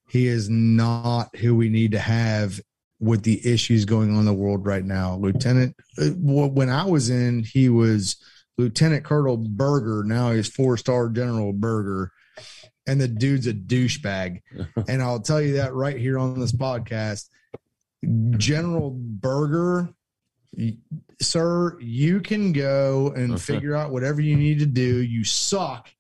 He is not who we need to have with the issues going on in the world right now. Lieutenant, uh, when I was in, he was Lieutenant Colonel Berger. Now he's four star General Berger, and the dude's a douchebag. and I'll tell you that right here on this podcast. General Berger, sir, you can go and Okay. figure out whatever you need to do. You suck.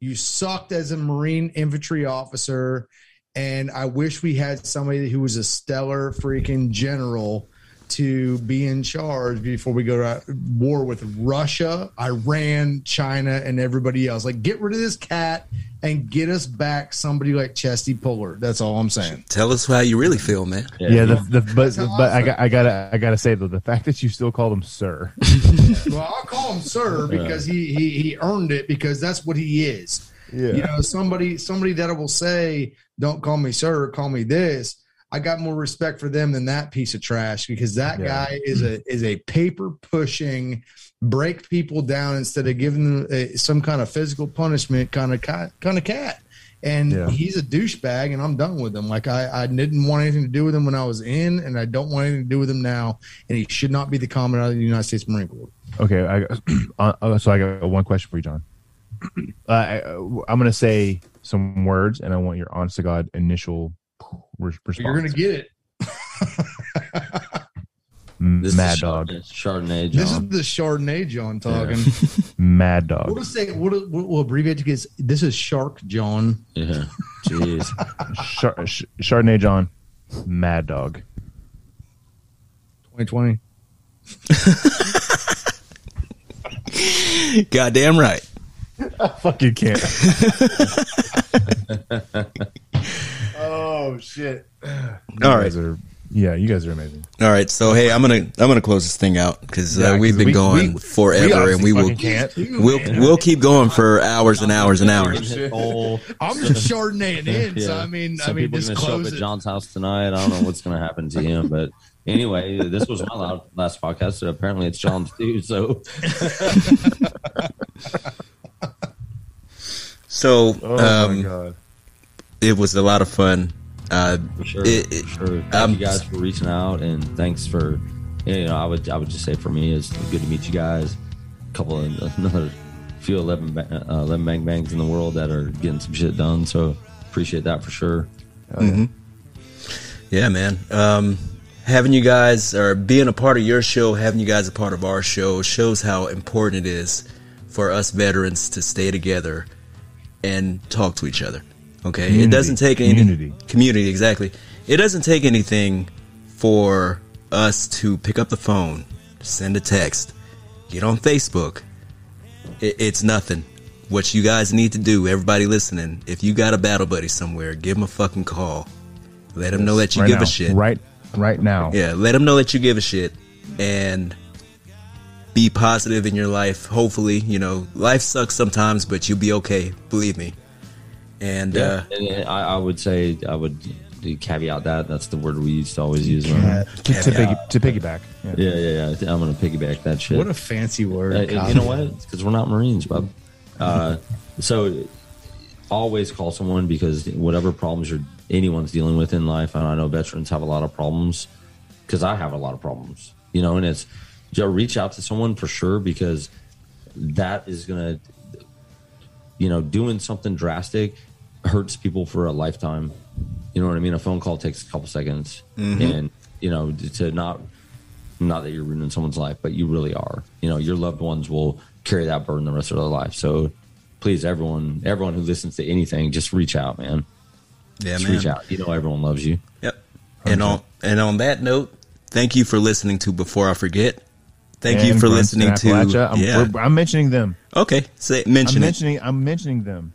You sucked as a Marine infantry officer. And I wish we had somebody who was a stellar freaking general to be in charge before we go to war with Russia, Iran, China, and everybody else. Like, get rid of this cat and get us back somebody like Chesty Puller. That's all I'm saying. Tell us how you really feel, man. Yeah, the, the, but That's how but I I got I gotta I gotta say though the fact that you still called him sir. Well, I'll call him sir because he he he earned it because that's what he is. Yeah. You know, somebody somebody that will say, "Don't call me sir, call me this." I got more respect for them than that piece of trash because that Yeah. guy is a is a paper pushing, break people down instead of giving them uh, some kind of physical punishment kind of cat, kind of cat. And Yeah. he's a douchebag, and I'm done with him. Like I, I didn't want anything to do with him when I was in, and I don't want anything to do with him now. And he should not be the commandant of the United States Marine Corps. Okay, I uh, uh, so I got one question for you, John. Uh, I, I'm gonna say some words, and I want your honest to god initial re- response. You're gonna get it. M- This Mad is dog, Chardonnay, Chardonnay This is John. the Chardonnay John talking. Mad We'll dog, just say we'll, we'll, we'll abbreviate to get this is Shark John. yeah. Jeez. Char- Ch- Chardonnay John, Mad dog. 2020. Goddamn right. Fuck you can't. Oh shit. You All right. guys are yeah, you guys are amazing. All right, so hey, I'm gonna I'm gonna close this thing out because uh, Yeah, 'cause we've been we- going we- forever, we and we will can't. we'll we'll keep going for hours and hours and hours. Oh, I'm just shortening it in. So I mean, Some I mean, people just gonna show up close at it. John's house tonight. I don't know what's going to happen to him, but anyway, this was my last podcast. So apparently, it's John's too. So So Oh um, my god. It was a lot of fun. Uh, for sure, It- it- for sure. Thank um, you guys for reaching out, and thanks for you know. I would I would just say for me, it's good to meet you guys. A couple of another few 11, ba- uh, 11 bang bangs in the world that are getting some shit done. So appreciate that for sure. Yeah, man. Um, having you guys or being a part of your show, having you guys a part of our show shows how important it is for us veterans to stay together and talk to each other. Okay, it Community. doesn't take any Community. community exactly. It doesn't take anything for us to pick up the phone, send a text, get on Facebook. It, it's nothing. What you guys need to do, everybody listening, if you got a battle buddy somewhere, give them a fucking call. Let them know that you right give now. a shit. Right right now. Yeah, let them know that you give a shit and be positive in your life. Hopefully, you know, life sucks sometimes, but you'll be okay. Believe me. And uh, and I, I would say I would caveat that. That's the word we used to always use. When, To, to, piggy, to piggyback. Yeah. yeah, yeah, yeah. I'm gonna piggyback that shit. What a fancy word. Uh, you know what? Because we're not Marines, bub. Uh, so always call someone because whatever problems you're anyone's dealing with in life, and I know veterans have a lot of problems because I have a lot of problems, you know, and it's just reach out to someone for sure because that is gonna, you know, doing something drastic hurts people for a lifetime. You know what I mean? A phone call takes a couple seconds, mm-hmm. and you know, to not not that you're ruining someone's life, but you really are. You know, your loved ones will carry that burden the rest of their life. So please, everyone, everyone who listens to anything, just reach out, man. yeah, Just man. reach out. You know, everyone loves you. Yep. And on and on that note, thank you for listening to Before I Forget. Thank you for Grunts listening to. I'm, yeah. I'm mentioning them. Okay. Say I'm mention it. mentioning. I'm mentioning them.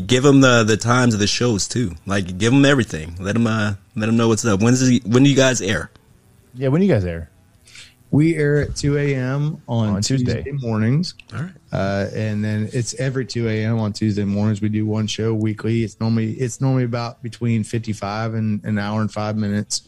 Give them the the times of the shows too. Like give them everything. Let them uh let them know what's up. When's the, when do you guys air? Yeah. When do you guys air? We air at 2 a.m. on, On Tuesday. Tuesday. mornings. All right. Uh, and then it's every 2 a.m. on Tuesday mornings. We do one show weekly. It's normally it's normally about between 55 and an hour and five minutes,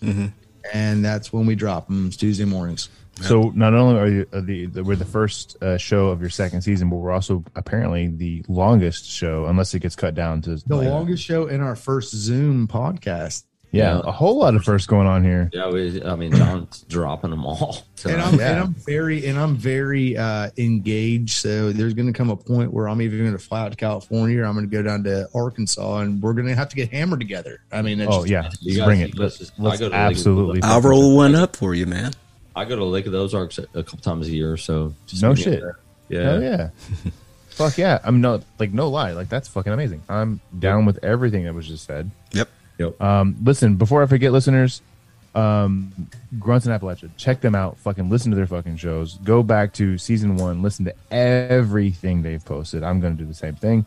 and that's when we drop them. Tuesday mornings. So not only are, you, the, the we're the first uh, show of your second season, but we're also apparently the longest show, unless it gets cut down to The like- longest show in our first Zoom podcast. Yeah, Yeah. a whole lot of firsts going on here. Yeah, we, I mean, John's dropping them all. And. I'm, Yeah. and I'm very and I'm very uh, engaged. So there's going to come a point where I'm even going to fly out to California, or I'm going to go down to Arkansas, and we're going to have to get hammered together. I mean, it's Oh just- yeah, You guys- bring it. Let's, just- I let's go to absolutely. I'll roll one up for you, man. I go to Lake of the Ozarks a, a couple times a year. So just No shit. Yeah. Hell yeah. Fuck yeah. I'm not like no lie. Like that's fucking amazing. I'm down with everything that was just said. Yep. Yep. Um, listen, before I forget, listeners, um, Grunts in Appalachia, check them out. Fucking listen to their fucking shows. Go back to season one. Listen to everything they've posted. I'm going to do the same thing,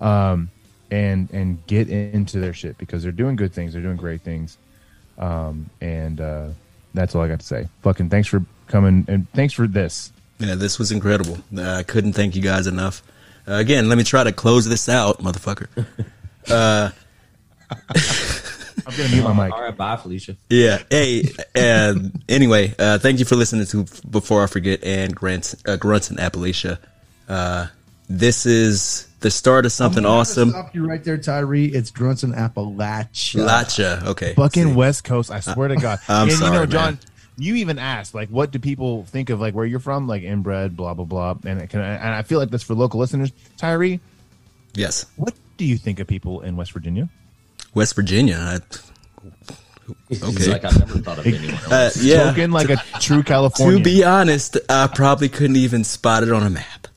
um, and and get into their shit because they're doing good things. They're doing great things, um, and uh, that's all I got to say. Fucking thanks for coming and thanks for this. Yeah, this was incredible. Uh, I couldn't thank you guys enough. Uh, again, let me try to close this out, motherfucker. I'm gonna mute my mic. All right, bye, Felicia. Yeah. Hey. Uh, anyway, uh, thank you for listening to Before I Forget and Grant, uh, Grunts in Appalachia. Uh, this is the start of something I'm awesome. Stop you right there, Tyree. It's Grunts in Appalachia. Lacha. Okay. fucking See. West Coast. I swear to God. I'm and sorry, you know, John, man. you even asked like, what do people think of like where you're from, like inbred, blah blah blah, and it can, and I feel like this for local listeners. Tyree, Yes. what do you think of people in West Virginia? West Virginia. I, Okay. like, I never thought of anyone else. uh, yeah. Spoken like a true Californian. To be honest, I probably couldn't even spot it on a map.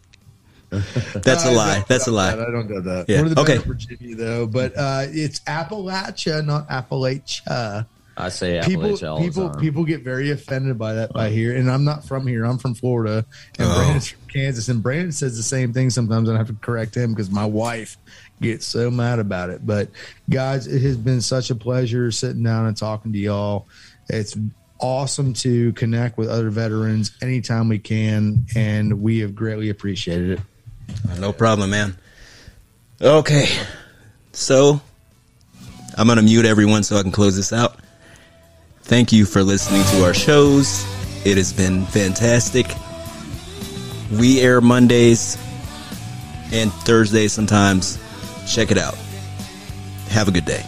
That's a lie. That's a lie. that. I don't know that. Yeah. One of the Okay. Virginia though, but uh, it's Appalachia, not Appalachia. I I say people Appalachia all the people people get very offended by that by here and i'm not from here i'm from florida and Oh. brandon's from kansas and brandon says the same thing sometimes and i have to correct him because my wife gets so mad about it but guys it has been such a pleasure sitting down and talking to y'all it's awesome to connect with other veterans anytime we can and we have greatly appreciated it Uh, no problem, man. Okay. So, I'm going to mute everyone so I can close this out. Thank you for listening to our shows. It has been fantastic. We air Mondays and Thursdays sometimes. Check it out. Have a good day.